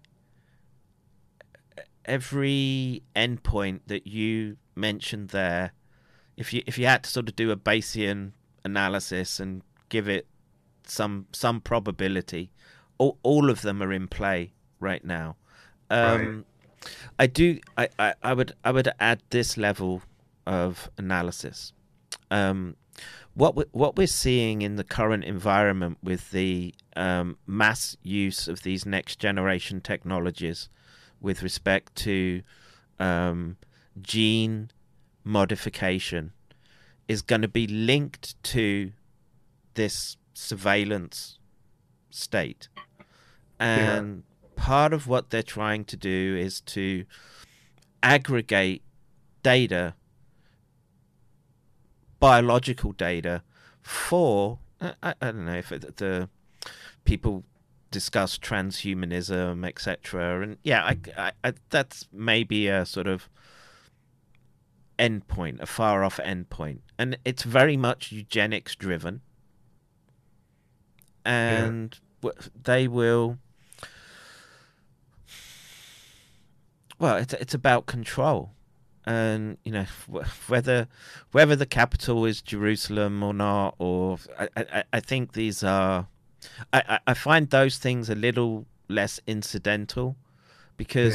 every endpoint that you mentioned there, if you if you had to sort of do a Bayesian analysis and give it some some probability, all, all of them are in play right now. Um, I do. I, I, I would I would add this level of analysis. Um, what we, what we're seeing in the current environment with the um, mass use of these next generation technologies, with respect to um, gene modification, is going to be linked to this surveillance state, and part of what they're trying to do is to aggregate data biological data for I, I don't know if it, the people discuss transhumanism etc and yeah I, I, I that's maybe a sort of endpoint a far off endpoint. And it's very much eugenics driven. And w they will well it's it's about control and you know whether whether the capital is Jerusalem or not, or I, I, I think these are I, I- find those things a little less incidental because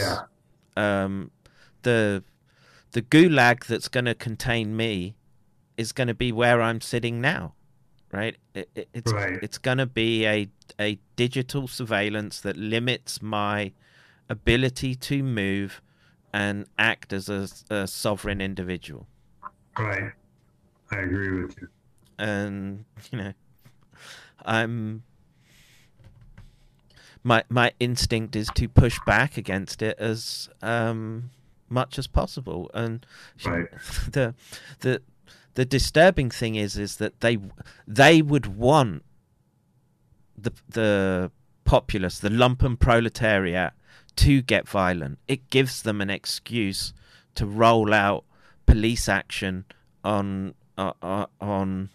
Yeah. um, the the gulag that's going to contain me is going to be where I'm sitting now, right? It, it, it's Right. it's going to be a a digital surveillance that limits my ability to move and act as a, a sovereign individual. Right. I agree with you. And you know, I'm my my instinct is to push back against it as um, much as possible. And [LAUGHS] Right. the the the disturbing thing is is that they they would want the the populace, the lumpen proletariat, to get violent. It gives them an excuse to roll out police action on uh, uh, on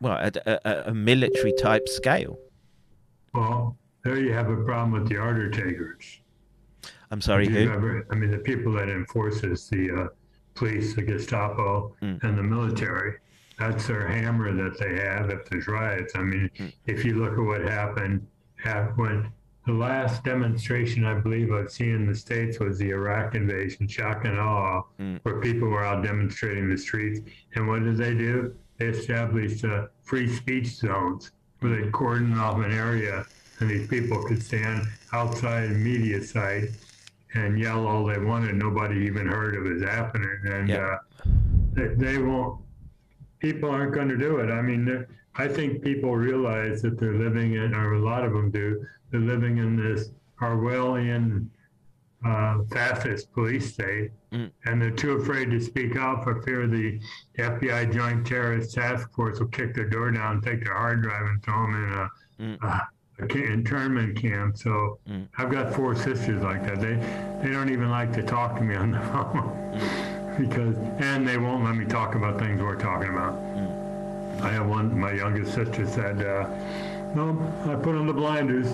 well a, a, a military type scale. Well, there you have a problem with the order takers. I'm sorry, who? ever- I mean, the people that enforces the uh, police, the Gestapo, Mm. and the military. That's their hammer that they have if there's riots. I mean, Mm. if you look at what happened hap- when the last demonstration I believe I've seen in the States was the Iraq invasion, shock and awe, Mm. where people were out demonstrating the streets. And what did they do? They established uh, free speech zones where they'd cordon off an area and these people could stand outside a media site and yell all they wanted. Nobody even heard of it happening. And Yeah. uh, they, they won't, people aren't going to do it. I mean, I think people realize that they're living in, or a lot of them do, they're living in this Orwellian uh, fascist police state, Mm. and they're too afraid to speak out for fear the FBI Joint Terrorist Task Force will kick their door down, take their hard drive, and throw them in a, Mm. a, a internment camp. So Mm. I've got four sisters like that. They they don't even like to talk to me on the [LAUGHS] phone because, and they won't let me talk about things we're talking about. I have one. My youngest sister said, uh, "No, I put on the blinders.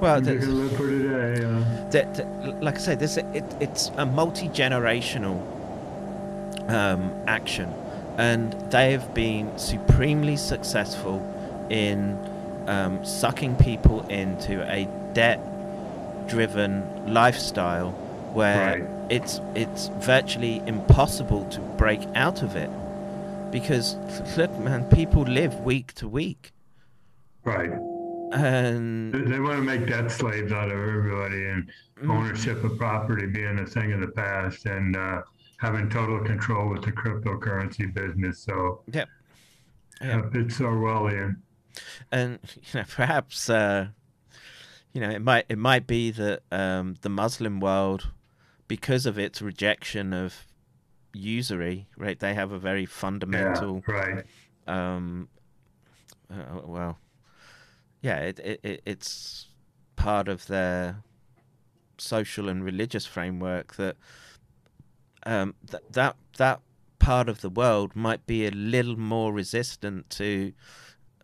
Well, gonna live for today." Uh, that, that- like I say, this it, it's a multi generational um, action, and they have been supremely successful in um, sucking people into a debt-driven lifestyle where Right. it's it's virtually impossible to break out of it because look, man, people live week to week, right. and They, want to make debt slaves out of everybody, and Mm. ownership of property being a thing of the past, and uh, having total control with the cryptocurrency business. So Yep. Yeah. uh, it's Orwellian. and you know perhaps uh, you know it might it might be that um, the Muslim world, because of its rejection of usury, right? They have a very fundamental, Yeah, right. um, uh, well, yeah, it, it, it it's part of their social and religious framework that um, th- that that part of the world might be a little more resistant to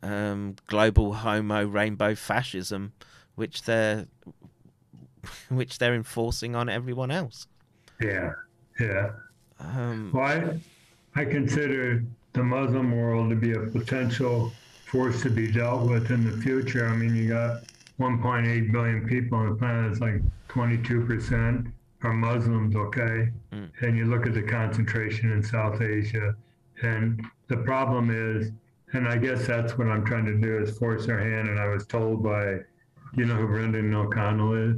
um, global homo rainbow fascism, which they're which they're enforcing on everyone else. Yeah, yeah. Um, Well, I, I consider the Muslim world to be a potential force to be dealt with in the future. I mean, you got 1.8 billion people on the planet. It's like 22% are Muslims, okay? Mm. And you look at the concentration in South Asia. And the problem is, and I guess that's what I'm trying to do is force their hand. And I was told by, you know who Brendan O'Connell is?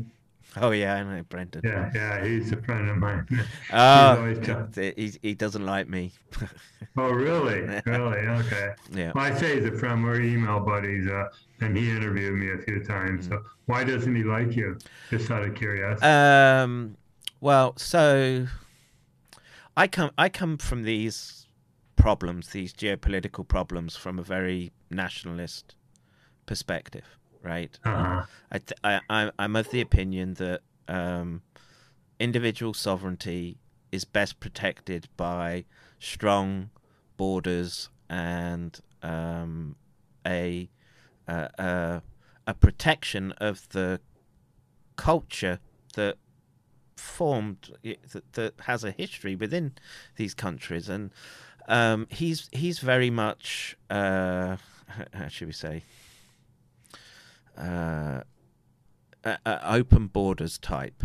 Oh yeah, I know Brendan. Yeah, yeah, he's a friend of mine. Oh, tell- he, he doesn't like me. [LAUGHS] Oh, really? [LAUGHS] Really? Okay. yeah. Well, I say he's a friend. We're email buddies, uh, and he interviewed me a few times. So why doesn't he like you? Just out of curiosity. Um, well, so I come I come from these problems, these geopolitical problems, from a very nationalist perspective, right? Uh-huh. I, th- I I I'm of the opinion that um, individual sovereignty is best protected by strong borders and um, a uh, uh, a protection of the culture that formed that, that has a history within these countries and um, he's he's very much uh, [LAUGHS] how should we say uh, a, a open borders type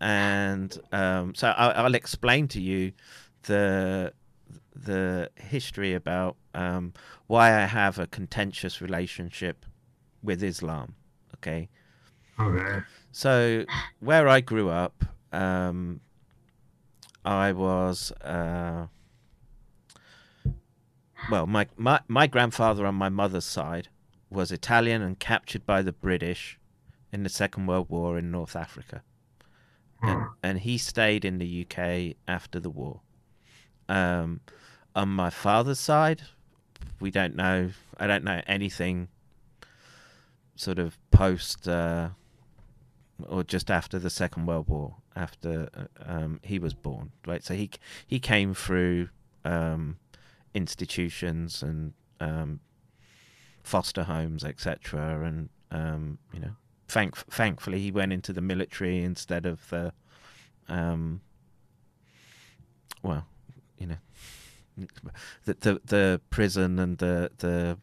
and um, so I, I'll explain to you the the history about um, why I have a contentious relationship with Islam. Okay, Okay. so where I grew up, um, I was uh, well, my, my my grandfather on my mother's side was Italian and captured by the British in the Second World War in North Africa, and, and he stayed in the UK after the war. Um, on my father's side, we don't know. I don't know anything. Sort of post uh, or just after the Second World War, after uh, um, he was born, right? So he he came through um, institutions and um, foster homes, etc. And um, you know, thank thankfully he went into the military instead of the, um, well, you know, the the, the prison and the the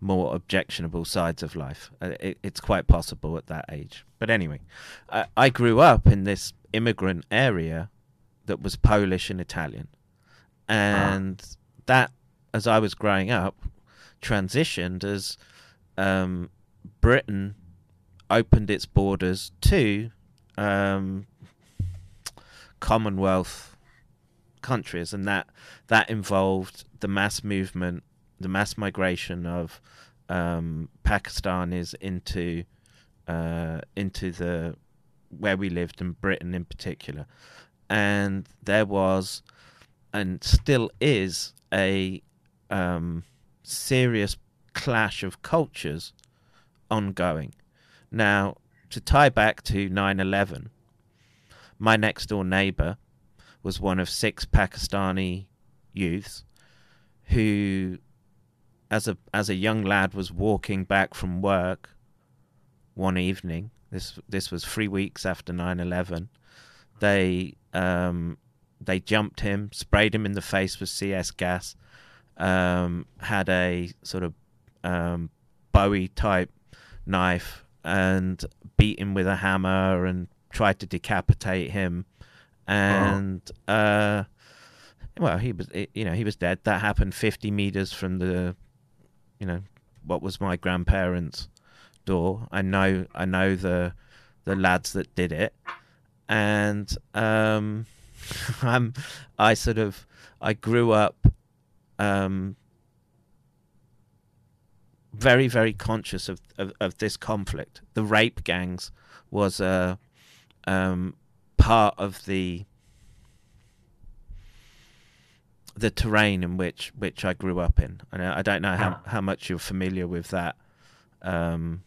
more objectionable sides of life. Uh, it, it's quite possible at that age. But anyway, I, I grew up in this immigrant area that was Polish and Italian. And that, as I was growing up, transitioned as um, Britain opened its borders to um, Commonwealth countries, and that that involved the mass movement the mass migration of um, Pakistanis into uh, into the where we lived in Britain in particular, and there was and still is a um, serious clash of cultures ongoing. Now, to tie back to 9 11, my next door neighbor was one of six Pakistani youths who, as a, as a young lad, was walking back from work one evening. This, this was three weeks after 9 11. They, um, they jumped him, sprayed him in the face with CS gas, um, had a sort of um, Bowie type knife and beat him with a hammer and tried to decapitate him. And uh, well, he was you know he was dead. That happened 50 meters from the you know what was my grandparents' door. I know I know the the lads that did it, and um, [LAUGHS] I'm I sort of I grew up um, very very conscious of, of, of this conflict. The rape gangs was a um, part of the the terrain in which which I grew up in. And I, I don't know how, how much you're familiar with that um,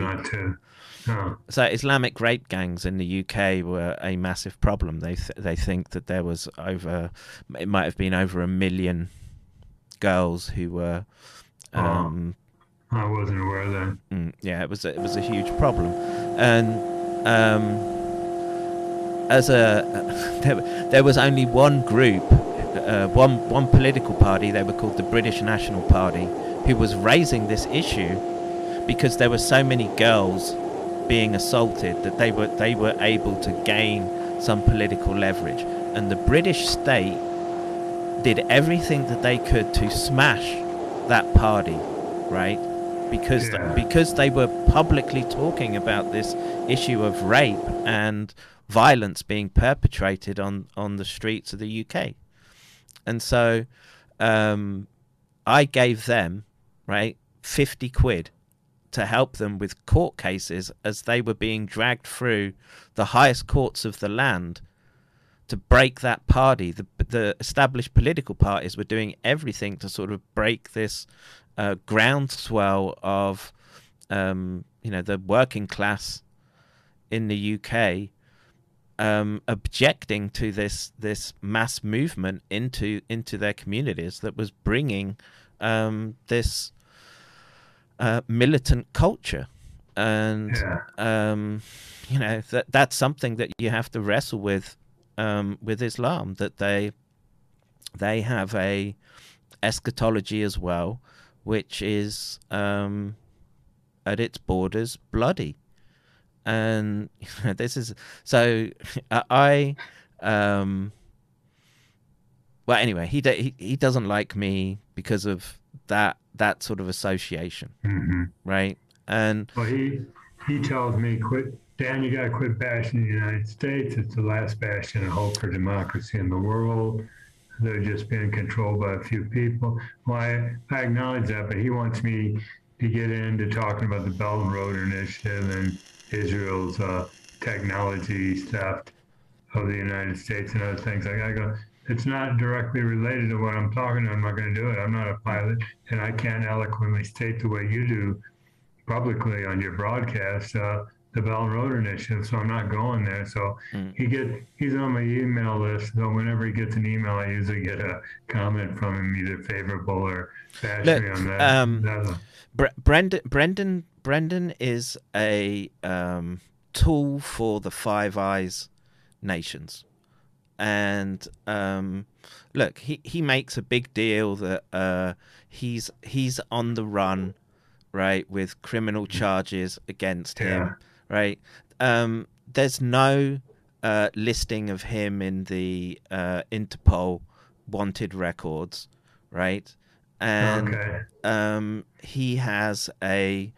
No, story. To. So Islamic rape gangs in the UK were a massive problem. They th- they think that there was over it might have been over a million girls who were um, I wasn't aware of that. Mm, yeah, it was a, it was a huge problem, and um, as a [LAUGHS] there, there was only one group, uh, one one political party. They were called the British National Party, who was raising this issue because there were so many girls being assaulted that they were they were able to gain some political leverage, and the British state did everything that they could to smash that party, right? Because Yeah. because they were publicly talking about this issue of rape and violence being perpetrated on on the streets of the UK, and so um, I gave them right fifty quid to help them with court cases as they were being dragged through the highest courts of the land to break that party. The, the established political parties were doing everything to sort of break this uh, groundswell of, um, you know, the working class in the UK um, objecting to this this mass movement into into their communities that was bringing um, this uh, militant culture, and Yeah. um, you know that that's something that you have to wrestle with um, with Islam. That they they have a eschatology as well, which is um, at its borders bloody, and [LAUGHS] this is so I. Um, well, anyway, he, he he doesn't like me because of that that sort of association, hmm right? And Well, he he tells me, quit, Dan. You got to quit bashing the United States. It's the last bastion of hope for democracy in the world. They're just being controlled by a few people. Well, I, I acknowledge that, but he wants me to get into talking about the Belt and Road Initiative and Israel's uh, technology theft of the United States and other things. I gotta go. It's not directly related to what I'm talking to. I'm not going to do it. I'm not a pilot, and I can't eloquently state the way you do publicly on your broadcast uh, the Bell Road Initiative. So I'm not going there. So Mm. he get he's on my email list. So whenever he gets an email, I usually get a comment from him, either favorable or bash me on that. um, Bre- Brendan Brendan Brendan is a um, tool for the Five Eyes nations, and um, look, he, he makes a big deal that uh, he's he's on the run, right, with criminal charges against him, Yeah. right. Um, there's no uh, listing of him in the uh, Interpol wanted records, right, and okay. um, he has a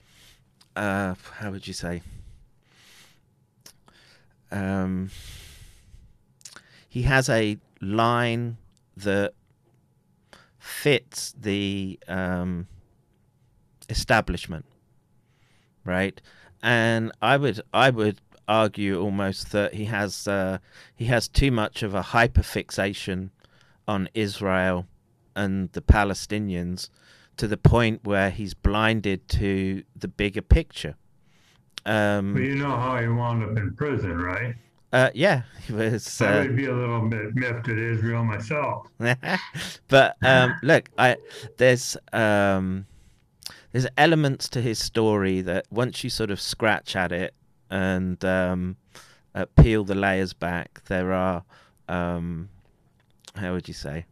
uh, how would you say? Um, he has a line that fits the um, establishment, right? And I would I would argue almost that he has uh, he has too much of a hyperfixation on Israel and the Palestinians to the point where he's blinded to the bigger picture. Um, you know how he wound up in prison, right? Uh, yeah, he was. I Uh, would be a little bit miffed at Israel myself. [LAUGHS] but um, look, I there's um, there's elements to his story that once you sort of scratch at it and um, uh, peel the layers back, there are um, how would you say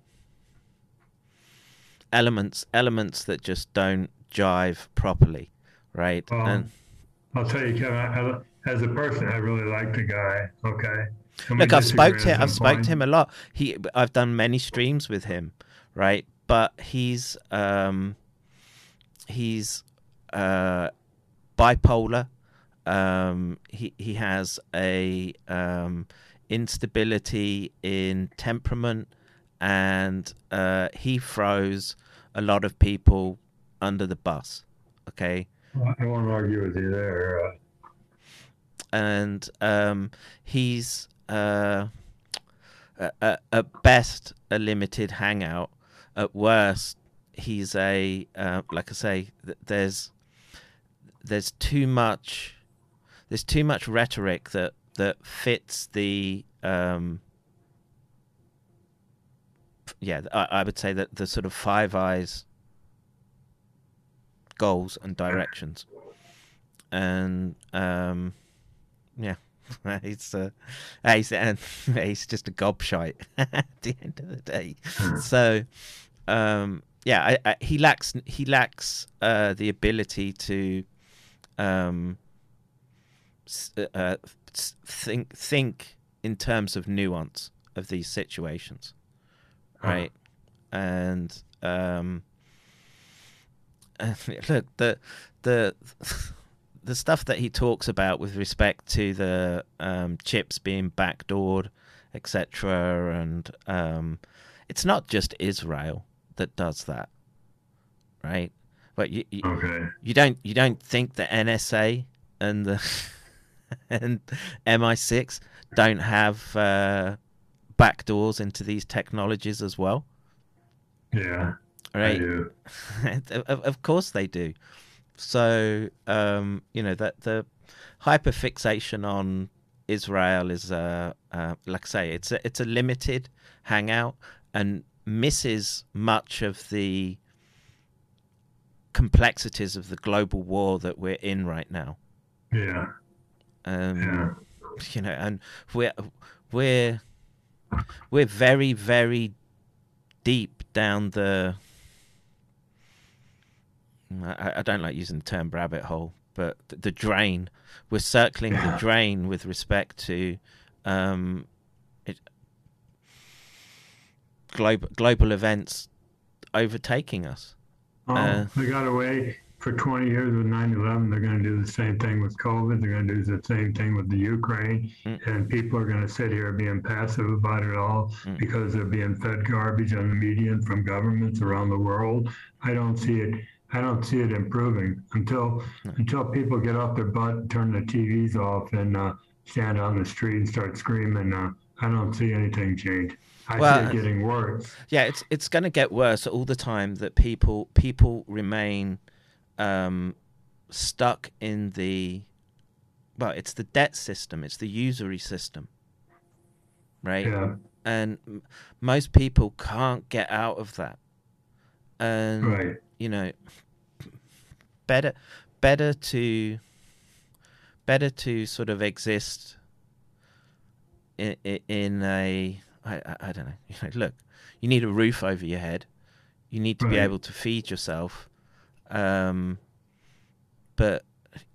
elements elements that just don't jive properly, right? And I'll tell you, Kevin, I, I- as a person, I really like the guy. Okay. We Look, I've spoke to on I've spoke to him a lot. He I've done many streams with him, right? But he's um he's uh bipolar. Um he he has a um instability in temperament and uh he throws a lot of people under the bus. Okay? I won't argue with you there. Uh, and um, he's uh, at best a limited hangout. At worst, he's a uh, like I say. Th- there's there's too much there's too much rhetoric that that fits the um, yeah. I, I would say that the sort of Five Eyes goals and directions, and um, yeah, [LAUGHS] he's uh, he's and [LAUGHS] he's just a gobshite [LAUGHS] at the end of the day. so, um, yeah, I, I, he lacks he lacks uh, the ability to um, uh, think think in terms of nuance of these situations, right? And um, look the the the stuff that he talks about with respect to the um, chips being backdoored, etc., and um, it's not just Israel that does that, right? But you, you, okay. you don't you don't think the NSA and the [LAUGHS] and MI6 don't have uh, backdoors into these technologies as well, Yeah. Right? do. [LAUGHS] of, of course they do. So um, you know that the hyperfixation on Israel is, uh, uh, like I say, it's a, it's a limited hangout and misses much of the complexities of the global war that we're in right now. Yeah. Um, Yeah. you know, and we're we're we're very very deep down the. I, I don't like using the term rabbit hole, but the, the drain. We're circling the [COUGHS] drain with respect to um, it, global global events overtaking us. Oh, Uh, they got away for 20 years with 9/11. They're going to do the same thing with COVID. They're going to do the same thing with the Ukraine, Mm. and people are going to sit here being passive about it all Mm. because they're being fed garbage on the media and from governments around the world. I don't see it. I don't see it improving until until people get off their butt, and turn the TVs off, and uh, stand on the street and start screaming. Uh, I don't see anything change. I Well, see it getting worse. yeah it's it's going to get worse all the time that people people remain um stuck in the well it's the debt system it's the usury system right Yeah. and m- most people can't get out of that and Right. You know better better to better to sort of exist in, in a I, I, I don't know [LAUGHS] you know look you need a roof over your head. You need to be able to feed yourself. Um but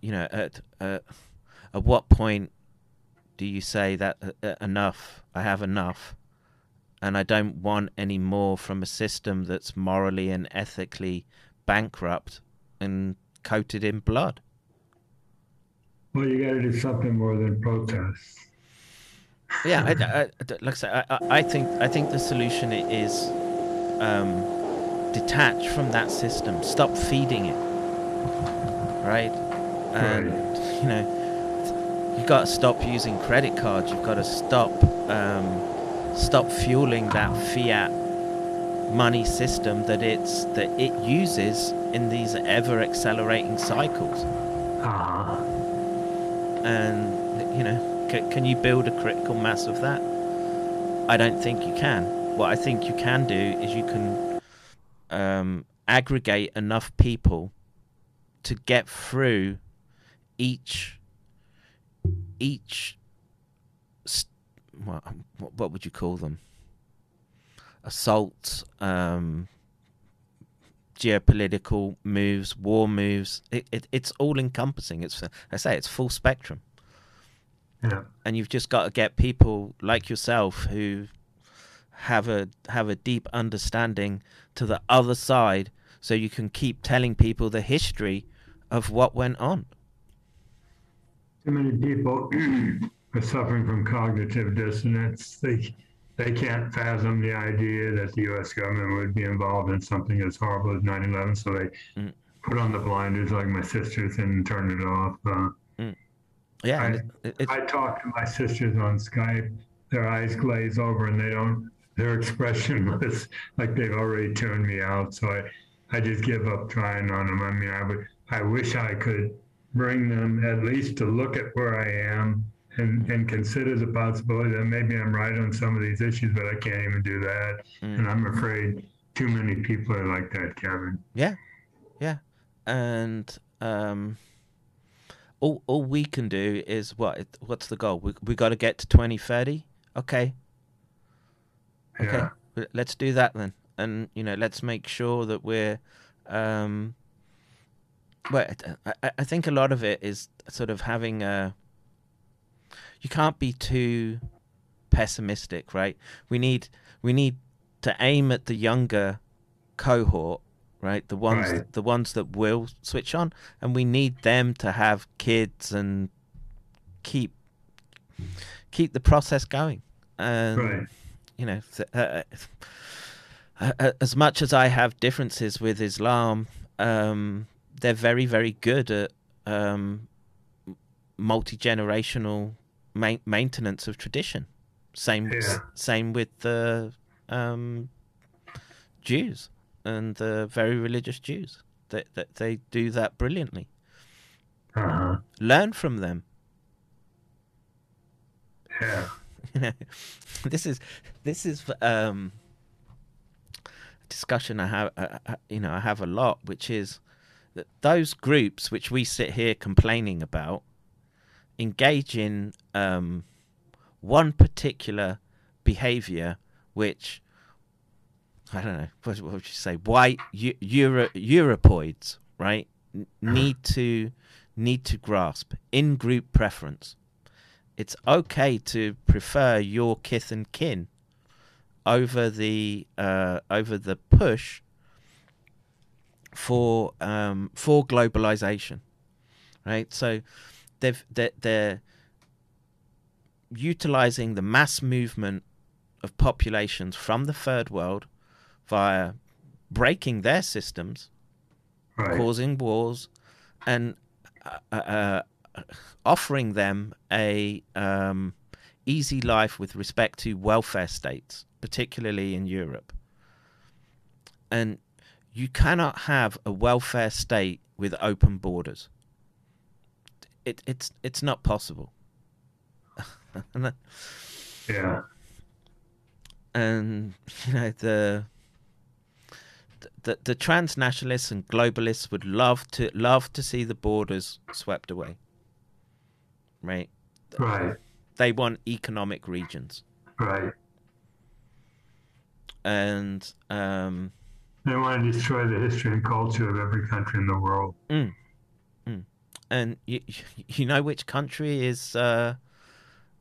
you know at uh, at what point do you say that uh, uh, enough i have enough and i don't want any more from a system that's morally and ethically bankrupt and coated in blood Well, you got to do something more than protest. yeah I, I- like i say I, I- think i think the solution is um detach from that system. Stop feeding it. Right? And you know, you've got to stop using credit cards. You've got to stop um, stop fueling that fiat money system that it's that it uses in these ever accelerating cycles. Uh-huh. And you know, c- can you build a critical mass of that? I don't think you can. What I think you can do is you can um, aggregate enough people to get through each each what, what would you call them? Assault um, geopolitical moves war moves. It, it, it's all encompassing. It's i say it's full spectrum. Yeah. and you've just got to get people like yourself who have a have a deep understanding to the other side so you can keep telling people the history of what went on. Too many people [CLEARS THROAT] suffering from cognitive dissonance. They they can't fathom the idea that the U.S. government would be involved in something as horrible as 9/11. So they Mm. put on the blinders, like my sisters, and turn it off. Uh, yeah I- it, it, it- I talk to my sisters on Skype. Their eyes glaze over, and they don't. Their expression [LAUGHS] was like they've already tuned me out. So I, I just give up trying on them. I mean, I would. I wish I could bring them at least to look at where I am and and consider the possibility that maybe I'm right on some of these issues, but I can't even do that. Mm. And I'm afraid too many people are like that, Kevin. Yeah, yeah, and um, all all we can do is what? What's the goal? We we got to get to twenty thirty. Okay, okay, Yeah. let's do that then, and you know, let's make sure that we're. Um, well, I- I think a lot of it is sort of having a. You can't be too pessimistic, right? We need we need to aim at the younger cohort, right? The ones Right. the ones that will switch on, and we need them to have kids and keep keep the process going. And Right. you know, uh, uh, uh, as much as I have differences with Islam, um, they're very very good at um, multi generational ma- maintenance of tradition. Same s- Yeah. same with the um, Jews and the very religious Jews. That they, they do that brilliantly. Uh huh. Learn from them. Yeah. you [LAUGHS] know, this is this is um, a discussion I have. Uh, you know, I have a lot, which is that those groups which we sit here complaining about engage in um, one particular behavior, which I don't know what, what would you say, white Eu- Euro, Europoids, right? Need to need to grasp in group preference it's okay to prefer your kith and kin over the uh, over the push for um, for globalization, right? So they've they're, they're utilizing the mass movement of populations from the third world via breaking their systems Right. causing wars, and uh, uh, offering them a um, easy life with respect to welfare states, particularly in Europe. And you cannot have a welfare state with open borders. It, it's it's not possible. [LAUGHS] Yeah. and you know the the, the transnationalists and globalists would love to love to see the borders swept away. Right? Right. They want economic regions. Right. And um They want to destroy the history and culture of every country in the world. And you you know which country is uh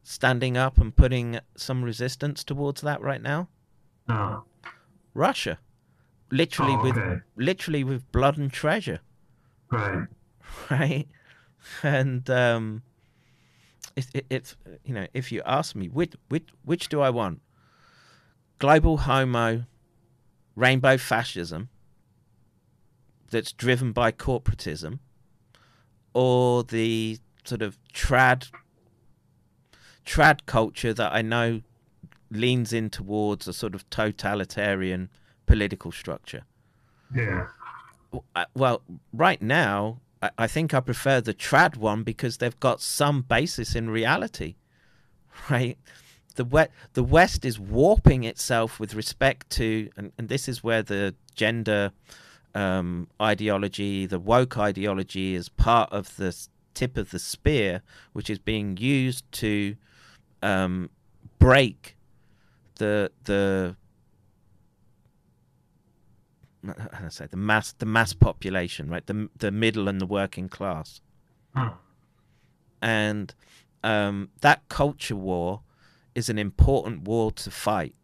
standing up and putting some resistance towards that right now? No. Russia. Literally Oh, with literally with blood and treasure. Right. [LAUGHS] right? And um, it, it, it's you know, if you ask me, which which which do I want? Global homo, rainbow fascism, that's driven by corporatism or the sort of trad trad culture that I know leans in towards a sort of totalitarian political structure. Yeah. Uh, Well, right now, I, think I prefer the trad one because they've got some basis in reality, [LAUGHS] right? The we- the West is warping itself with respect to, and, and this is where the gender um, ideology, the woke ideology, is part of the tip of the spear, which is being used to um, break the the how do I say the mass the mass population, right? The the middle and the working class, Huh. and um, that culture war is an important war to fight.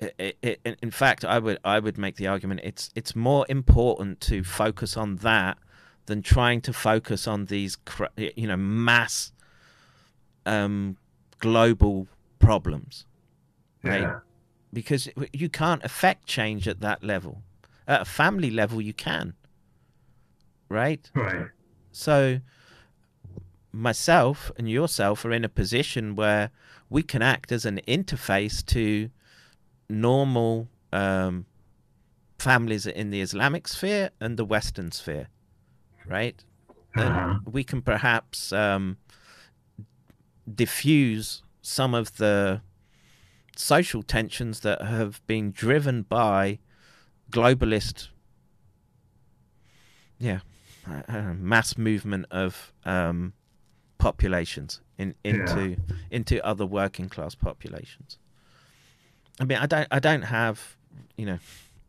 I i i in fact, I would I would make the argument it's it's more important to focus on that than trying to focus on these you know mass um, global problems right? Yeah. Because you can't affect change at that level. At a family level, you can, right? Right. So, myself and yourself are in a position where we can act as an interface to normal um, families in the Islamic sphere and the Western sphere, right? Uh-huh. And we can perhaps um, diffuse some of the social tensions that have been driven by globalist, yeah, uh, uh, mass movement of um, populations in, into into other working class populations. I mean, I don't I don't have you know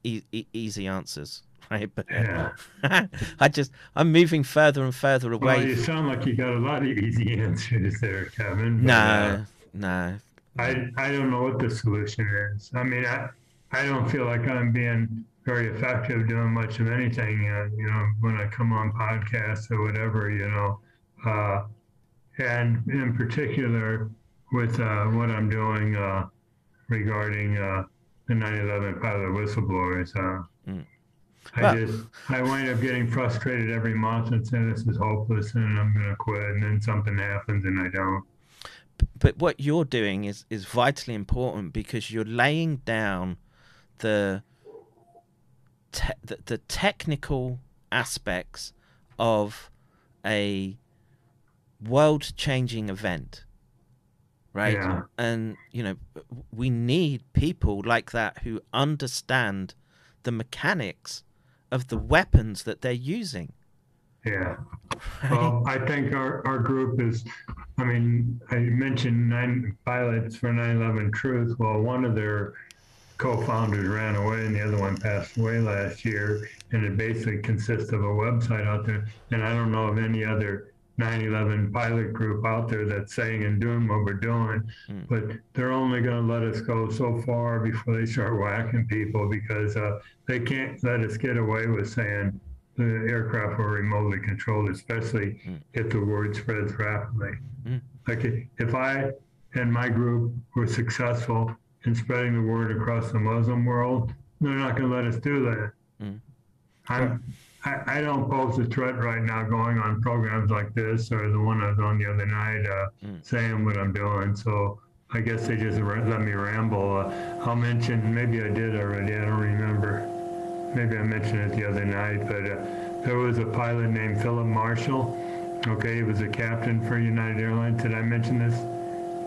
e- e- easy answers, [LAUGHS] right? But Yeah. [LAUGHS] I just I'm moving further and further away. Well, you sound like you got a lot of easy [LAUGHS] answers there, Kevin. but, no, uh, no. I I don't know what the solution is. I mean, I I don't feel like I'm being very effective doing much of anything. Uh, you know, when I come on podcasts or whatever, you know, uh, and in particular with uh, what I'm doing uh, regarding uh, the 9/11 pilot whistleblowers. Uh, Mm. I Well- just I wind up getting frustrated every month and saying this is hopeless and I'm going to quit, and then something happens and I don't. but what you're doing is is vitally important because you're laying down the te- the, the technical aspects of a world changing event right Yeah. and you know we need people like that who understand the mechanics of the weapons that they're using Yeah. [LAUGHS] Well, I think our, our group is, I mean, I mentioned nine pilots for 9 11 Truth. Well, one of their co founders ran away and the other one passed away last year. And it basically consists of a website out there. And I don't know of any other 9 11 pilot group out there that's saying and doing what we're doing. Mm. But they're only going to let us go so far before they start whacking people because uh, they can't let us get away with saying, the aircraft were remotely controlled, especially Mm. if the word spreads rapidly. Mm. Like if I and my group were successful in spreading the word across the Muslim world, they're not going to let us do that. Mm. I'm, I, I don't pose a threat right now going on programs like this or the one I was on the other night uh, Mm. saying what I'm doing. So I guess they just let me ramble. Uh, I'll mention, maybe I did already, I don't remember maybe I mentioned it the other night, but uh, there was a pilot named Philip Marshall. Okay, he was a captain for United Airlines. Did I mention this?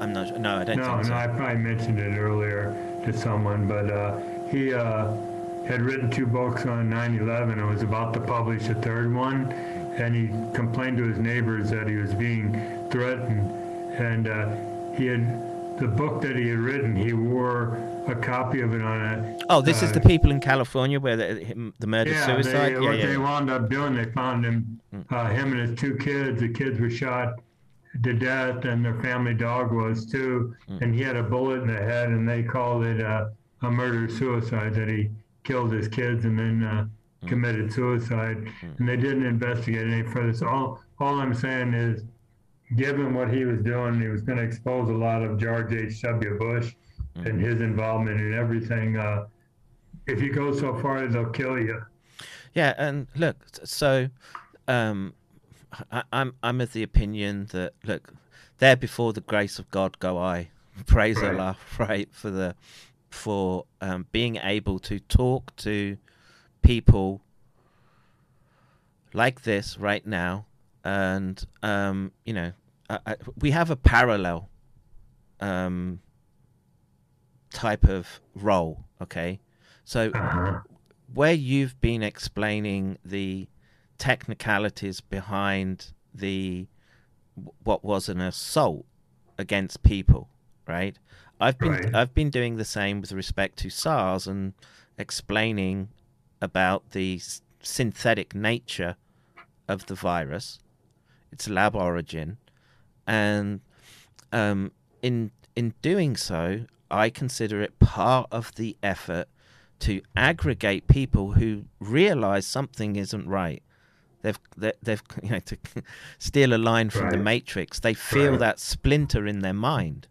i'm not no i don't No, think so no, I probably mentioned it earlier to someone, but uh, he uh, had written two books on 9/11 and was about to publish a third one, and he complained to his neighbors that he was being threatened, and uh, he had the book that he had written. He wore a copy of it on a oh this is uh, the people in california where the, the murder yeah, suicide They, yeah what yeah they wound up doing, they found him, uh, him and his two kids. The kids were shot to death, and their family dog was too. And he had a bullet in the head, and they called it uh, a murder suicide that he killed his kids and then uh, committed suicide. And they didn't investigate any further. So all, all I'm saying is, given what he was doing, he was going to expose a lot of George H.W. Bush and his involvement in everything. Uh, if you go so far, they'll kill you. Yeah, and look, so um, I, I'm I'm of the opinion that look, there before the grace of God go I. [LAUGHS] Praise Right. Allah, [LAUGHS] right for the for um, being able to talk to people like this right now, and um, you know, I, I, we have a parallel um, type of role. Okay, so where you've been explaining the technicalities behind the what was an assault against people, right? I've been Right. I've been doing the same with respect to SARS and explaining about the synthetic nature of the virus, its lab origin, and um, in in doing so, I consider it part of the effort to aggregate people who realize something isn't right. They've they, they've [LAUGHS] you know to [LAUGHS] steal a line from the Matrix. They feel Right. that splinter in their mind,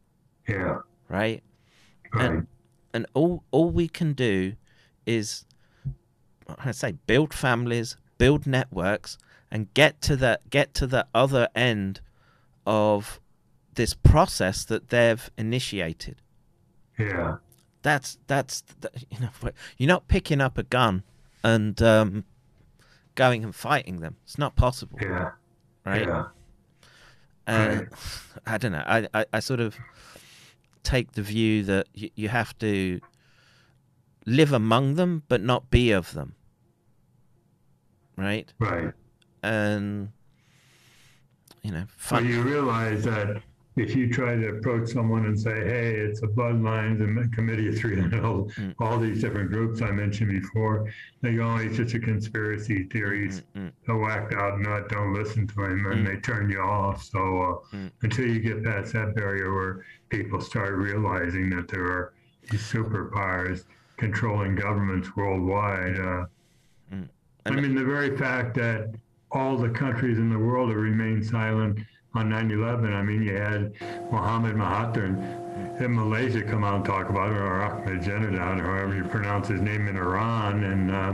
Yeah. Right? Right. And and all all we can do is I say build families, build networks, and get to the get to the other end of this process that they've initiated. yeah. That's that's th- [LAUGHS] you know you're not picking up a gun and um, going and fighting them. It's not possible, Yeah. right? Yeah. Uh, Right. [SIGHS] I don't know. I, I, I sort of take the view that you, you have to live among them, but not be of them. Right? Right. And, you know, So you realize that if you try to approach someone and say, "Hey, it's a bloodlines and committee of 300, Mm. [LAUGHS] all these different groups I mentioned before," they go, "Oh, it's just a conspiracy theories." Mm, A whacked out nut. Don't listen to him, and Mm. they turn you off. So uh, Mm. until you get past that barrier where people start realizing that there are these superpowers controlling governments worldwide. Uh, Mm. I mean, the very fact that all the countries in the world have remained silent on 9/11. I mean, you had Mohammed Mahathir in Malaysia come out and talk about it, or Ahmadinejad, or however you pronounce his name in Iran, and. Uh,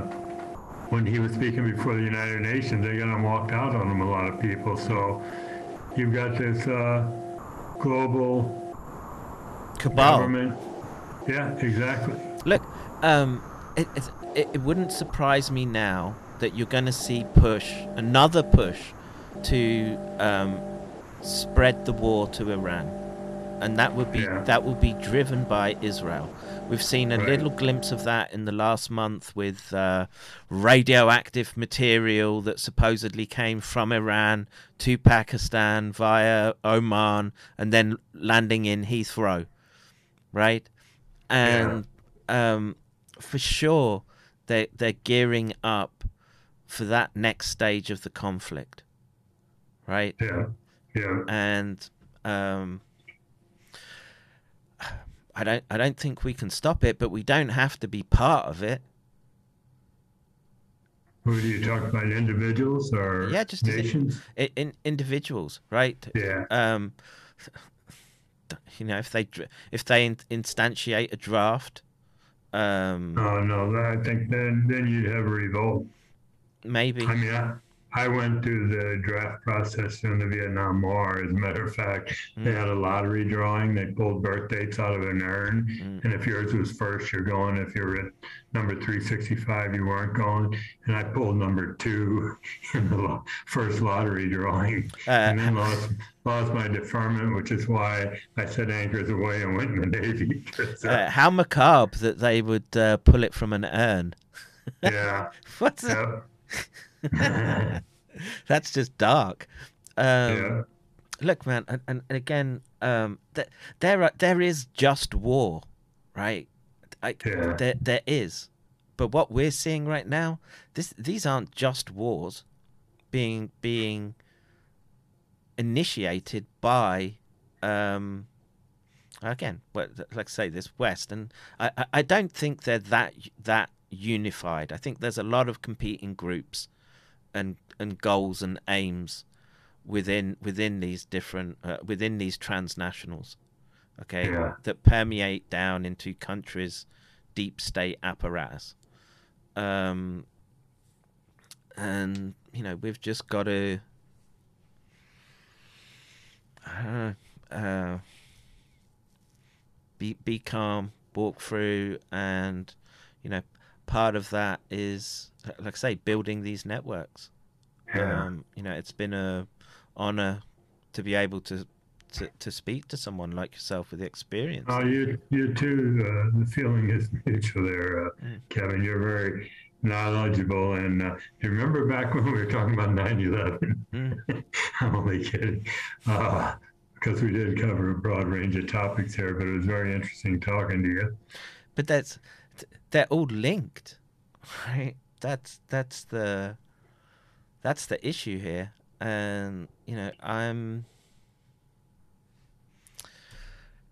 when he was speaking before the United Nations, they got him walked out on him, a lot of people. So you've got this uh, global Cabal. government. Yeah, exactly. Look, um, it, it, it, wouldn't surprise me now that you're going to see push, another push, to um, spread the war to Iran, and that would be Yeah. that will be driven by Israel. We've seen a Right. little glimpse of that in the last month with uh, radioactive material that supposedly came from Iran to Pakistan via Oman and then landing in Heathrow, right? And um, for sure, they they're gearing up for that next stage of the conflict, right? Yeah, yeah, And um, I don't I don't think we can stop it, but we don't have to be part of it. Who do you talk about? Individuals or Yeah, just nations? I in individuals, right? Yeah, Um, you know, if they if they instantiate a draft, um, oh no, I think then then you'd have a revolt. maybe. I mean, I, I went through the draft process in the Vietnam War. As a matter of fact, they Mm. had a lottery drawing. They pulled birth dates out of an urn. Mm. And if yours was first, you're going. If you were at number 365, you weren't going. And I pulled number two [LAUGHS] in the lo- first lottery drawing. Uh, and then lost, lost my deferment, which is why I set anchors away and went in the Navy. [LAUGHS] uh, how macabre that they would uh, pull it from an urn. [LAUGHS] yeah. What's that? Yep. [LAUGHS] That's just dark. Um, yeah. Look, man, and, and again, um, th- there are, there is just war, right? I, Yeah. There there is, but what we're seeing right now, this these aren't just wars, being being initiated by, um, again, well, like I say, this West, and I, I- don't think they're that that unified. I think there's a lot of competing groups, and and goals and aims within within these different uh, within these transnationals okay Yeah. that permeate down into countries deep state apparatus. Um, and you know we've just got to uh, uh, be be calm, walk through, and you know part of that is like I say building these networks. Yeah. Um, you know, it's been a honor to be able to to, to speak to someone like yourself with experience. Oh, you you too. Uh, the feeling is mutual there, uh, Kevin. You're very knowledgeable, and uh, you remember back when we were talking about 9/11? [LAUGHS] I'm only kidding, uh, because we did cover a broad range of topics here, but it was very interesting talking to you. but that's they're all linked right that's that's the that's the issue here and you know i'm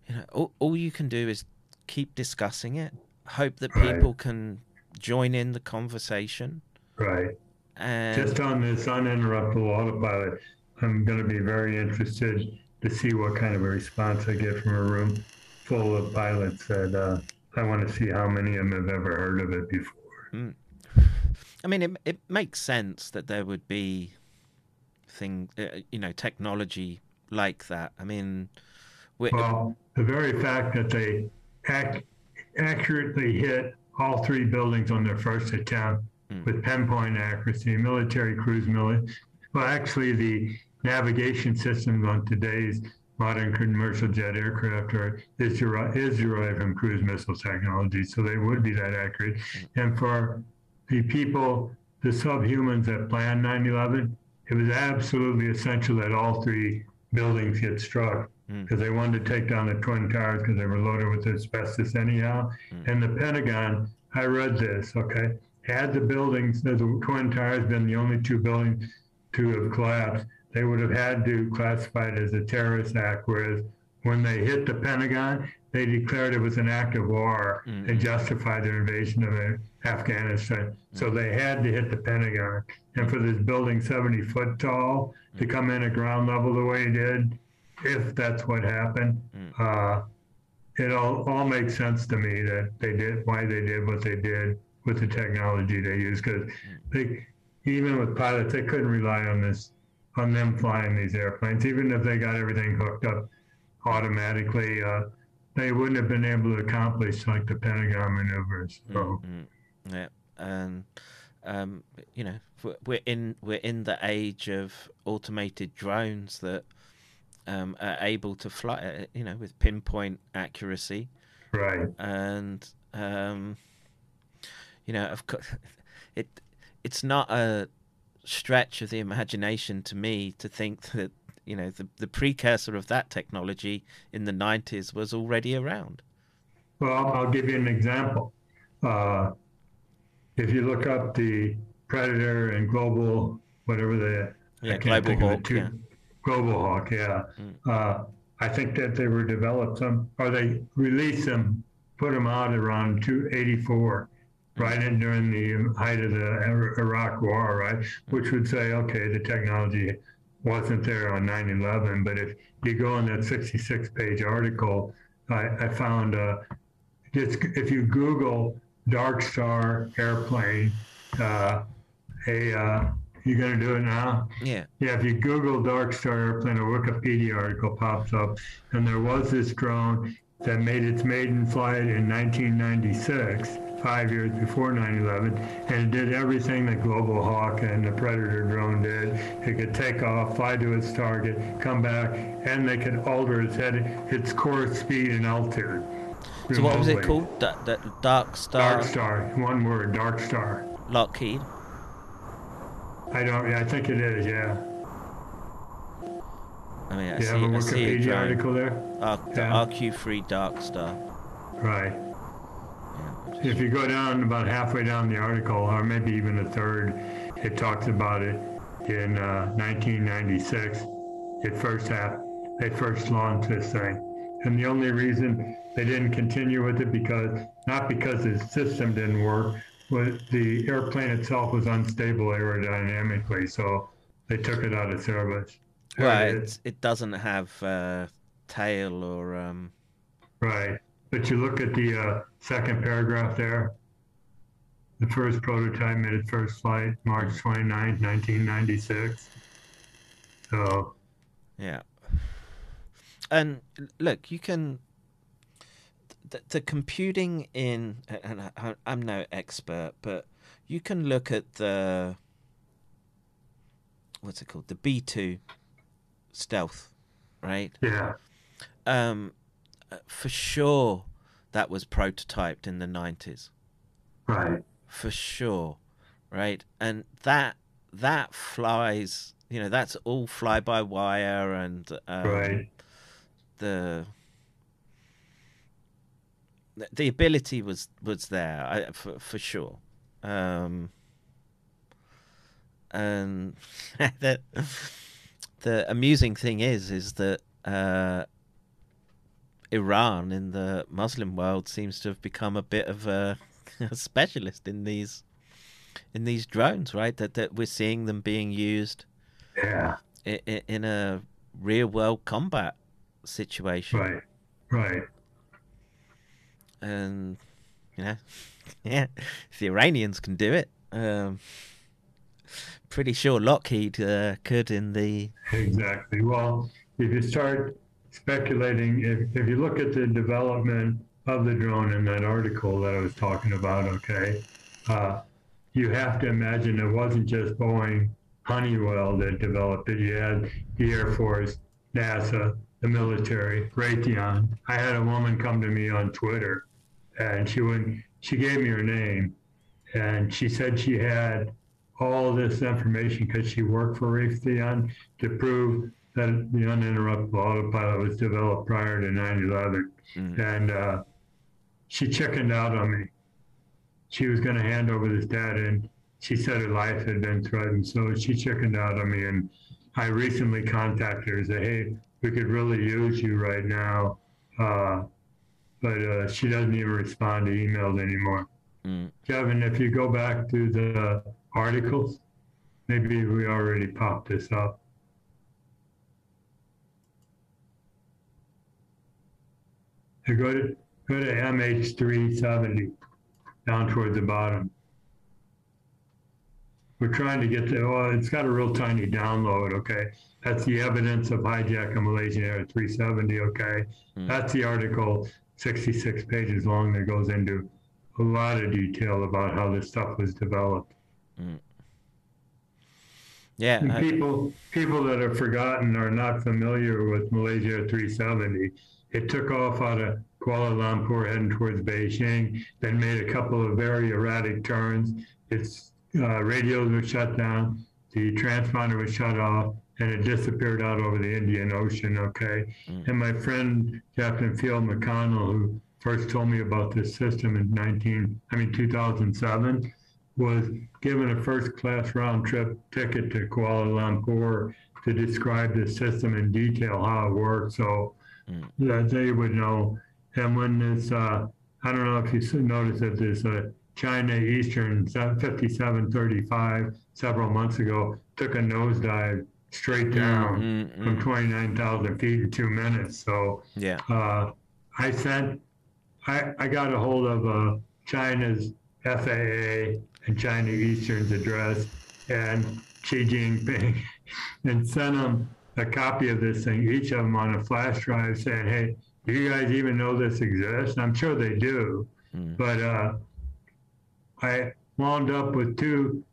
you know all, all you can do is keep discussing it hope that Right. people can join in the conversation Right. and Just on this uninterruptible autopilot, I'm going to be very interested to see what kind of a response I get from a room full of pilots that uh, I want to see how many of them have ever heard of it before. I mean, it it makes sense that there would be thing, uh, you know, technology like that. I mean, Well, the very fact that they ac- accurately hit all three buildings on their first attempt hmm. with pinpoint accuracy, military cruise mili Well, actually, the navigation systems on today's modern commercial jet aircraft are is deri- is derived from cruise missile technology, so they would be that accurate. Hmm. And for the people, the subhumans that planned 9/11, it was absolutely essential that all three buildings get struck Mm-hmm. because they wanted to take down the twin towers because they were loaded with asbestos anyhow. Mm-hmm. And the Pentagon, I read this, okay, had the buildings, the twin towers been the only two buildings to have collapsed, they would have had to classify it as a terrorist act, whereas when they hit the Pentagon, they declared it was an act of war mm-hmm. and justified their invasion of uh, Afghanistan. So they had to hit the Pentagon. And for this building 70 foot tall to come in at ground level the way it did, if that's what happened, uh, it all, all makes sense to me that they did why they did what they did with the technology they used because they even with pilots they couldn't rely on this on them flying these airplanes. Even if they got everything hooked up automatically uh, they wouldn't have been able to accomplish like the pentagon maneuvers so. Yeah, and um, you know we're in we're in the age of automated drones that um, are able to fly, uh, you know, with pinpoint accuracy, right and um, you know, of course, [LAUGHS] it it's not a stretch of the imagination to me to think [LAUGHS] that you know the the precursor of that technology in the 90s was already around. Well, I'll give you an example. Uh, if you look up the Predator and Global, whatever the Yeah, Global of the two- yeah. Global Hawk, yeah. Uh, I think that they were developed some, or they released them, put them out around 284, right in during the height of the Iraq War, right? Which would say, okay, the technology wasn't there on 9/11, but if you go in that 66-page article, I, I found uh, just if you Google Dark Star airplane, uh, a uh, you gonna do it now? Yeah. Yeah, if you Google Dark Star airplane, a Wikipedia article pops up, and there was this drone that made its maiden flight in 1996, five years before 9/11, and it did everything that Global Hawk and the Predator drone did. It could take off, fly to its target, come back, and they could alter its head, its course, speed, and altitude. So what was it remotely. called? Da- da- Dark Star Dark Star, one word, Dark Star. Lockheed. I don't. Yeah, I think it is. Yeah. I mean, I You see, have a I see a Wikipedia drone. article there. R- Yeah. RQ3 Dark Star. Right. If you go down about halfway down the article, or maybe even a third, it talks about it in uh, 1996. It first hap- they first launched this thing, and the only reason they didn't continue with it because not because the system didn't work, was the airplane itself was unstable aerodynamically, so they took it out of service. There Right. it it doesn't have uh, tail or um. Right. but you look at the uh, second paragraph there. The first prototype made its first flight March 29, 1996. So, Yeah. And look, you can. The, the computing in. And I, I'm no expert, but you can look at the. What's it called? The B2 stealth, right? yeah, Um, uh, for sure, that was prototyped in the 90s. right. for sure right and that that flies you know that's all fly by wire and um, Right. the the- ability was was there I, for for sure um and [LAUGHS] the the amusing thing is is that uh Iran in the Muslim world seems to have become a bit of a, [LAUGHS] a specialist in these in these drones, right? That that we're seeing them being used Yeah, in, in a real world combat situation, right. Right. And you know, [LAUGHS] yeah, if the Iranians can do it, um, pretty sure Lockheed uh, could in the Exactly. Well, if you start speculating, if, if you look at the development of the drone in that article that I was talking about, okay, uh, you have to imagine it wasn't just Boeing, Honeywell that developed it. You had the Air Force, NASA, the military, Raytheon. I had a woman come to me on Twitter, and she went, she gave me her name, and she said she had all this information because she worked for Raytheon to prove that the uninterruptible autopilot was developed prior to 9/11, and uh, she chickened out on me. She was going to hand over this data, and she said her life had been threatened, so she chickened out on me. And I recently contacted her and said, "Hey, we could really use you right now," uh, but uh, she doesn't even respond to emails anymore. Mm. Kevin, if you go back to the articles, maybe we already popped this up. So go to go to MH370 down toward the bottom. We're trying to get to, well, it's got a real tiny download, okay? That's the evidence of hijack a Malaysian Air 370, okay? That's the article, 66 pages long, that goes into a lot of detail about how this stuff was developed. yeah. And I- people, people that have forgotten are not familiar with Malaysia 370, it took off out of Kuala Lumpur heading towards Beijing, then made a couple of very erratic turns. Its uh, radios were shut down, the transponder was shut off, and it disappeared out over the Indian Ocean. Okay, and my friend Captain Field McConnell, who first told me about this system in 19, I mean 2007, was given a first class round trip ticket to Kuala Lumpur to describe the system in detail, how it works, so that they would know. And when this, uh, I don't know if you noticed that this uh, China Eastern 5735 several months ago took a nosedive straight down mm, from 29,000 feet in two minutes. So yeah. uh, I sent, I, I got a hold of uh, China's FAA and China Eastern's address and Xi Jinping [LAUGHS] and sent them a copy of this thing, each of them on a flash drive saying, hey, do you guys even know this exists? I'm sure they do. But uh, I wound up with two.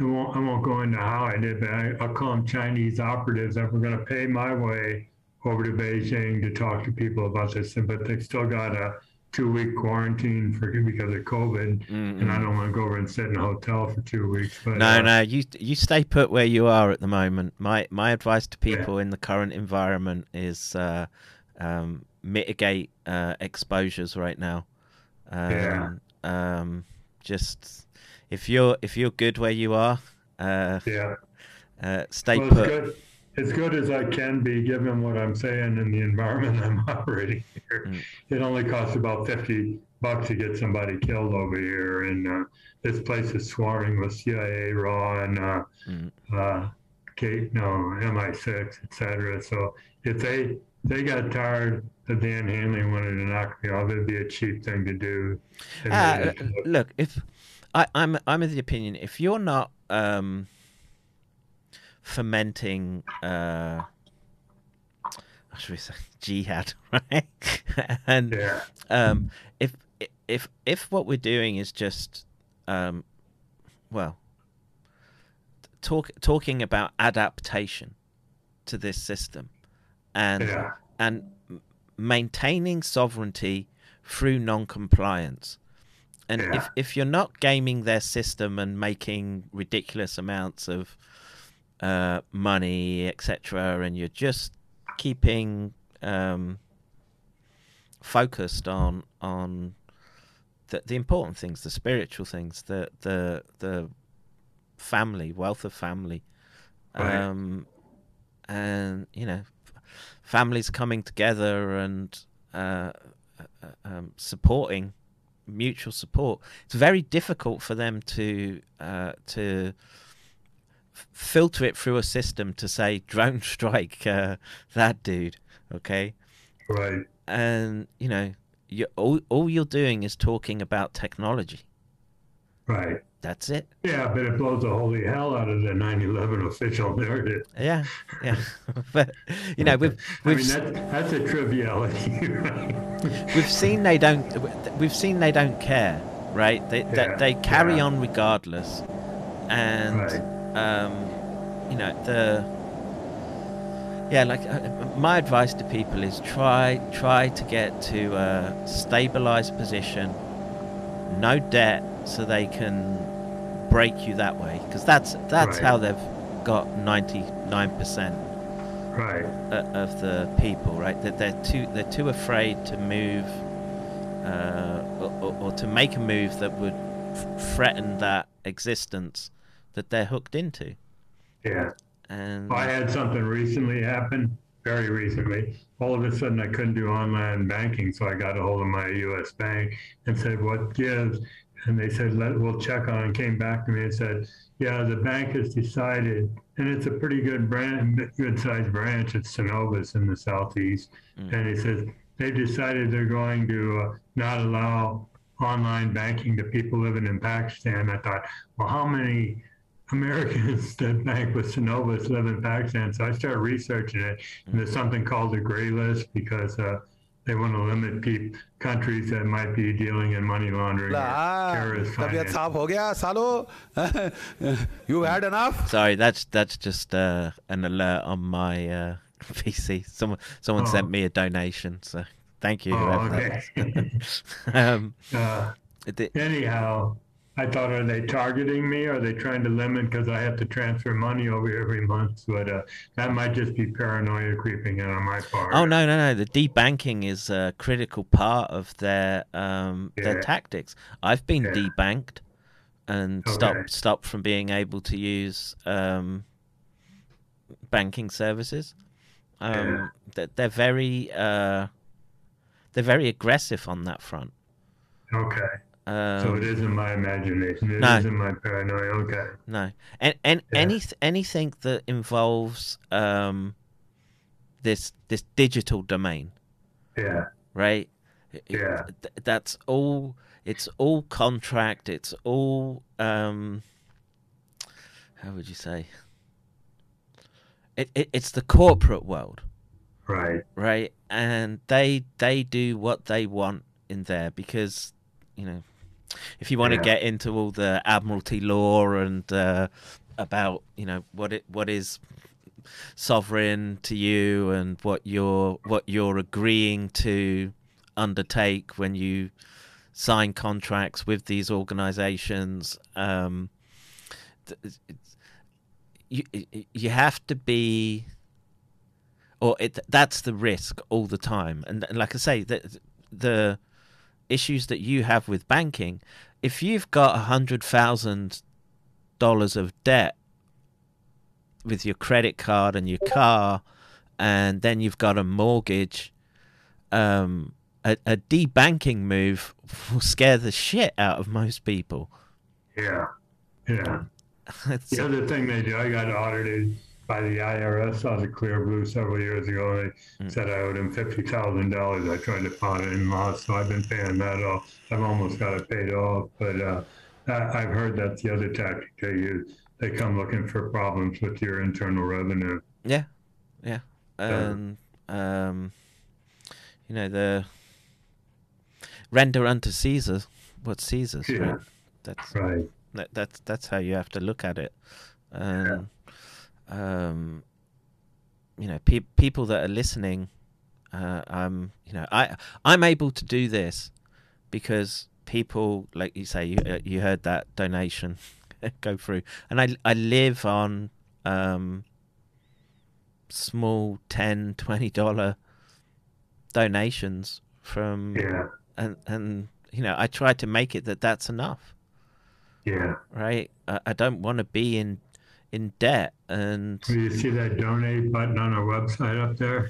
I won't, I won't go into how I did, but I, I'll call them Chinese operatives that were going to pay my way over to Beijing to talk to people about this. But they still got a two week quarantine for because of COVID, and I don't want to go over and sit in a hotel for two weeks. But No, uh, no, you you stay put where you are at the moment. My my advice to people in the current environment is uh, um, mitigate uh, exposures right now. Um, Yeah. Um, just if you're if you're good where you are, uh, yeah. uh, stay Well, it's put. good, as good as I can be, given what I'm saying in the environment [LAUGHS] I'm operating here. Mm. It only costs about 50 bucks to get somebody killed over here. And uh, this place is swarming with CIA, RAW, and uh, Mm. uh, K, no, MI6, etc. So if they they got tired of Dan Hanley wanted to knock me off. It'd be a cheap thing to do. And Uh, look, if I, I'm I'm of the opinion if you're not um, fermenting, uh, how should we say, [LAUGHS] jihad, [LAUGHS] right? and yeah, um, if if if what we're doing is just, um, well, talk talking about adaptation to this system, and Yeah. and maintaining sovereignty through non-compliance. And Yeah. if if you're not gaming their system and making ridiculous amounts of uh, money, etc., and you're just keeping um, focused on on the, the important things, the spiritual things, the the the family, wealth of family, Right. um, and you know, families coming together and uh, uh, um, supporting mutual support. It's very difficult for them to uh, to filter it through a system to say drone [LAUGHS] strike uh, that dude. Okay, right. and you know, you all all you're doing is talking about technology. Right. That's it. Yeah, but it blows the holy hell out of the 9/11 official narrative. Yeah, yeah. [LAUGHS] but you know, we've [LAUGHS] I we've mean, that's, that's a triviality, [LAUGHS] right? we've seen they don't we've seen they don't care, right? They Yeah, they, they carry yeah. on regardless, and Right. um, you know the yeah, like uh, my advice to people is try try to get to a stabilized position, no debt, so they can break you that way, because that's that's Right. how they've got ninety nine percent right. of the people, right? That they're too they're too afraid to move uh, or, or, or to make a move that would f- threaten that existence that they're hooked into. Yeah. And I had something recently happen, very recently. All of a sudden, I couldn't do online banking, so I got a hold of my U.S. bank and said, "What gives?" And they said, Let, "We'll check on." it," And came back to me and said, "Yeah, the bank has decided, and it's a pretty good brand, good sized branch. It's Synovus in the southeast." And he says they've decided they're going to uh, not allow online banking to people living in Pakistan. I thought, well, how many Americans [LAUGHS] that bank with Synovus live in Pakistan. So I started researching it, and there's something called the gray list because uh, they want to limit peep countries that might be dealing in money laundering ah, terrorist finance. Salo. [LAUGHS] you had enough. Sorry, that's that's just uh, an alert on my uh, [LAUGHS] PC. Someone someone oh. sent me a donation, so thank you. Oh, okay. [LAUGHS] um, uh, anyhow, I thought, are they targeting me? Are they trying to limit because I have to transfer money over every month? But uh, that might just be paranoia creeping in on my part. Oh no, no, no! The debanking is a critical part of their um, their tactics. I've been Yeah. debanked and Okay. stopped stopped from being able to use um, banking services. Um, Yeah. they're very uh, they're very aggressive on that front. Okay. Um, So it isn't my imagination. It No. not my paranoia. Okay. No, and and Yeah. any anything that involves um, this this digital domain. Yeah. right? Yeah. that's all. It's all contract. It's all. Um, how would you say? It, it it's the corporate world, Right. right? And they they do what they want in there because you know if you want to get into all the admiralty law and uh, about you know what it what is sovereign to you and what you're what you're agreeing to undertake when you sign contracts with these organizations um you you have to be or it that's the risk all the time. And, and like i say the the issues that you have with banking if you've got a hundred thousand dollars of debt with your credit card and your car and then you've got a mortgage um a, a debanking move will scare the shit out of most people Yeah. Yeah. [LAUGHS] The other thing they do, I got audited by the IRS on the Clear Blue several years ago. They said I owed them fifty thousand dollars. I tried to file it in law, so I've been paying that off. I've almost got it paid off, but uh, I, I've heard that's the other tactic they use. They come looking for problems with your internal revenue. Yeah, yeah, and um, you know the render unto Caesar what Caesar's. Yeah. Right? That's Right. that, that's that's how you have to look at it. Um, um, you know, pe- people that are listening, uh, um, you know, I I'm able to do this because people, like you say, you uh, you heard that donation [LAUGHS] go through, and I I live on um, small 10 [LAUGHS] 20 dollar donations from Yeah. and and you know I try to make it that that's enough Yeah. right? I, I don't want to be in in debt, and Do you see that donate button on our website up there?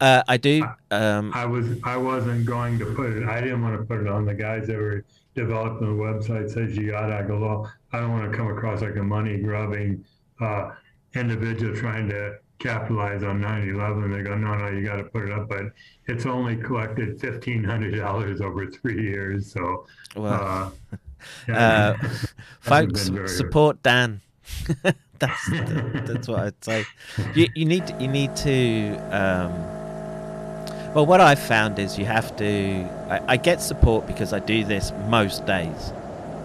uh, I do. Um, I was I wasn't going to put it. I didn't want to put it on. The guys that were developing the website says you gotta go. Well, I don't want to come across like a money grubbing uh, individual trying to capitalize on 9/11. They go, no, no, you got to put it up. But it's only collected fifteen hundred dollars over three years. So, well, uh, [LAUGHS] uh, [LAUGHS] folks, support Dan. [LAUGHS] that's that's what I'd say. You you need you need to. Um, well, what I've found is you have to. I, I get support because I do this most days,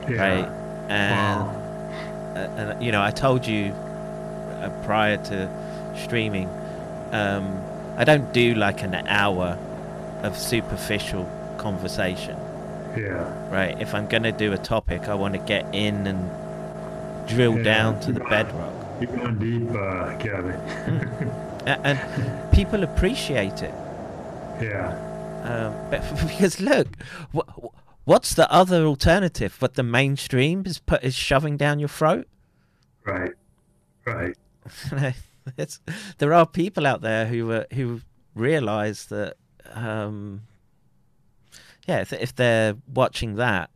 yeah. right? And Wow. uh, and you know I told you uh, prior to streaming um, I don't do like an hour of superficial conversation Yeah. right if I'm going to do a topic I want to get in and drill Yeah. down to the bedrock You're going deep, uh, [LAUGHS] and people appreciate it yeah. um, but [LAUGHS] because look wh- wh- what's the other alternative but the mainstream is put is shoving down your throat Right. Right. [LAUGHS] it's, there are people out there who uh, who realize that um, yeah if, if they're watching that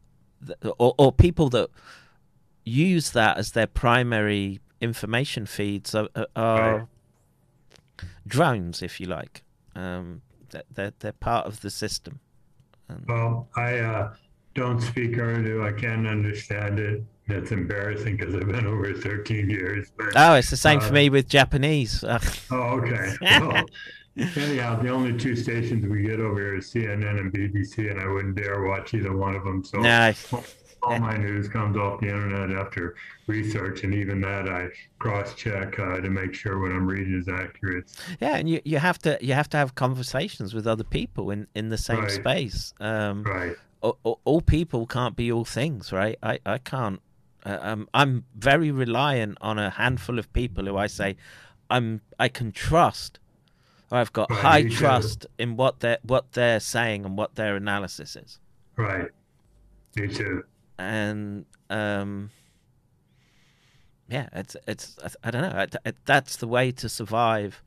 or, or people that use that as their primary information feeds are, are- Right. drones if you like um, they're, they're, part of the system Well, I uh, don't speak Urdu. I can't understand it. It's embarrassing because I've been over 13 years. But, oh it's the same for Uh, me with Japanese [LAUGHS] oh, okay. [LAUGHS] Well, anyhow, the only two stations we get over here is CNN and BBC, and I wouldn't dare watch either one of them. So no [LAUGHS] all my news comes off the internet after research, and even that I cross-check uh, to make sure what I'm reading is accurate. Yeah, and you, you have to you have to have conversations with other people in, in the same Right. space. Um, Right. all, all- people can't be all things, right? I I can't. Uh, um, I'm very reliant on a handful of people who I say I'm I can trust. I've got Right, high me too. trust in what they are what they're saying and what their analysis is, Right. Me too. And um, yeah, it's it's I don't know. It, it, that's the way to survive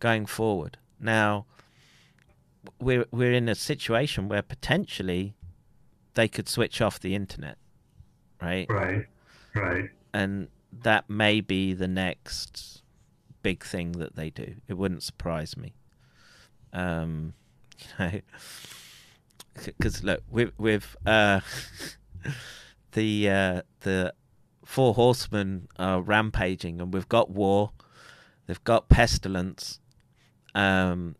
going forward. Now we're we're in a situation where potentially they could switch off the internet, right? Right. Right. And that may be the next big thing that they do. It wouldn't surprise me. Um, [LAUGHS] you know, because look, we've. uh, [LAUGHS] [LAUGHS] the uh, the four horsemen are rampaging, and we've got war, they've got pestilence, um,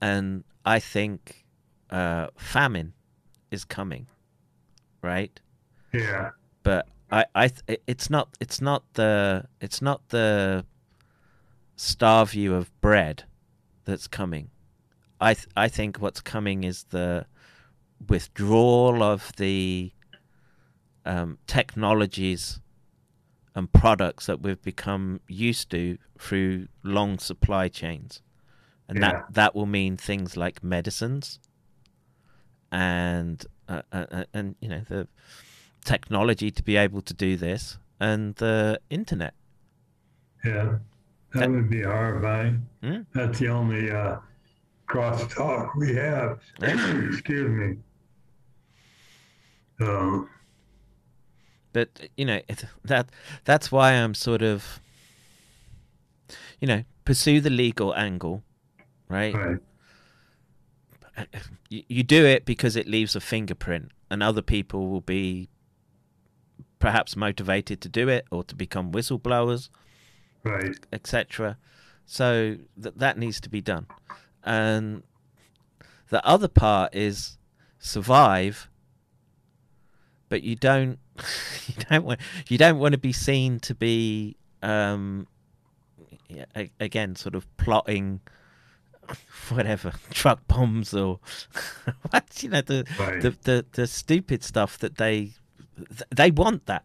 and I think uh, famine is coming, right? Yeah. But I, I, th- it's not, it's not the, it's not the starve you of bread that's coming. I, th- I think what's coming is the withdrawal of the um, technologies and products that we've become used to through long supply chains, and Yeah. that that will mean things like medicines and uh, uh, uh, and you know the technology to be able to do this and the internet. Yeah, that would be horrifying. Hmm? That's the only uh, crosstalk we have. [COUGHS] Excuse me. So, But you know [LAUGHS] that that's why I'm sort of. you know, pursue the legal angle, right? Right. You, you do it because it leaves a fingerprint, and other people will be perhaps motivated to do it or to become whistleblowers, Right. etc. So that that needs to be done, and the other part is survive, but you don't [LAUGHS] you don't want you don't want to be seen to be um, again sort of plotting [LAUGHS] whatever truck bombs or [LAUGHS] what you know the, Right. the the the stupid stuff that they they want that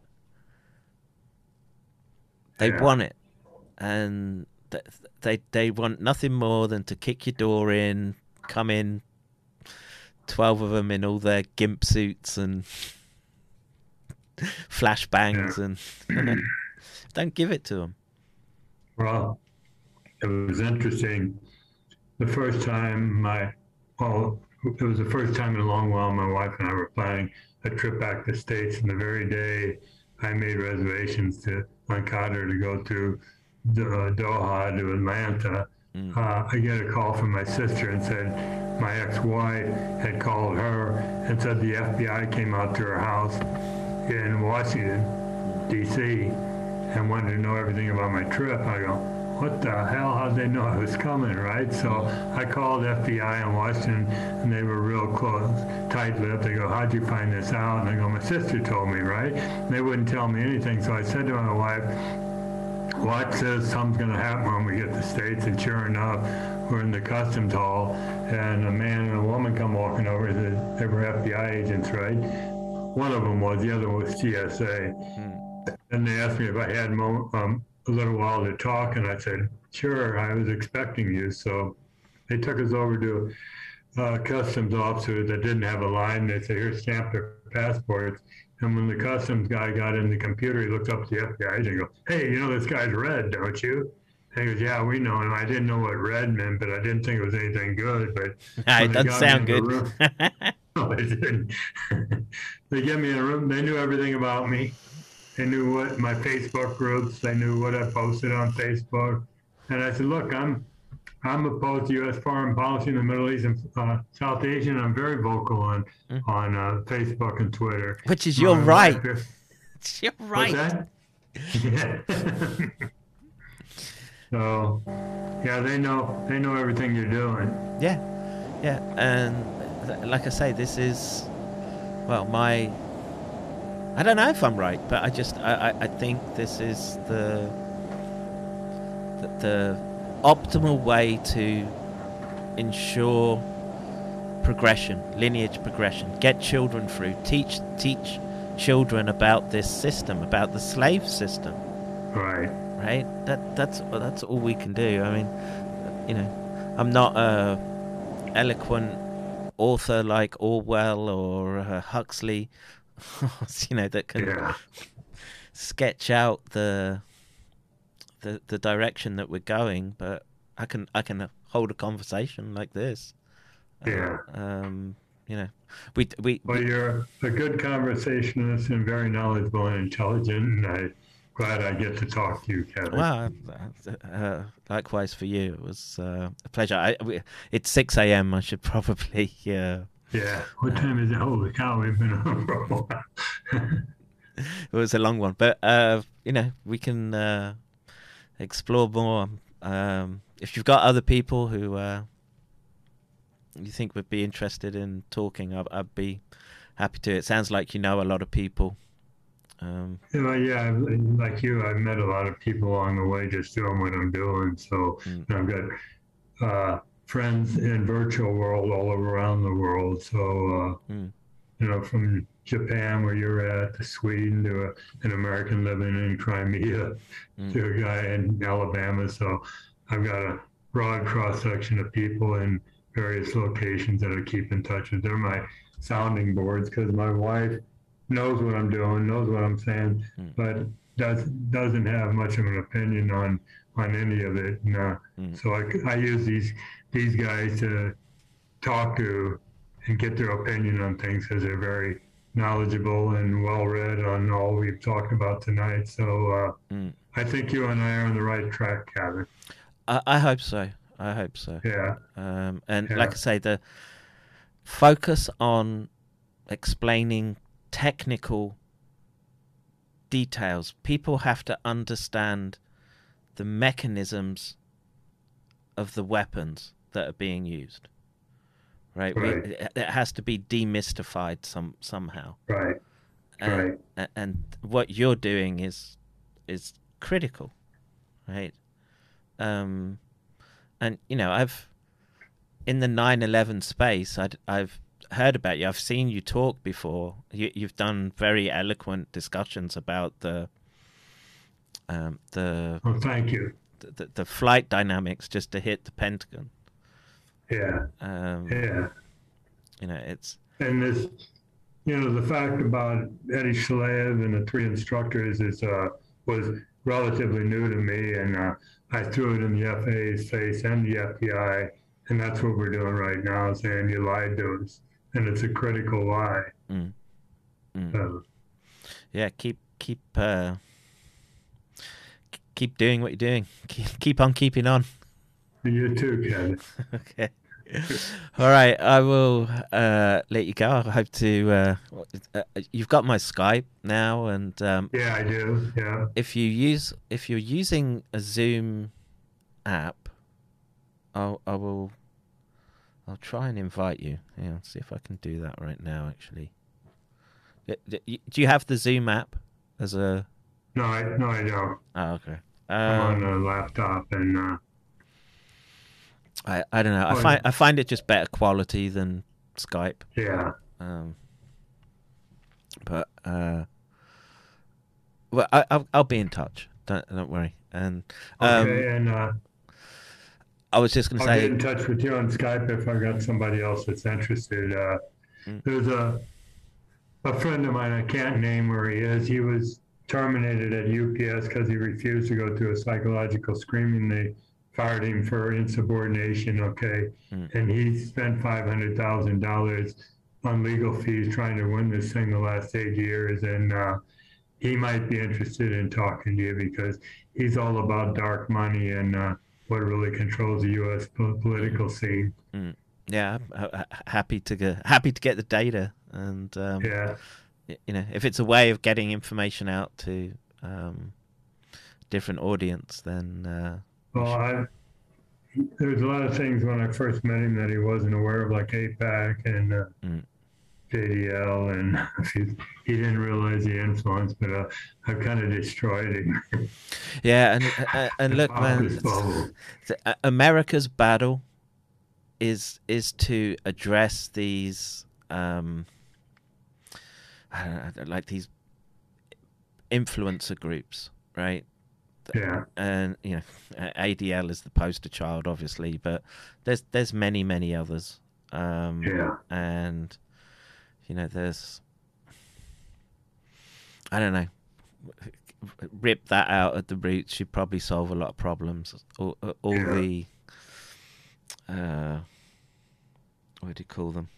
they Yeah. want it and they they want nothing more than to kick your door in come in 12 of them in all their gimp suits and [LAUGHS] flashbangs and don't give it to them Well, it was interesting. The first time my, well, it was the first time in a long while my wife and I were planning a trip back to the States. And the very day I made reservations to on Qatar to go to uh, Doha to Atlanta, uh, I get a call from my sister and said my ex-wife had called her and said the FBI came out to her house in Washington, D.C and wanted to know everything about my trip. I go, what the hell? How'd they know I was coming, right? So I called FBI in Washington, and they were real close, tight-lipped. They go, how'd you find this out? And I go, my sister told me, right? And they wouldn't tell me anything. So I said to my wife, Watch says something's going to happen when we get to the States. And sure enough, we're in the customs hall, and a man and a woman come walking over. They were FBI agents, right? One of them was, the other one was GSA. And they asked me if I had mo- um, a little while to talk, and I said, sure, I was expecting you. So they took us over to a customs officer that didn't have a line. They said, here, stamp their passports. And when the customs guy got in the computer, he looked up at the FBI agent and go, hey, you know this guy's red, don't you? And he goes, yeah, we know him. I didn't know what red meant, but I didn't think it was anything good. But [LAUGHS] it doesn't sound good room- [LAUGHS] no, [LAUGHS] they didn't. they get me in a room. They knew everything about me. They knew what my Facebook groups. They knew what I posted on Facebook. And I said, "Look, I'm I'm opposed to U.S. foreign policy in the Middle East and uh, South Asia, and I'm very vocal on on uh, Facebook and Twitter." which is your right [LAUGHS] it's your right? [LAUGHS] Yeah. so, yeah, they know they know everything you're doing. Yeah, yeah, and like I say, this is well, my. I don't know if I'm right, but I just I, I, I think this is the, the the optimal way to ensure progression, lineage progression, get children through, teach teach children about this system, about the slave system Right. right? That that's that's all we can do. I mean, you know, I'm not a eloquent author like Orwell or uh, Huxley, [LAUGHS] you know, that can Yeah. sketch out the the the direction that we're going. But I can I can hold a conversation like this. Yeah. Um, you know, we we, Well, you're a good conversationalist and very knowledgeable and intelligent, and I'm glad I get to talk to you, Kevin. Well, uh, uh, likewise for you. It was uh, a pleasure. I, we, it's six a.m. I should [LAUGHS] probably. Uh, Yeah. What time is it? Holy cow, we've been on for a while. [LAUGHS] it was a long one, but uh, you know we can uh, explore more. Um, if you've got other people who uh, you think would be interested in talking, I'd, I'd be happy to. It sounds like you know a lot of people. Um, You know, yeah, like you, I've met a lot of people along the way just doing what I'm doing. So Mm. I've got uh, friends in virtual world all over around the world. So, uh, Mm. you know, from Japan, where you're at, to Sweden, to a, an American living in Crimea, Mm. to a guy in Alabama. So I've got a broad cross section of people in various locations that I keep in touch with. They're my sounding boards because my wife knows what I'm doing, knows what I'm saying, Mm. but does doesn't have much of an opinion on on any of it. And, uh, Mm. So I, I use these these guys to talk to and get their opinion on things because they're very knowledgeable and well read on all we've talked about tonight. So uh, Mm. I think you and I are on the right track, Kevin. I, I hope so. I hope so. Yeah, Um, and Yeah. like I say, the focus on explaining technical details. People have to understand the mechanisms of the weapons that are being used. Right? Right. it, it has to be demystified some somehow. right. And, Right. and what you're doing is is critical, right? Um, and you know, I've in the 9/11 space, I'd, I've heard about you. I've seen you talk before. You, you've done very eloquent discussions about the um, the, Well, thank you. the the flight dynamics just to hit the Pentagon. Yeah, Um, yeah. You know, it's And this, you know, the fact about Eddie Shalev and the three instructors is uh, was relatively new to me, and uh, I threw it in the FAA's face and the FBI, and that's what we're doing right now, saying you lied to us, and it's a critical lie. Mm. Mm. So, yeah. Keep keep uh, keep doing what you're doing. [LAUGHS] Keep, keep on keeping on. you too, Kevin. [LAUGHS] okay. All right, I will uh, let you go. I hope to. Uh, uh, you've got my Skype now, and um, Yeah, I do. Yeah. if you use if you're using a Zoom app, I'll I will. I'll try and invite you. Yeah, I'll see if I can do that right now. Actually, D- d- y- do you have the Zoom app as a? No, I no, I don't. Oh, okay. I'm Um, on a laptop, and uh, I I don't know. I Oh, find. I find it just better quality than Skype. yeah, Um, but uh, well, I, I'll I'll be in touch. Don't don't worry. And um, okay, and uh, I was just gonna say. I'll get in touch with you on Skype if I got somebody else that's interested. Uh, Mm. There's a a friend of mine. I can't name where he is. He was terminated at UPS because he refused to go through a psychological screening. They fired him for insubordination. Okay, Mm. and he spent five hundred thousand dollars on legal fees trying to win this thing the last eight years, and uh, he might be interested in talking to you because he's all about dark money and uh, what really controls the U.S. political scene. yeah, I'm ha- ha- happy to get happy to get the data, and um, Yeah, you know, if it's a way of getting information out to um, different audience, then uh, well, I, there's a lot of things when I first met him that he wasn't aware of, like AIPAC and uh, Mm. JDL, and [LAUGHS] he, he didn't realize the influence, but uh, I've kind of destroyed him. yeah, and [LAUGHS] uh, and look, man, uh, America's battle is is to address these um I don't know, like these influencer groups, right? Yeah, And you know, uh, ADL is the poster child, obviously, but there's there's many many others. Um, Yeah. and you know, there's I don't know. Rip that out at the roots, you'd probably solve a lot of problems. All, all Yeah. the uh, what do you call them?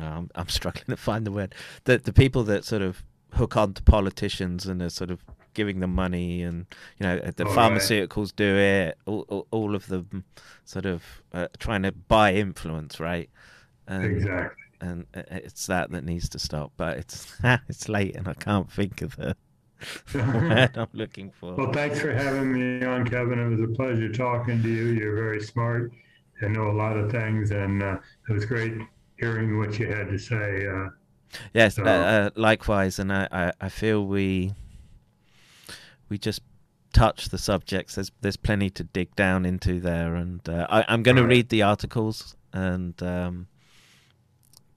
Oh, I'm I'm [LAUGHS] struggling to find the word. The the people that sort of hook on to politicians and are sort of giving them money, and you know the Oh, right. pharmaceuticals do it. All, all, all of them sort of uh, trying to buy influence, right? And, exactly. And it's that that needs to stop. But it's [LAUGHS] it's late, and I can't think of the [LAUGHS] word I'm looking for. Well, thanks for having me on, Kevin. It was a pleasure talking to you. You're very smart and know a lot of things, and uh, it was great hearing what you had to say. Uh, Yes, So- uh, uh, likewise, and I, I, feel we we just touch the subjects. There's there's plenty to dig down into there, and uh, I, I'm going to read the articles and um,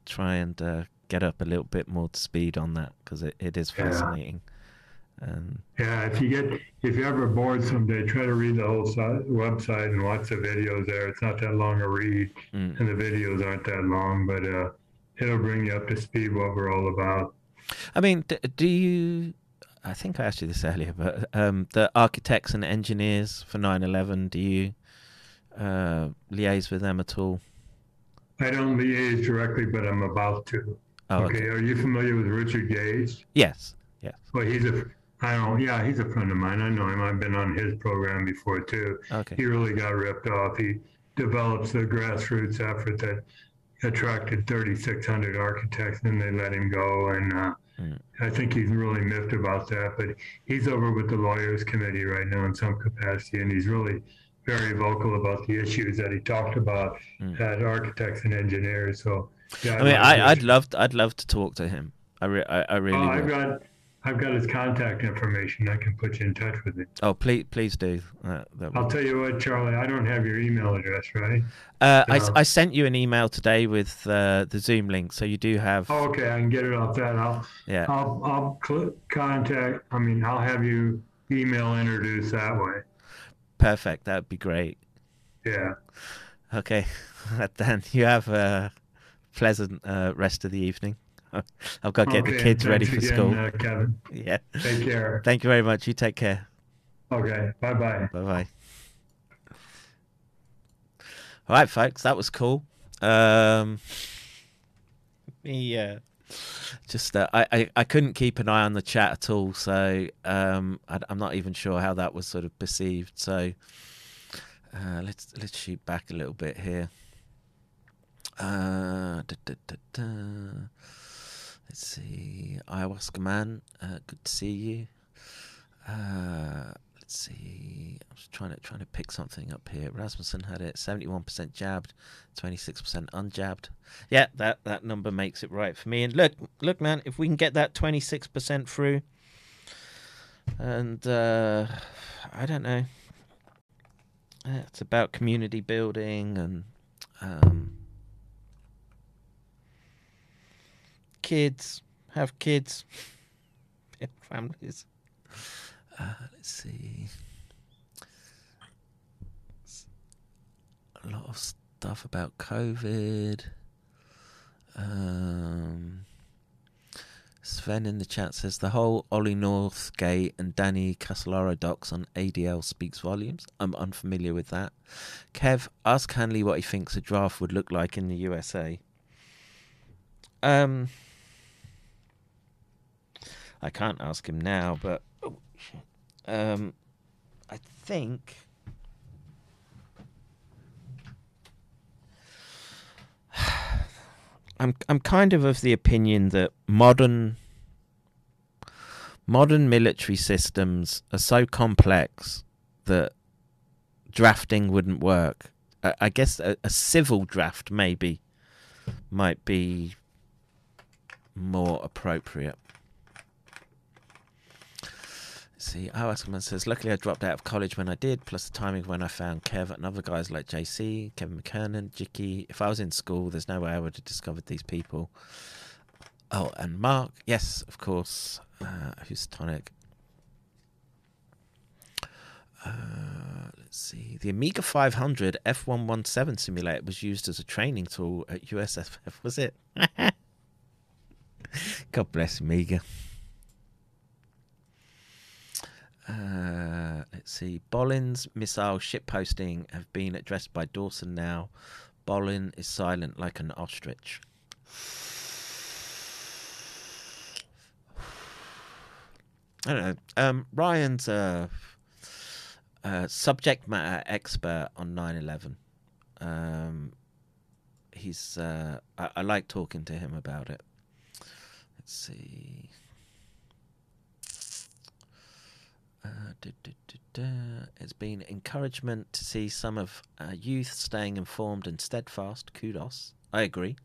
try and uh, get up a little bit more to speed on that because it, it is Yeah. fascinating. Yeah, if you get if you're ever bored someday, try to read the whole si- website and watch the videos there. It's not that long a read, mm. and the videos aren't that long, but uh, it'll bring you up to speed what we're all about. I mean, d- do you? I think I asked you this earlier, but um, the architects and engineers for 9/11, do you uh, liaise with them at all? I don't liaise directly, but I'm about to. Oh, okay. okay. Are you familiar with Richard Gage? Yes. Yes. Well, he's a I don't. Yeah, he's a friend of mine. I know him. I've been on his program before too. Okay. He really got ripped off. He develops the grassroots effort that attracted 3,600 architects, and they let him go. And uh, Mm. I think he's really miffed about that. But he's over with the lawyers committee right now in some capacity, and he's really very vocal about the issues that he talked about at architects and engineers. So, yeah, Mm. I mean, I, I'd love, to, I'd love to talk to him. I, re- I, I really Oh, I've got, I've got his contact information. I can put you in touch with him. Oh, please, please do. Uh, I'll tell you what, Charlie. I don't have your email address, right? Uh, I. I sent you an email today with uh, the Zoom link, so you do have. Oh, okay. I can get it off that. I'll, Yeah. I'll, I'll cl- contact. I mean, I'll have you email introduce that way. Perfect. That would be great. Yeah. Okay, [LAUGHS] Dan, you have a pleasant uh, rest of the evening. [LAUGHS] I've got to get the kids ready for again, school. Uh, Kevin. [LAUGHS] yeah. Take care. Thank you very much. You take care. Okay. Bye bye. Bye bye. All right, folks, that was cool. Um, yeah, just uh, I, I I couldn't keep an eye on the chat at all, so um, I, I'm not even sure how that was sort of perceived. So uh, let's let's shoot back a little bit here. Uh, da, da, da. Let's see, ayahuasca man, uh, good to see you. Let's see. I was trying to trying to pick something up here. Rasmussen had it seventy-one percent jabbed, twenty-six percent unjabbed. Yeah, that that number makes it right for me. And look, look, man, if we can get that twenty-six percent through, and uh, I don't know, it's about community building and um, kids have kids, [LAUGHS] families. Uh, let's see. A lot of stuff about COVID. Um, Sven in the chat says the whole Ollie Northgate and Danny Casolaro docs on ADL speaks volumes. I'm unfamiliar with that. Kev, ask Hanley what he thinks a draft would look like in the USA. Um, I can't ask him now, but. Um, I think [SIGHS] I'm I'm kind of of the opinion that modern modern military systems are so complex that drafting wouldn't work. I, I guess a, a civil draft maybe might be more appropriate. Let's see, oh, Askerman says, luckily I dropped out of college when I did, plus the timing when I found Kev and other guys like JC, Kevin McKernan, Jicky. If I was in school, there's no way I would have discovered these people. Oh, and Mark, yes, of course. Uh, who's Tonic? Uh, let's see. The Amiga 500 F117 simulator was used as a training tool at USFF, was it? [LAUGHS] God bless Amiga. Uh, let's see. Bolin's missile ship posting have been addressed by Dawson now. Bolin is silent like an ostrich. I don't know. Um, Ryan's a, a subject matter expert on 9 11. Um, he's. Uh, I, I like talking to him about it. Let's see. Uh. It's been encouragement to see some of uh, youth staying informed and steadfast. Kudos. I agree.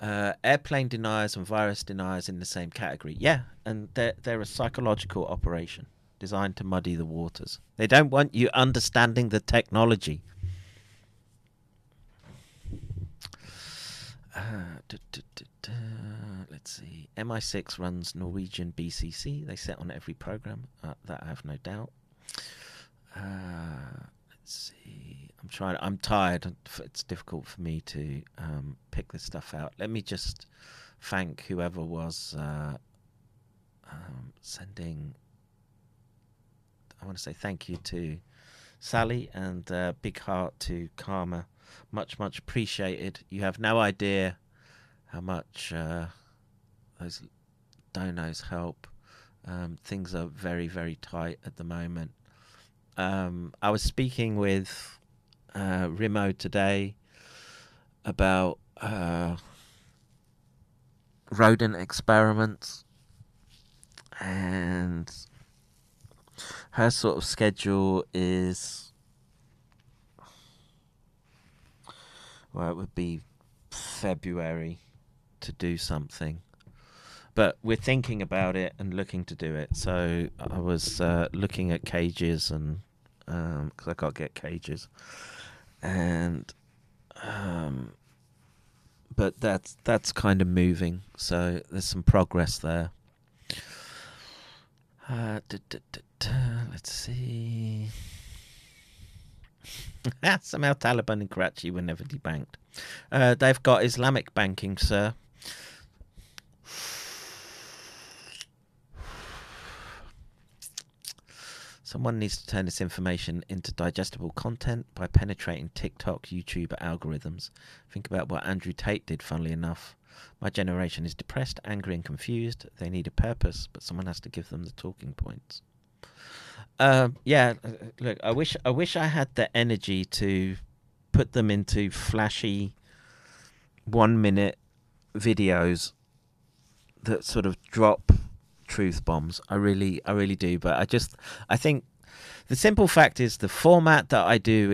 Uh, airplane deniers and virus deniers in the same category. Yeah, and they're, they're a psychological operation designed to muddy the waters. They don't want you understanding the technology. Uh, duh, duh, duh. Let's see. MI6 runs Norwegian BCC. They set on every program. Uh, that I have no doubt. Uh, let's see. I'm trying. I'm tired. It's difficult for me to um, pick this stuff out. Let me just thank whoever was uh, um, sending. I want to say thank you to Sally and uh, big heart to Karma. Much, much appreciated. You have no idea how much uh, those donos help. Um, things are very, very tight at the moment. Um, I was speaking with uh, Rimo today about uh, rodent experiments and her sort of schedule is well it would be february to do something. But we're thinking about it and looking to do it. So i was uh, looking at cages and because i got to get cages. And um, but that's that's kind of moving. So there's some progress there. Uh, duh, duh, duh, let's see. [LAUGHS] Somehow Taliban in Karachi were never debanked. Uh, they've got Islamic banking, sir. Someone needs to turn this information into digestible content by penetrating TikTok, YouTube algorithms. Think about what Andrew Tate did, funnily enough. My generation is depressed, angry, and confused. They need a purpose, but someone has to give them the talking points. Um, yeah, uh, look, I wish I wish I had the energy to put them into flashy one minute videos that sort of drop truth bombs. I really I really do, but I just I think the simple fact is the format that I do